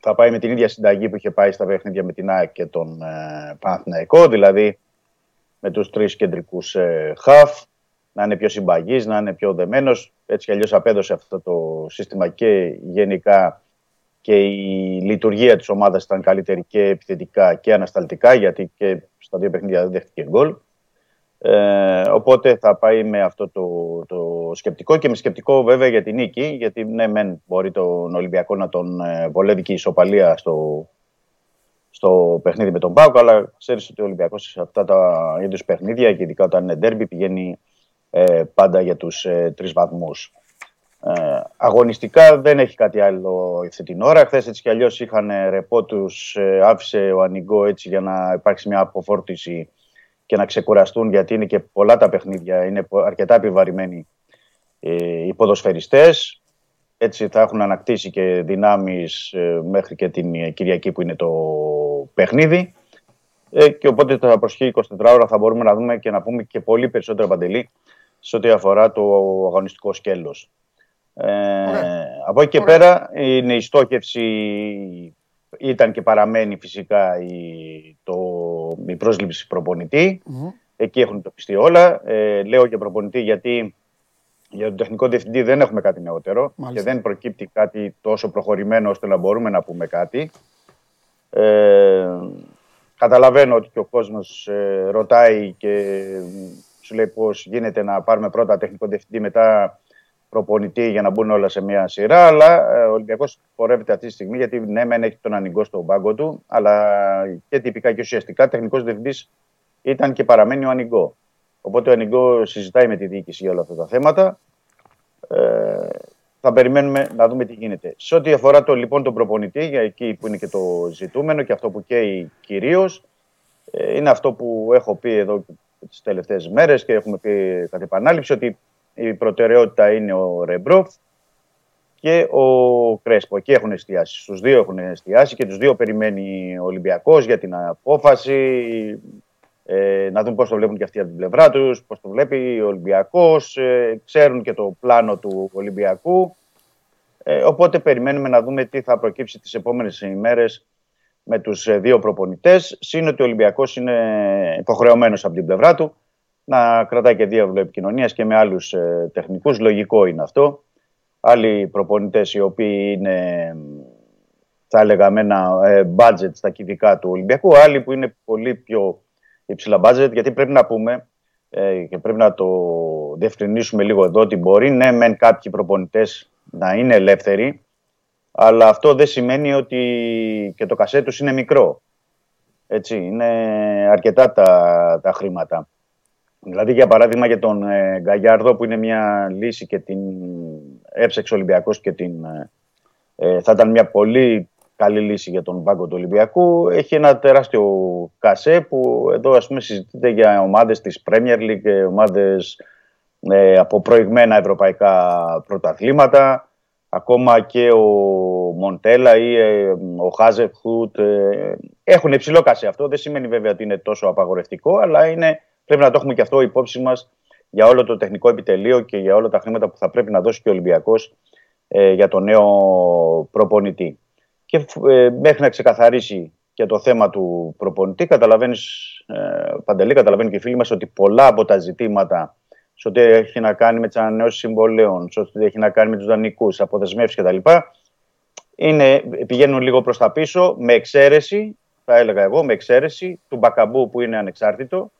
Θα πάει με την ίδια συνταγή που είχε πάει στα παιχνίδια με την ΑΕΚ και τον ε, Παναθηναϊκό, δηλαδή με τους τρεις κεντρικούς ε, χαφ, να είναι πιο συμπαγής, να είναι πιο δεμένος. Έτσι κι αλλιώς απέδωσε αυτό το σύστημα και γενικά και η λειτουργία της ομάδας ήταν καλύτερη και επιθετικά και ανασταλτικά γιατί και στα δύο παιχνίδια δεν δέχτηκε γκολ. Ε, οπότε θα πάει με αυτό το, το σκεπτικό και με σκεπτικό βέβαια για την νίκη γιατί ναι μεν μπορεί τον Ολυμπιακό να τον ε, βολεύει και η ισοπαλία στο, στο παιχνίδι με τον Πάουκ αλλά ξέρεις ότι ο Ολυμπιακός σε αυτά τα είδους παιχνίδια και ειδικά όταν είναι ντέρμπι πηγαίνει ε, πάντα για τους ε, τρεις βαθμούς. Ε, αγωνιστικά δεν έχει κάτι άλλο αυτή την ώρα. Χθες έτσι κι αλλιώς είχαν ρεπό τους, ε, άφησε ο Ανιγκό έτσι για να υπάρξει μια αποφόρτιση και να ξεκουραστούν γιατί είναι και πολλά τα παιχνίδια, είναι αρκετά επιβαρημένοι ε, οι ποδοσφαιριστές. Έτσι θα έχουν ανακτήσει και δυνάμεις ε, μέχρι και την Κυριακή που είναι το παιχνίδι. Ε, και οπότε θα προσχεί 24 ώρα θα μπορούμε να δούμε και να πούμε και πολύ περισσότερο παντελή σε ό,τι αφορά το αγωνιστικό σκέλος. Ε, από εκεί και πέρα είναι η στόχευση ήταν και παραμένει φυσικά η, το, η πρόσληψη Εκεί έχουν το πιστεί όλα. Ε, λέω και προπονητή γιατί για τον τεχνικό διευθυντή δεν έχουμε κάτι νεότερο και δεν προκύπτει κάτι τόσο προχωρημένο ώστε να μπορούμε να πούμε κάτι. Ε, καταλαβαίνω ότι και ο κόσμος ε, ρωτάει και σου λέει πώς γίνεται να πάρουμε πρώτα τεχνικό διευθυντή μετά προπονητή για να μπουν όλα σε μια σειρά. Αλλά ε, ο Ολυμπιακός πορεύεται αυτή τη στιγμή γιατί ναι, μεν έχει τον ανοιγό στον πάγκο του, αλλά και τυπικά και ουσιαστικά τεχνικός διευθυντής ήταν και παραμένει ο ανοιγό. Οπότε ο ανοιγό συζητάει με τη διοίκηση για όλα αυτά τα θέματα. Ε, θα περιμένουμε να δούμε τι γίνεται. Σε ό,τι αφορά το, λοιπόν τον προπονητή, για εκεί που είναι και το ζητούμενο και αυτό που καίει κυρίως, ε, είναι αυτό που έχω πει εδώ τις τελευταίες μέρες και έχουμε πει κατά επανάληψη ότι η προτεραιότητα είναι ο Ρεμπρόφ και ο Κρέσπο. Εκεί έχουν εστιάσει. Στους δύο έχουν εστιάσει και τους δύο περιμένει ο Ολυμπιακός για την απόφαση. Ε, να δουν πώς το βλέπουν και αυτοί από την πλευρά τους, πώς το βλέπει ο Ολυμπιακός. Ε, ξέρουν και το πλάνο του Ολυμπιακού. Ε, οπότε περιμένουμε να δούμε τι θα προκύψει τις επόμενες ημέρες με τους ε, δύο προπονητές. Συν ότι ο Ολυμπιακός είναι υποχρεωμένος από την πλευρά του να κρατάει και διάβλο επικοινωνία και με άλλους ε, τεχνικούς. Λογικό είναι αυτό. Άλλοι προπονητές οι οποίοι είναι, θα έλεγα, με ένα ε, budget στα κυβικά του Ολυμπιακού. Άλλοι που είναι πολύ πιο υψηλά budget, γιατί πρέπει να πούμε ε, και πρέπει να το διευκρινίσουμε λίγο εδώ ότι μπορεί ναι, μεν κάποιοι προπονητές να είναι ελεύθεροι, αλλά αυτό δεν σημαίνει ότι και το κασέ τους είναι μικρό. Έτσι, είναι αρκετά τα, τα χρήματα. Δηλαδή, για παράδειγμα, για τον ε, Γκαγιάρδο που είναι μια λύση και την έψεξε ο Ολυμπιακός και την, ε, ε, θα ήταν μια πολύ καλή λύση για τον πάγκο του Ολυμπιακού. Έχει ένα τεράστιο κασέ που εδώ ας πούμε συζητείται για ομάδες της Premier League, και ομάδες ε, από προηγμένα ευρωπαϊκά πρωταθλήματα. Ακόμα και ο Μοντέλα ή ε, ο Χάζεφ Χουτ έχουν υψηλό κασέ αυτό. Δεν σημαίνει βέβαια ότι είναι τόσο απαγορευτικό, αλλά είναι Πρέπει να το έχουμε και αυτό υπόψη μας για όλο το τεχνικό επιτελείο και για όλα τα χρήματα που θα πρέπει να δώσει και ο Ολυμπιακός ε, για το νέο προπονητή. Και ε, μέχρι να ξεκαθαρίσει και το θέμα του προπονητή, καταλαβαίνεις, ε, Παντελή, καταλαβαίνει και οι φίλοι μας ότι πολλά από τα ζητήματα σε ό,τι έχει να κάνει με τις ανανεώσεις συμβολέων, σε ό,τι έχει να κάνει με τους δανεικούς, αποδεσμεύσεις κτλ. Είναι, πηγαίνουν λίγο προς τα πίσω, με εξαίρεση, θα έλεγα εγώ, με εξαίρεση του Μπακαμπού που είναι ανεξάρτητο,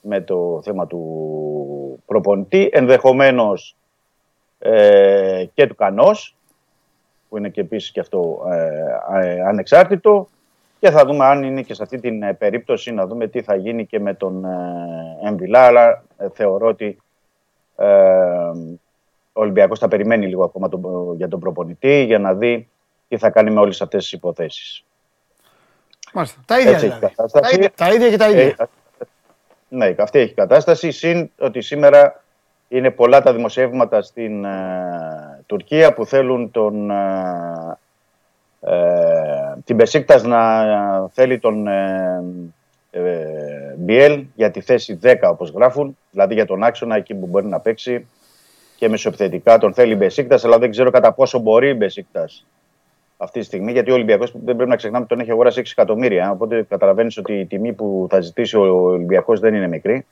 με το θέμα του προπονητή, ενδεχομένως ε, και του Κανός, που είναι και επίσης και αυτό ε, ε, ανεξάρτητο και θα δούμε αν είναι και σε αυτή την περίπτωση να δούμε τι θα γίνει και με τον Εμβιλά, αλλά θεωρώ ότι ο Ολυμπιακός θα περιμένει λίγο ακόμα τον, για τον προπονητή για να δει τι θα κάνει με όλες αυτές τις υποθέσεις. Μάλιστα. Τα ίδια, δηλαδή. τα, ίδια, τα ίδια και τα ίδια. Ναι, αυτή έχει κατάσταση. Συν ότι σήμερα είναι πολλά τα δημοσιεύματα στην ε, Τουρκία που θέλουν τον, ε, ε την Πεσίκτας να θέλει τον ε, Μπιέλ για τη θέση 10 όπως γράφουν, δηλαδή για τον άξονα εκεί που μπορεί να παίξει και μεσοεπιθετικά. Τον θέλει η Μπεσίκτας, αλλά δεν ξέρω κατά πόσο μπορεί η Μπεσίκτας αυτή τη στιγμή. Γιατί ο Ολυμπιακός δεν πρέπει να ξεχνάμε ότι τον έχει αγοράσει 6 εκατομμύρια. Οπότε καταλαβαίνεις ότι η τιμή που θα ζητήσει ο Ολυμπιακός δεν είναι μικρή.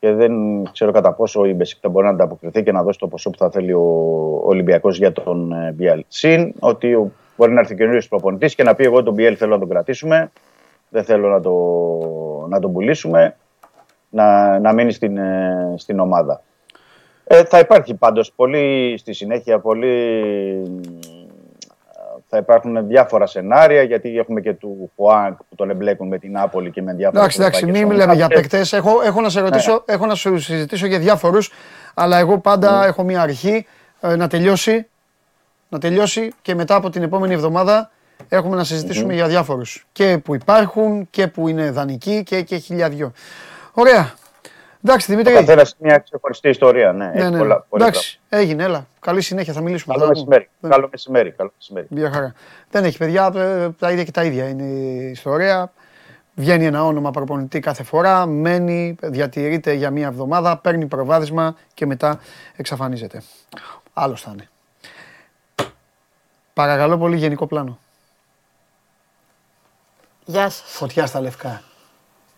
Και δεν ξέρω κατά πόσο η Μπεσίκτας μπορεί να ανταποκριθεί και να δώσει το ποσό που θα θέλει ο Ολυμπιακός για τον ε, Μπιέλ. Συν ότι ο- μπορεί να έρθει καινούριο προπονητής και να πει: Εγώ τον Μπιέλ θέλω να τον κρατήσουμε. Δεν θέλω να, το, να τον πουλήσουμε. Να, να μείνει στην, ε, στην ομάδα. Ε, θα υπάρχει πάντως πολύ στη συνέχεια, πολύ, θα υπάρχουν διάφορα σενάρια γιατί έχουμε και του Χουάνκ που τον εμπλέκουν με την Νάπολη και με διάφορα Εντάξει, εντάξει, μην μιλάμε για παίκτες. Έχω, έχω, να σε ρωτήσω, έχω να σου συζητήσω για διάφορους, αλλά εγώ πάντα έχω μια αρχή ε, να τελειώσει. Να τελειώσει και μετά από την επόμενη εβδομάδα έχουμε να συζητήσουμε για διάφορους. Και που υπάρχουν και που είναι δανεικοί και, και χιλιαδιό. Ωραία. Εντάξει, Ο Δημήτρη. καθένα μια ξεχωριστή ιστορία. Ναι, Ναι, έχει ναι. πολλά, πολλά Εντάξει, έγινε, έλα. Καλή συνέχεια, θα μιλήσουμε. Καλό θα τα πούμε. μεσημέρι. Ναι. Καλό μεσημέρι. Καλό μεσημέρι. Μια χαρά. Δεν έχει παιδιά, ε, τα ίδια και τα ίδια είναι η ιστορία. Βγαίνει ένα όνομα προπονητή κάθε φορά, μένει, διατηρείται για μία εβδομάδα, παίρνει προβάδισμα και μετά εξαφανίζεται. Άλλος θα είναι. Παρακαλώ πολύ γενικό πλάνο. Γεια σας. Φωτιά στα λευκά.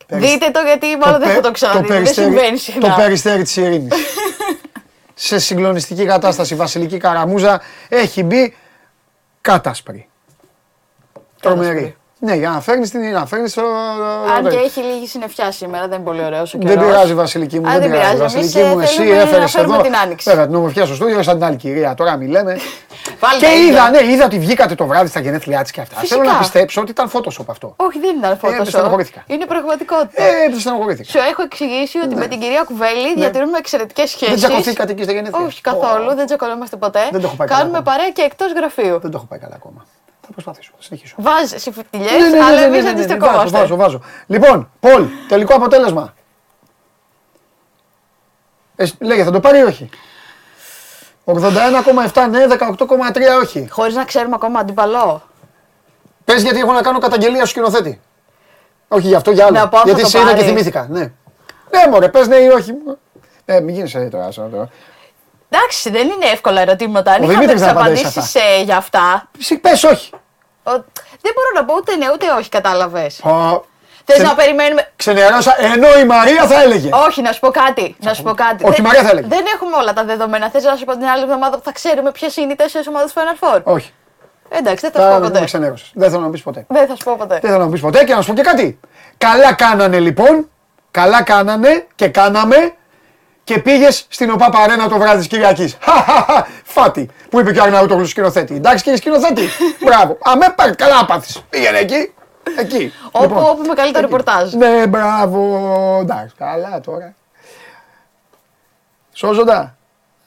Δείτε το γιατί μάλλον δεν θα το ξαναδείτε. Δεν περιστέρι- συμβαίνει Το συχνά. περιστέρι της ειρήνης. Σε συγκλονιστική κατάσταση, βασιλική καραμούζα, έχει μπει κάτασπρη. Τρομερή. Ναι, για να φέρνεις την να φέρνεις το. Αν και έχει λίγη συννεφιά σήμερα, δεν είναι πολύ ωραίος ο Δεν καιρός. πειράζει, Βασιλική μου. Α, δεν δεν πειράζει. πειράζει. Βασιλική Εμείς, μου, ε, εσύ θέλουμε έφερες να φέρουμε εδώ. την άνοιξη. Βέβαια, την ομορφιά στο στούντιο, σαν την άλλη κυρία. Τώρα μη λέμε. Πάλι και τα ίδια. είδα, ναι, είδα ότι βγήκατε το βράδυ στα γενέθλιά της και αυτά. Φυσικά. Θέλω να πιστέψω ότι ήταν Photoshop αυτό. Όχι, δεν ήταν Photoshop. στενοχωρήθηκα. Είναι πραγματικότητα. Ε, δεν στενοχωρήθηκα. Σου έχω εξηγήσει ότι με την κυρία Κουβέλη διατηρούμε εξαιρετικές σχέσεις. Δεν τσακωθήκατε εκεί στα γενέθλια. Όχι καθόλου, δεν τσακωνόμαστε ποτέ. Δεν το έχω πάει καλά Κάνουμε ακόμα. παρέα και εκτός γραφείου. Δεν το έχω πάει καλά ακόμα. Θα προσπαθήσω, θα συνεχίσω. Βάζεις εσύ φιτιλιέ, Ναι, ναι, ναι, αλλά ναι, εμείς ναι, ναι, ναι, Βάζω, αντιστεκόμαστε. βάζω, βάζω. Λοιπόν, Πολ, τελικό αποτέλεσμα. Ε, λέγε, θα το πάρει ή όχι; 81,7 ναι, 18,3 όχι. Χωρίς να ξέρουμε ακόμα αντιπαλό. Πες γιατί έχω να κάνω καταγγελία στο σκηνοθέτη. Όχι για αυτό, για άλλο. Να πω αν θα γιατί το σε είδα και πάρει. θυμήθηκα. Ναι, ναι μωρέ, πες ναι ή όχι. Ε, μην γίνεις έτσι τώρα. Σαν τώρα. Εντάξει, δεν είναι εύκολα ερωτήματα. Αν Ο είχαμε Δημήτρης τι θα απαντήσει απαντήσει για αυτά. Εσύ πες όχι. ο- Δεν μπορώ να πω ούτε ναι ούτε όχι, κατάλαβες. Ω, Θες ξε- να περιμένουμε. Ξενερώσα, ενώ η Μαρία θα έλεγε. Όχι, να σου πω κάτι. Να σου πω κάτι. Όχι, η Μαρία θα έλεγε. δεν έχουμε όλα τα δεδομένα. Θες να σου πω την άλλη εβδομάδα που θα ξέρουμε ποιες είναι οι τέσσερις ομάδες του Final Four; Όχι. Εντάξει, δεν θα σου Θα πω με ποτέ. ξενέρωσες. Δεν θέλω να πεις ποτέ. Δεν θα σου πω ποτέ. Δεν θέλω να μου πεις ποτέ και να σου πω και κάτι. Καλά κάνανε λοιπόν, καλά κάνανε και κάναμε και πήγες στην ΟΠΑ Παρένα το βράδυ της Κυριακής. Φάτι, που είπε και ο Αρναούτογλου σκηνοθέτη. Εντάξει κύριε σκηνοθέτη. Μπράβο. Αμέ πάρει καλά πάθη. Πήγαινε εκεί. Εκεί. Όπου, Λοιπόν, όπου με καλύτερο ρεπορτάζ. Ναι, μπράβο. Εντάξει, καλά τώρα. Σώζοντα.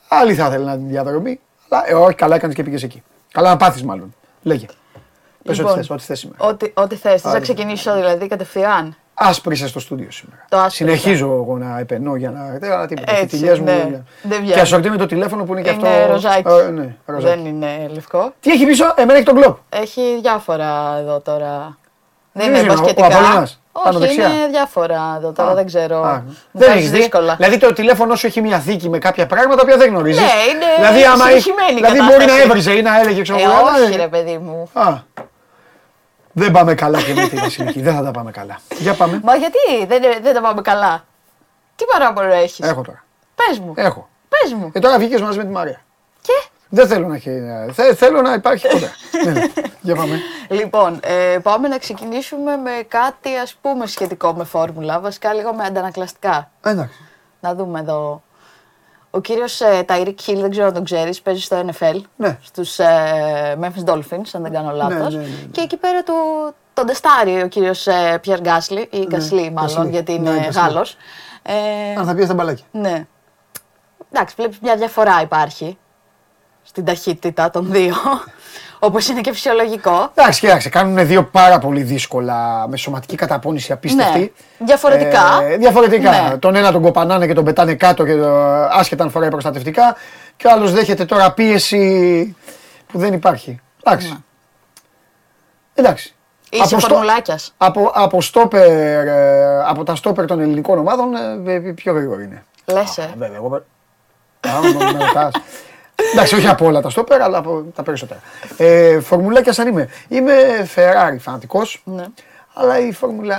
Άλλοι θα ήθελαν να την διαδρομή. Αλλά ε, όχι, καλά έκανες και πήγες εκεί. Καλά να πάθεις μάλλον. Λέγε. Πες Λοιπόν, ό,τι θες, ό,τι θες σήμερα. Ό,τι, ό,τι θες. Θε να Άντε. ξεκινήσω δηλαδή κατευθείαν. Άσπρισε στο στούντιο σήμερα. Το άσπρισα. Συνεχίζω εγώ να επενώ για να. Δεν αλλά τίποτα. Έτσι, Οι τηλιές μου. ναι. είναι- Δεν Και βγαίνει. ασορτή με το τηλέφωνο που είναι και αυτό. Είναι ροζάκι. Ε, ναι, ροζάκι. Δεν είναι λευκό. Τι έχει πίσω, εμένα έχει τον κλοπ. Έχει διάφορα εδώ τώρα. Δεν Τι είναι είναι, ο- ο μπασκετικά. Απόλλωνας, πάνω Όχι, δεξιά. είναι διάφορα εδώ τώρα, Α, δεν ξέρω. α, Μου Δεν βάζεις έχεις δει; δύσκολα. Δηλαδή το τηλέφωνο σου έχει μια θήκη με κάποια πράγματα που δεν γνωρίζεις. Ναι, είναι δηλαδή, άμα έχει- συνεχιμένη η δηλαδή μπορεί να κατάσταση. έβριζε ή να έλεγε ξέρω Ε, εγώ, «Α, όχι ε, ρε παιδί μου. Α. Δεν πάμε καλά και με τη Βασιλική. δεν θα τα πάμε καλά. Για πάμε. Μα γιατί; Δεν, δεν τα πάμε καλά. Τι παράπονο έχεις; Έχω τώρα. Πες μου. Έχω. Πες μου. Ε, τώρα βγήκες μαζί με τη Μαρία. Και; Δεν θέλω να έχει. θε- θέλω να υπάρχει κοντά. ναι, ναι. Για πάμε. Λοιπόν, ε, πάμε να ξεκινήσουμε με κάτι ας πούμε σχετικό με φόρμουλα, βασικά λίγο με αντανακλαστικά. Εντάξει. Να δούμε εδώ. Ο κύριος ε, Ταϊρίκ Χιλ, δεν ξέρω αν τον ξέρεις, παίζει στο NFL, Ναι. στους ε, Memphis Dolphins, αν δεν κάνω λάθος. ναι, ναι, ναι. Και εκεί πέρα του, τον τεστάρει ο κύριος ε, Πιέρ Γκάσλι, ή Γκασλί μάλλον, Γκασλί. γιατί Ναι, είναι Γκασλί. Γάλλος. Ε, Αν θα πει στα μπαλάκια. ναι. Εντάξει, βλέπεις μια διαφορά υπάρχει στην ταχύτητα των δύο, όπως είναι και φυσιολογικό. Εντάξει, κοίταξε, κάνουν δύο πάρα πολύ δύσκολα με σωματική καταπώνηση απίστευτη. Ναι. Διαφορετικά. Ε, διαφορετικά. Ναι. Τον ένα τον κοπανάνε και τον πετάνε κάτω και το, άσχετα αν φοράει προστατευτικά. Και ο άλλος δέχεται τώρα πίεση που δεν υπάρχει. Εντάξει. Ναι. Εντάξει. Είσαι Από στο- φορμουλάκιας. Από, από, στόπερ, ε, από τα στόπερ των ελληνικών ομάδων ε, ε, πιο γρήγορο είναι. Λες, ε. Βέβαια, εγώ... Άμα με ρωτάς. Εντάξει, όχι από όλα τα στόπερα, αλλά από τα περισσότερα. Ε, φορμουλάκια σαν είμαι. Είμαι Ferrari φανατικός. Ναι. Αλλά η Φόρμουλα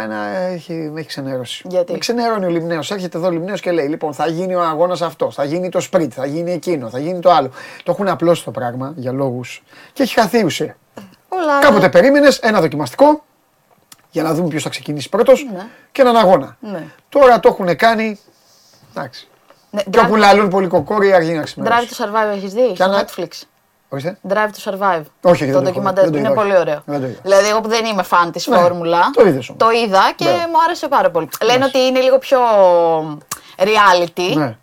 1 έχει, με έχει ξενερώσει. Γιατί; Με ξενερώνει ο Λιμνέος. Έρχεται εδώ ο Λιμνέος και λέει: Λοιπόν, θα γίνει ο αγώνας αυτός, θα γίνει το σπριτ, θα γίνει εκείνο, θα γίνει το άλλο. Το έχουν απλώσει το πράγμα για λόγους. και έχει χαθεί η ουσία. Όλα. Κάποτε περίμενες ένα δοκιμαστικό για να δούμε ποιος θα ξεκινήσει πρώτος Ναι. και έναν αγώνα. Ναι. Τώρα το έχουν κάνει. Εντάξει. Ναι, Και όπου Drive- λαλούν πολύ κοκόροι αργεί να Drive ξημερώσει. to Survive έχεις δει στο Κάνα- Netflix; Ορίστε. Drive to Survive. Όχι, δεν το το έχω δει. ντοκιμαντέρ Δεν το είναι είδα, πολύ όχι. ωραίο. Δεν το είδα. Δηλαδή, εγώ που δεν είμαι φαν της Ναι, φόρμουλα. το είδες όμως. Το είδα και Ναι. μου άρεσε πάρα πολύ. Λένε ότι είναι λίγο πιο reality. Ναι.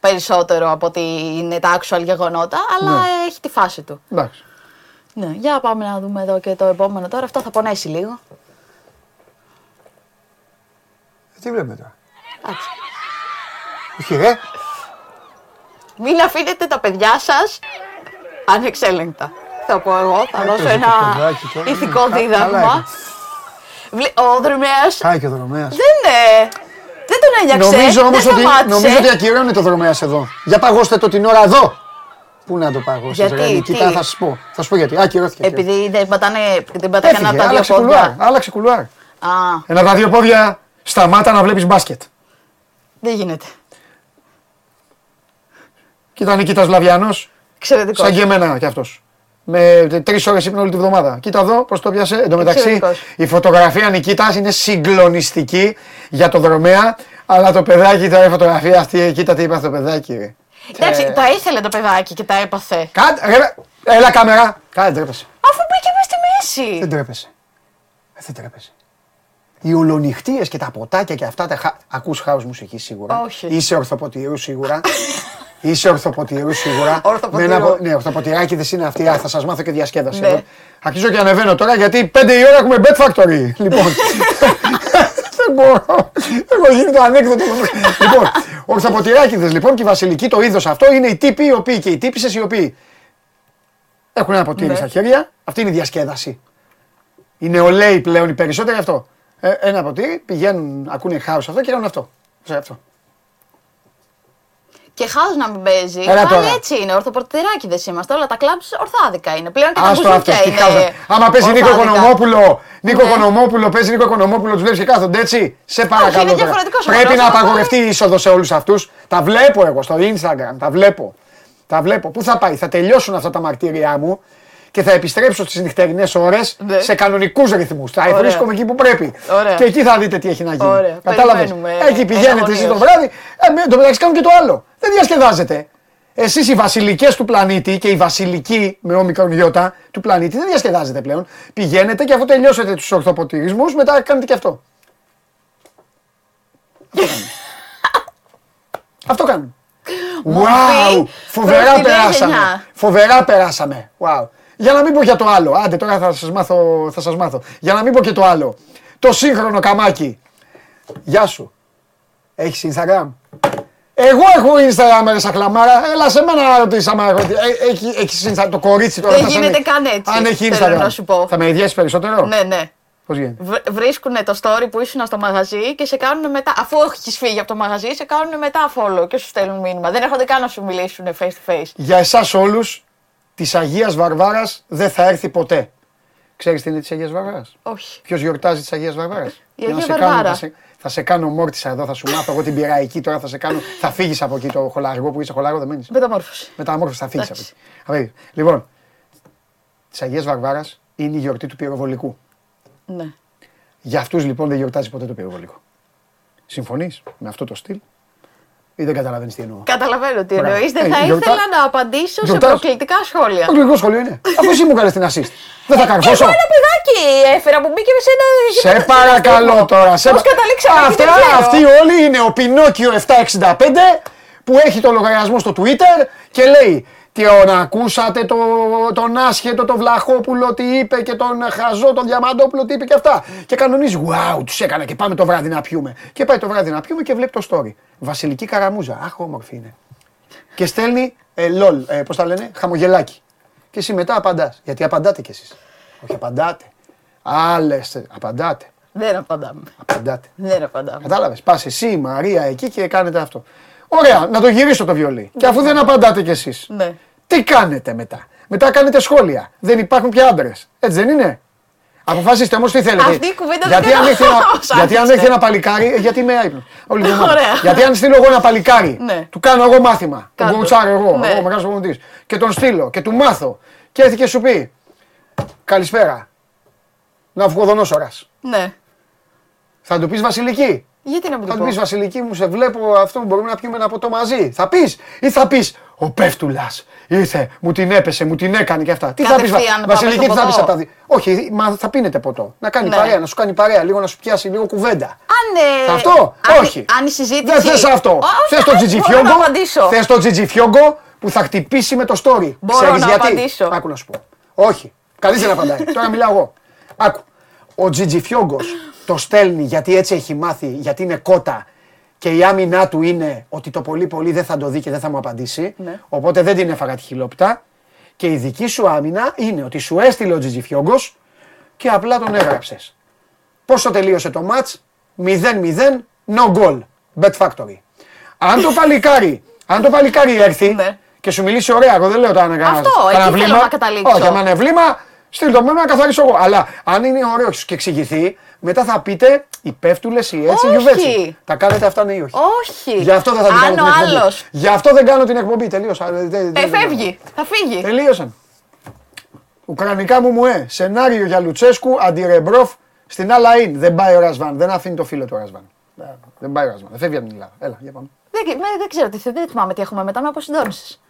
Περισσότερο από ότι είναι τα actual γεγονότα, αλλά Ναι. έχει τη φάση του. Εντάξει. Ναι, για πάμε να δούμε εδώ και το επόμενο τώρα. Αυτό θα πονέσει λίγο. Ε, Τι βλέπουμε τώρα. Εντάξει. Όχι, ρε. Μην αφήνετε τα παιδιά σας ανεξέλεγκτα. Θα πω εγώ, θα δώσω Έπαιζε ένα το παιδάκι τώρα. ηθικό Κα- καλά δίδαγμα. έκανε. Βλέ- Ο Δρυμέας Χάει και ο δρομέας. δεν, ε, δεν τον ένιαξε. Νομίζω όμως δεν ότι, σταμάτησε. νομίζω ότι ακυρώνει το δρομέας εδώ. Για παγώστε το την ώρα εδώ. Πού να το παγώσετε, Γιατί, ρε τι; Νικήτα, θα σα πω. Θα σου πω γιατί. Ακυρώθηκε. Επειδή δεν πατάνε, δεν πατάνε κανένα από τα δύο άλλαξε κουλουάρ. πόδια. Άλλαξε κουλουάρ. Α, Ένα τα δύο πόδια σταμάτα να βλέπεις μπάσκετ. δεν γίνεται. Κοίτα Νικήτα Λαβιανό, Εξαιρετικός. σαν και εμένα κι αυτός. Με τρεις ώρες ύπνο όλη τη βδομάδα. Κοίτα εδώ πώς το πιάσε. Εν τω μεταξύ Εξαιρετικός. η φωτογραφία Νικήτα είναι συγκλονιστική για το δρομέα. Αλλά το παιδάκι τώρα η φωτογραφία αυτή, κοίτα τι είπα το παιδάκι. Ρε. Εντάξει, τα ήθελε το παιδάκι και τα έπαθε. Κάντε, ρε, έλα κάμερα. Κάνε τρέπεσαι. Αφού μπήκε μέσα στη μέση. Δεν τρέπεσαι. Ε, δεν τρέπεσαι. Οι ολονυχτίες και τα ποτάκια και αυτά τα χα... Ακούς house μουσικής σίγουρα. Όχι. Είσαι ορθοποτηρού σίγουρα. Είσαι ορθοποτηρού σίγουρα. Ορθοποτηρού. Με ένα πο- Ναι, ορθοποτηράκιδες είναι αυτοί. Α, θα σας μάθω και διασκέδαση. Ναι. εδώ. Αρχίζω και ανεβαίνω τώρα γιατί 5 η ώρα έχουμε Bet Factory. Λοιπόν. Δεν μπορώ. Έχω γίνει το ανέκδοτο. λοιπόν, ορθοποτηράκιδες λοιπόν και η βασιλική το είδος αυτό είναι οι τύποι οι οποίοι και οι τύπησες οι οποίοι έχουν ένα ποτήρι Ναι. στα χέρια. Αυτή είναι η διασκέδαση. Οι νεολαίοι πλέον οι περισσότεροι αυτό. Ε, ένα ποτήρι, πηγαίνουν, ακούνε χάος αυτό και κάνουν αυτό. Σε αυτό. Και χάος να μην παίζει. Έλα Πάλι τώρα. έτσι είναι. Ορθοπορτηράκιδες είμαστε. Όλα τα κλαμπς ορθάδικα είναι. Πλέον και τα Άστο αυτός, μπουζούκια τι είναι. χάος. Άμα παίζει Νίκο ορθάδικα. Οικονομόπουλο, Νίκο Ναι. Οικονομόπουλο, παίζει Νίκο Οικονομόπουλο, τους βλέπεις και κάθονται έτσι. Σε παρακαλώ. είναι τώρα. διαφορετικός ο Πρέπει χρόνος, να αλλά- απαγορευτεί η είσοδο σε όλους αυτούς. Τα βλέπω εγώ στο Instagram, τα βλέπω. Τα βλέπω. Πού θα πάει, θα τελειώσουν αυτά τα μαρτύρια μου και θα επιστρέψω στις νυχτερινές ώρες Ναι. σε κανονικούς ρυθμούς. Θα Ωραία. βρίσκομαι εκεί που πρέπει. Ωραία. Και εκεί θα δείτε τι έχει να γίνει. Ωραία. Κατάλαβες; Περιμένουμε Εκεί πηγαίνετε εσείς το εναγωνίως. βράδυ. Ε, με- εν τω μεταξύ κάνουν και το άλλο. Δεν διασκεδάζετε. Εσείς οι βασιλικές του πλανήτη και οι βασιλικοί με όμικρον γιώτα του πλανήτη δεν διασκεδάζετε πλέον. Πηγαίνετε και αφού τελειώσετε τους ορθοποτηρισμούς μετά κάνετε και αυτό. Αυτό κάνουν. Wow! Φοβερά προς τη νέα περάσαμε. γενιά. Φοβερά περάσαμε. Wow. Για να μην πω για το άλλο. Άντε τώρα θα σας μάθω. Θα σας μάθω. Για να μην πω και το άλλο. Το σύγχρονο καμάκι. Γεια σου. Έχεις Instagram; Εγώ έχω Instagram ρε σακλαμάρα. Έλα σε μένα να ρωτήσεις άμα έχω. Ε, Έχει, έχεις Instagram. Το κορίτσι τώρα. Δεν θα σε γίνεται ανέ- καν έτσι, Αν έχει θέλω Instagram. να σου πω. Θα με ιδιαίσεις περισσότερο; Ναι, ναι. Πώς γίνεται; Βρίσκουν το story που ήσουν στο μαγαζί και σε κάνουν μετά. Αφού έχεις φύγει από το μαγαζί, σε κάνουν μετά follow και σου στέλνουν μήνυμα. Δεν έρχονται καν να σου μιλήσουν face to face. Για εσάς όλους της Αγίας Βαρβάρας δεν θα έρθει ποτέ. Ξέρεις τι είναι της Αγίας Βαρβάρας; Όχι. Ποιος γιορτάζει της Αγίας Βαρβάρας; Η Αγία σε Βαρβάρα. κάνω, θα, σε, θα σε κάνω μόρτισα εδώ, θα σου μάθω εγώ την πειραϊκή τώρα. Θα σε κάνω. θα φύγεις από εκεί το χολαργό που είσαι χολαργό, δεν μένεις. Μεταμόρφωση. Μεταμόρφωση, θα φύγεις από Εντάξει. εκεί. Θα φύγεις. Λοιπόν, της Αγίας Βαρβάρας είναι η γιορτή του πυροβολικού. Ναι. Για αυτούς λοιπόν δεν γιορτάζει ποτέ το πυροβολικό. Συμφωνείς με αυτό το στυλ; Ή δεν καταλαβαίνεις τι εννοώ. Καταλαβαίνω τι Μπράβο. εννοεί. Δεν Ε, θα γιορτά- ήθελα να απαντήσω σε Γιορτάζ- προκλητικά σχόλια. Το γλυκό σχολείο είναι. Αφού εσύ μου έκανε την assist. Δεν θα Και καρφώσω. εγώ ένα παιδάκι έφερα που μπήκε σε ένα. Σε παρακαλώ τώρα. Σε... Πώς καταλήξαμε εκεί, Αυτά, δεν ξέρω. αυτοί όλοι είναι ο Πινόκιο 765 που έχει το λογαριασμό στο Twitter και λέει τι να ακούσατε το, τον άσχετο τον Βλαχόπουλο τι είπε και τον Χαζό τον Διαμαντόπουλο τι είπε και αυτά. Και κανονίζει, wow, τους έκανα και πάμε το βράδυ να πιούμε. Και πάει το βράδυ να πιούμε και βλέπει το story. Βασιλική καραμούζα, αχ όμορφη είναι. Και στέλνει, ε, λολ, ε, πώς τα λένε, χαμογελάκι. Και εσύ μετά απαντάς, γιατί απαντάτε κι εσείς. Όχι απαντάτε. Άλλες, απαντάτε. Δεν απαντάμε. Απαντάτε. Δεν απαντάμε. Κατάλαβες. Πας εσύ, η Μαρία εκεί και κάνετε αυτό. Ωραία, να το γυρίσω το βιολί. Και αφού δεν απαντάτε κι εσείς, Ναι. Τι κάνετε μετά; Μετά κάνετε σχόλια. Δεν υπάρχουν πια άντρε. Έτσι δεν είναι; Αποφασίστε όμως τι θέλετε. Αυτή η κουβέντα γιατί δεν αν την έχει ένα, έχω γιατί αν άρχισε. έχει ένα παλικάρι, ε, γιατί είμαι άϊπνο. Όλη την εβδομάδα. Ωραία. Γιατί αν στείλω εγώ ένα παλικάρι, Ναι. του κάνω εγώ μάθημα. Τον Κάντο. κοουτσάρω εγώ, Ναι. εγώ μεγάλος προπονητή. Και τον στείλω και του μάθω. Και έρθει και σου πει Καλησπέρα. Να βγω δονόσορας. Ναι. Θα του πεις Βασιλική. Γιατί να μην Θα το του πεις πω. Βασιλική μου, σε βλέπω αυτό που μπορούμε να πιούμε ένα ποτό μαζί. Θα πεις ή θα πεις Ο Πέφτουλας ήρθε, μου την έπεσε, μου την έκανε και αυτά. Τι θα πεις, Κατευθείαν πάμε Βασιλική, στο τι θα πεις ποτό. από τα δύο. Όχι, μα θα πίνετε ποτό. Να κάνει Ναι. παρέα, να σου κάνει παρέα, λίγο να σου πιάσει λίγο κουβέντα. Αν, ε, Θα αυτό, αν, όχι. Αν η συζήτηση. Δεν θες αυτό. Όχι, Θες το ε, τζιτζιφιόγκο; Μπορώ να απαντήσω. Θες το τζιτζιφιόγκο που θα χτυπήσει με το story. Μπορώ Ξέρεις να γιατί; απαντήσω. Άκου να σου πω. Όχι. Κανείς δεν απαντάει. Τώρα μιλάω εγώ. Άκου. Ο Τζιτζιφιόγκος το στέλνει γιατί έτσι έχει μάθει, γιατί είναι κότα και η άμυνά του είναι ότι το πολύ πολύ δεν θα το δει και δεν θα μου απαντήσει. Ναι. Οπότε δεν την έφαγα τη χιλόπιτα. Και η δική σου άμυνα είναι ότι σου έστειλε ο Τζιτζιφιόγκο και απλά τον έγραψες. Πόσο τελείωσε το match, 0-0, no goal. Bet Factory. Αν το παλικάρι, αν το παλικάρι έρθει Ναι. και σου μιλήσει ωραία, εγώ δεν λέω τώρα να κάνω Αυτό, κανένα εκεί θέλω βλήμα. να καταλήξω. Όχι, άμα είναι βλήμα, στείλ το με να καθαρίσω εγώ. Αλλά αν είναι ωραίος και εξηγηθεί, μετά θα πείτε οι πέφτουλες, οι έτσι, οι Όχι. γιουβέτσι. Τα κάνετε αυτά ναι ή όχι; Όχι. Γι' αυτό δεν θα την κάνω Αν την ο εκπομπή. άλλος. Γι' αυτό δεν κάνω την εκπομπή. Τελείωσα. Ε, δεν- Ε, δεν- φεύγει. Θα φύγει. Τελείωσαν. Ουκρανικά μου μου ε. Σενάριο για Λουτσέσκου, αντιρεμπρόφ στην άλλα in. Δεν πάει ο Ρασβάν. Δεν αφήνει το φίλο του ο Ρασβάν. Δεν πάει ο Ρασβάν. Δεν φεύγει από την Ελλάδα. Έλα, για πάμε. Δεν, με, δεν ξέρω τι θε- δεν θυμάμαι τι έχουμε μετά με αποσυντόνιση.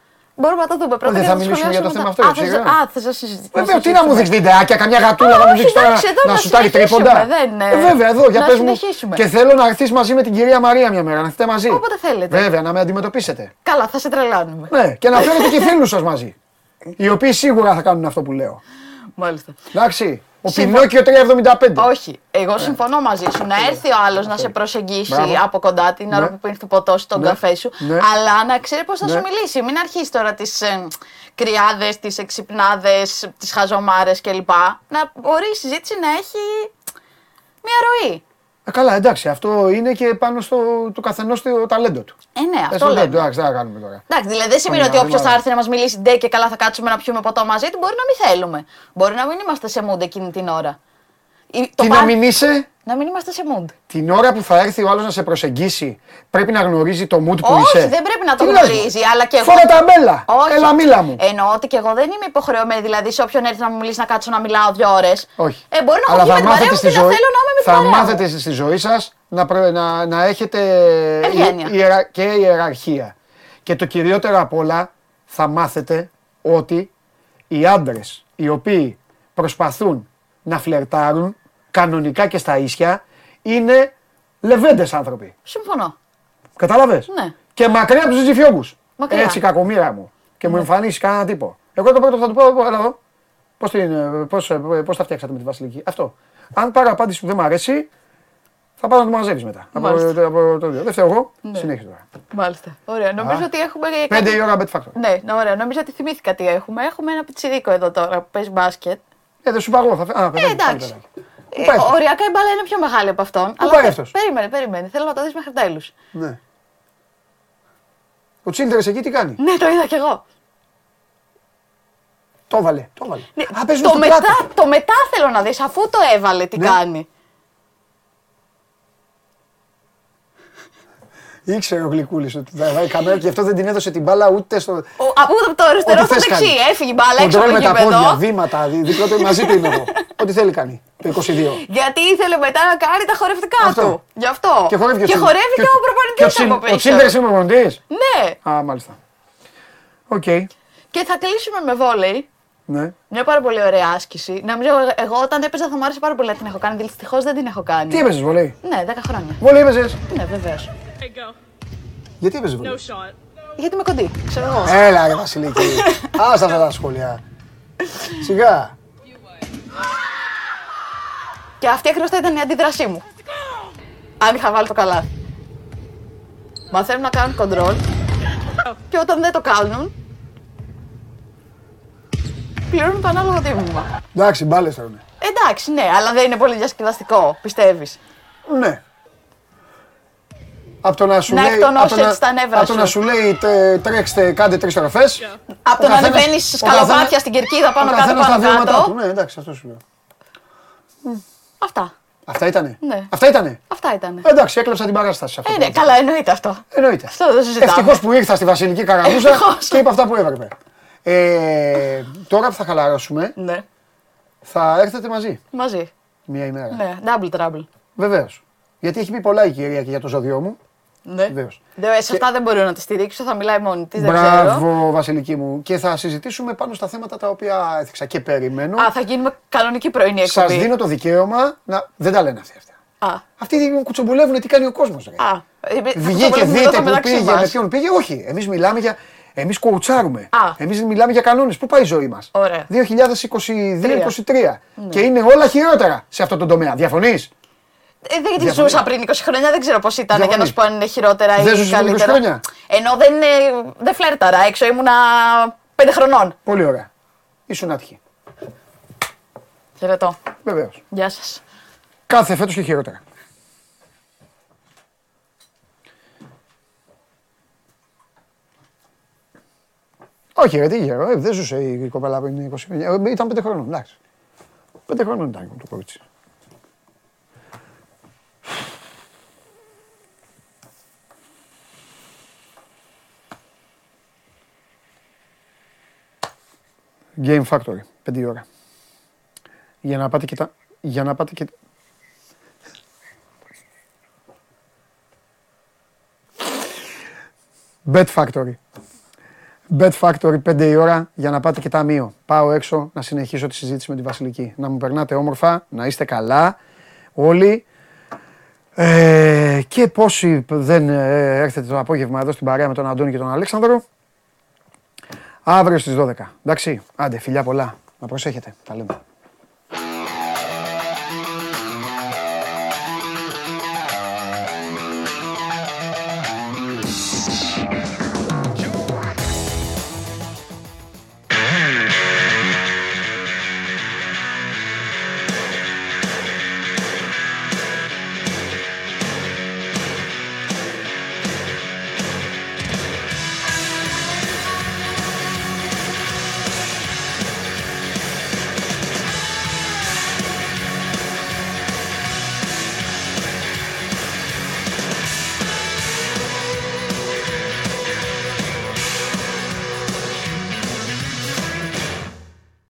Μπορούμε να το δούμε πρώτα. δεν και θα να το μιλήσουμε για το σχολιάσουμε θέμα μετά. αυτό, Α, έτσι, θες- ε. Α, θε να συζητήσουμε. Βέβαια, τι να μου δείξει βιντεάκια, καμιά γατούλα να μου Όχι, δείξει τώρα εντάξει, εδώ να να σου τάρει συνεχίσουμε, τρίποντα. δεν, ε, Ε, βέβαια, εδώ για να πες μου. συνεχίσουμε. Και θέλω να έρθεις μαζί με την κυρία Μαρία μια μέρα, να έρθετε μαζί. Όποτε θέλετε. Βέβαια, να με αντιμετωπίσετε. Καλά, θα σε τρελάνουμε. Ναι, και να φέρετε και φίλους σας μαζί. Οι οποίοι σίγουρα θα κάνουν αυτό που λέω. Μάλιστα. Εντάξει. Ο Συμφω- Πινόκιο 375. Όχι. Εγώ συμφωνώ μαζί σου. Να έρθει ο άλλος να σε προσεγγίσει Μπράβο. από κοντά την ώρα Ναι. που πίνει το ποτό σου, τον Ναι. καφέ σου. Ναι. Αλλά να ξέρει πώς θα Ναι. σου μιλήσει. Μην αρχίσεις τώρα τις ε, κρυάδες, τις εξυπνάδες, τις χαζομάρες κλπ. Να μπορεί η συζήτηση να έχει μια ροή. Ε, καλά, εντάξει, αυτό είναι και πάνω στο του καθενός το ταλέντο του. Ε, ναι, Ε, αυτό στο- λέμε. Εντάξει, δεν θα κάνουμε τώρα. Εντάξει, δηλαδή δεν σημαίνει Ωραία, ότι όποιος ωραία. θα έρθει να μας μιλήσει ντε και καλά θα κάτσουμε να πιούμε ποτό μαζί του, μπορεί να μην θέλουμε. Μπορεί να μην είμαστε σε mood εκείνη την ώρα. Ή- το Τι παν- να μην είσαι, να μην είμαστε σε mood. την ώρα που θα έρθει ο άλλος να σε προσεγγίσει, πρέπει να γνωρίζει το mood που Όχι, είσαι. δεν πρέπει να το Τι λες, γνωρίζει. Αλλά και εγώ. Φόρα τα μπέλα. Όχι. Έλα, μίλα μου. Εννοώ ότι και εγώ δεν είμαι υποχρεωμένη. Δηλαδή, σε όποιον έρθει να μου μιλήσει να κάτσω να μιλάω δύο ώρες. Όχι. Ε, μπορεί να Αλλά έχω βγει θα με την παρέα μάθετε μου στη και να ζωή, θέλω να είμαι με την θα παρέα μου. μάθετε στη ζωή σας να, προ- να, να έχετε Ευγένεια. η- ιερα- και ιεραρχία. Και το κυριότερο απ' όλα θα μάθετε ότι οι άντρες οι οποίοι προσπαθούν να φλερτάρουν κανονικά και στα ίσια είναι λεβέντες άνθρωποι. Συμφωνώ. Κατάλαβες; Ναι. Και μακριά από τους τζιφιόγκους. Μακριά. Έτσι κακομοίρα μου. Και μου εμφανίσει κανένα τύπο. Εγώ το πρώτο θα του πω, έλα εδώ. Πώς, την, πώς, πώς τα φτιάξατε με τη Βασιλική; Αυτό. Αν πάρω απάντηση που δεν μου αρέσει, θα πάω να το μαζεύεις μετά. Από, Μάλιστα. από το δύο. Δεν φταίω εγώ. Ναι. Συνέχισε τώρα. Μάλιστα. Ωραία. Νομίζω Α. ότι έχουμε. Πέντε η ώρα bet factor. Ναι, ναι, ωραία. Νομίζω ότι θυμήθηκα τι έχουμε. Έχουμε ένα πιτσιρίκο εδώ τώρα που παίζει μπάσκετ. Ε, δεν σου είπα εγώ. Θα... φε- Α, Ε, παιδάκι, πάλι εντάξει. Παιδάκι. Ε, πάει αυτός; οριακά η μπάλα είναι πιο μεγάλη από αυτόν. αλλά πάει θε- αυτός; Περίμενε, περίμενε. Θέλω να το δεις μέχρι τέλους. Ναι. Ο Τσίλτερες εκεί τι κάνει; Ναι, το είδα κι εγώ. Το έβαλε. Το έβαλε. Ναι, Α, παίζουν το, στην μετά, πλάτη. το μετά θέλω να δεις, αφού το έβαλε, τι Ναι. κάνει. Ήξερε ο Γλυκούλης ότι θα βάλει καμέρα και αυτό δεν την έδωσε την μπάλα ούτε στο. Ο, από το αριστερό Ό,τι στο θες δεξί. κάνει. Έφυγε η μπάλα έξω Κοντρόλ από με το τα πόδια, γήπεδο. βήματα, δι- δίπλα του μαζί του είναι εγώ. Ό,τι θέλει κάνει. Το 22. Γιατί ήθελε μετά να κάνει τα χορευτικά Αυτό. του. Γι' αυτό. Και χορεύει και, και, ο Τσίλ- χορεύει και, ο Και προπονητής Τσίλ- από Ο Τσίλτερς πίσω. είναι ο προπονητής; Ναι. Α, μάλιστα. Οκ. Και θα κλείσουμε με βόλεϊ. Ναι. Μια πάρα πολύ ωραία άσκηση. Νομίζω εγώ όταν έπαιζα θα μου άρεσε πάρα πολύ να την έχω κάνει. Δυστυχώς δεν την έχω κάνει. Τι έπαιζες βολέι. Ναι, 10 χρόνια. Βολέι έπαιζες; Ναι, βεβαίως. Γιατί έπαιζες βολέι. Γιατί είμαι κοντή, ξέρω εγώ. Έλα ρε Βασιλική. Άστα αυτά τα σχόλια. Σιγά. Και αυτή ακριβώς θα ήταν η αντίδρασή μου. Αν είχα βάλει το καλάθι. Μαθαίνουν να κάνουν κοντρόλ. Και όταν δεν το κάνουν. Πληρώνουν το ανάλογο τίμημα. Εντάξει, μπάλες τώρα. είναι. Εντάξει, ναι, αλλά δεν είναι πολύ διασκεδαστικό, πιστεύεις. Ναι. Από το να σου Να λέει, εκτονώσει από το να- έτσι τα νεύρα από το να σου. σου λέει τε- τρέξτε, κάντε τρεις στροφές. Από το να ανεβαίνεις σκαλοπάτια στην κερκίδα πάνω κάτω πάνω κάτω. Ναι, εντάξει, αυτό σου λέω. Αυτά. Αυτά ήτανε; Ναι. Αυτά ήτανε; Αυτά ήταν. Εντάξει, έκλεψα την παράσταση σε αυτό. Ε, το ναι, πράγμα. καλά, εννοείται αυτό. Εννοείται. Αυτό δεν συζητάμε. Ευτυχώς που ήρθα στη Βασιλική Καραμούζα Ευτυχώς. και είπα αυτά που έπρεπε. Ε, τώρα που θα χαλαρώσουμε, Ναι. θα έρθετε μαζί Μαζί. μία ημέρα. Ναι, double trouble. Βεβαίως. Γιατί έχει πει πολλά η κυρία και για το ζώδιό μου. Ναι. Βεβαίως. Δε- Σε αυτά δεν μπορώ να τη στηρίξω, θα μιλάει μόνη της. Δεν ξέρω. Μπράβο, Βασιλική μου. Και θα συζητήσουμε πάνω στα θέματα τα οποία έθιξα. Και περιμένω. Α, θα γίνουμε κανονική πρωινή Σας εκπομπή. δίνω το δικαίωμα να. Δεν τα λένε αυτοί αυτά. Α, Αυτοί κουτσομπουλεύουν τι κάνει ο κόσμος. α. Ε, θα Βγήκε, κουτσομπολεύουμε δείτε εδώ που μεταξύ πήγε, μας. με ποιον πήγε. Όχι. Εμείς μιλάμε για. Εμείς κουουουτσάρουμε. Α. Εμείς μιλάμε για κανόνες. Πού πάει η ζωή μας; Ωραία. 2022-2023. Και είναι όλα χειρότερα σε αυτό το τομέα. Διαφωνείς; Ε, δεν τη Διαφωνείς. ζούσα πριν 20 χρόνια, δεν ξέρω πώς ήταν για να Διαφωνείς. σου πω αν είναι χειρότερα ή Δεν ζούσες πριν 20 καλύτερα. χρόνια; Ενώ δεν, ε, δεν φλέρταρα έξω, ήμουνα 5 χρονών. Πολύ ωραία. Ήσουν άτυχη. Χαιρετώ. Βεβαίως. Γεια σας. Κάθε φέτος και χειρότερα. Όχι, ρε, τι γέρο, ε, δεν ζούσε η κοπέλα πριν 20 χρόνια. Ε, Ήταν 5 χρόνων, εντάξει. 5 χρόνων ήταν το κορίτσι. Game Factory, 5 η ώρα. Για να πάτε και τα... Για να πάτε και... Bet Factory. Bet Factory 5 η ώρα για να πάτε και ταμείο. Πάω έξω να συνεχίσω τη συζήτηση με τη Βασιλική. Να μου περνάτε όμορφα, να είστε καλά όλοι. Ε, και πόσοι δεν ε, έρθετε το απόγευμα εδώ στην παρέα με τον Αντώνη και τον Αλέξανδρο. Αύριο στις 12. Εντάξει, άντε φιλιά πολλά. Να προσέχετε. Τα λέμε.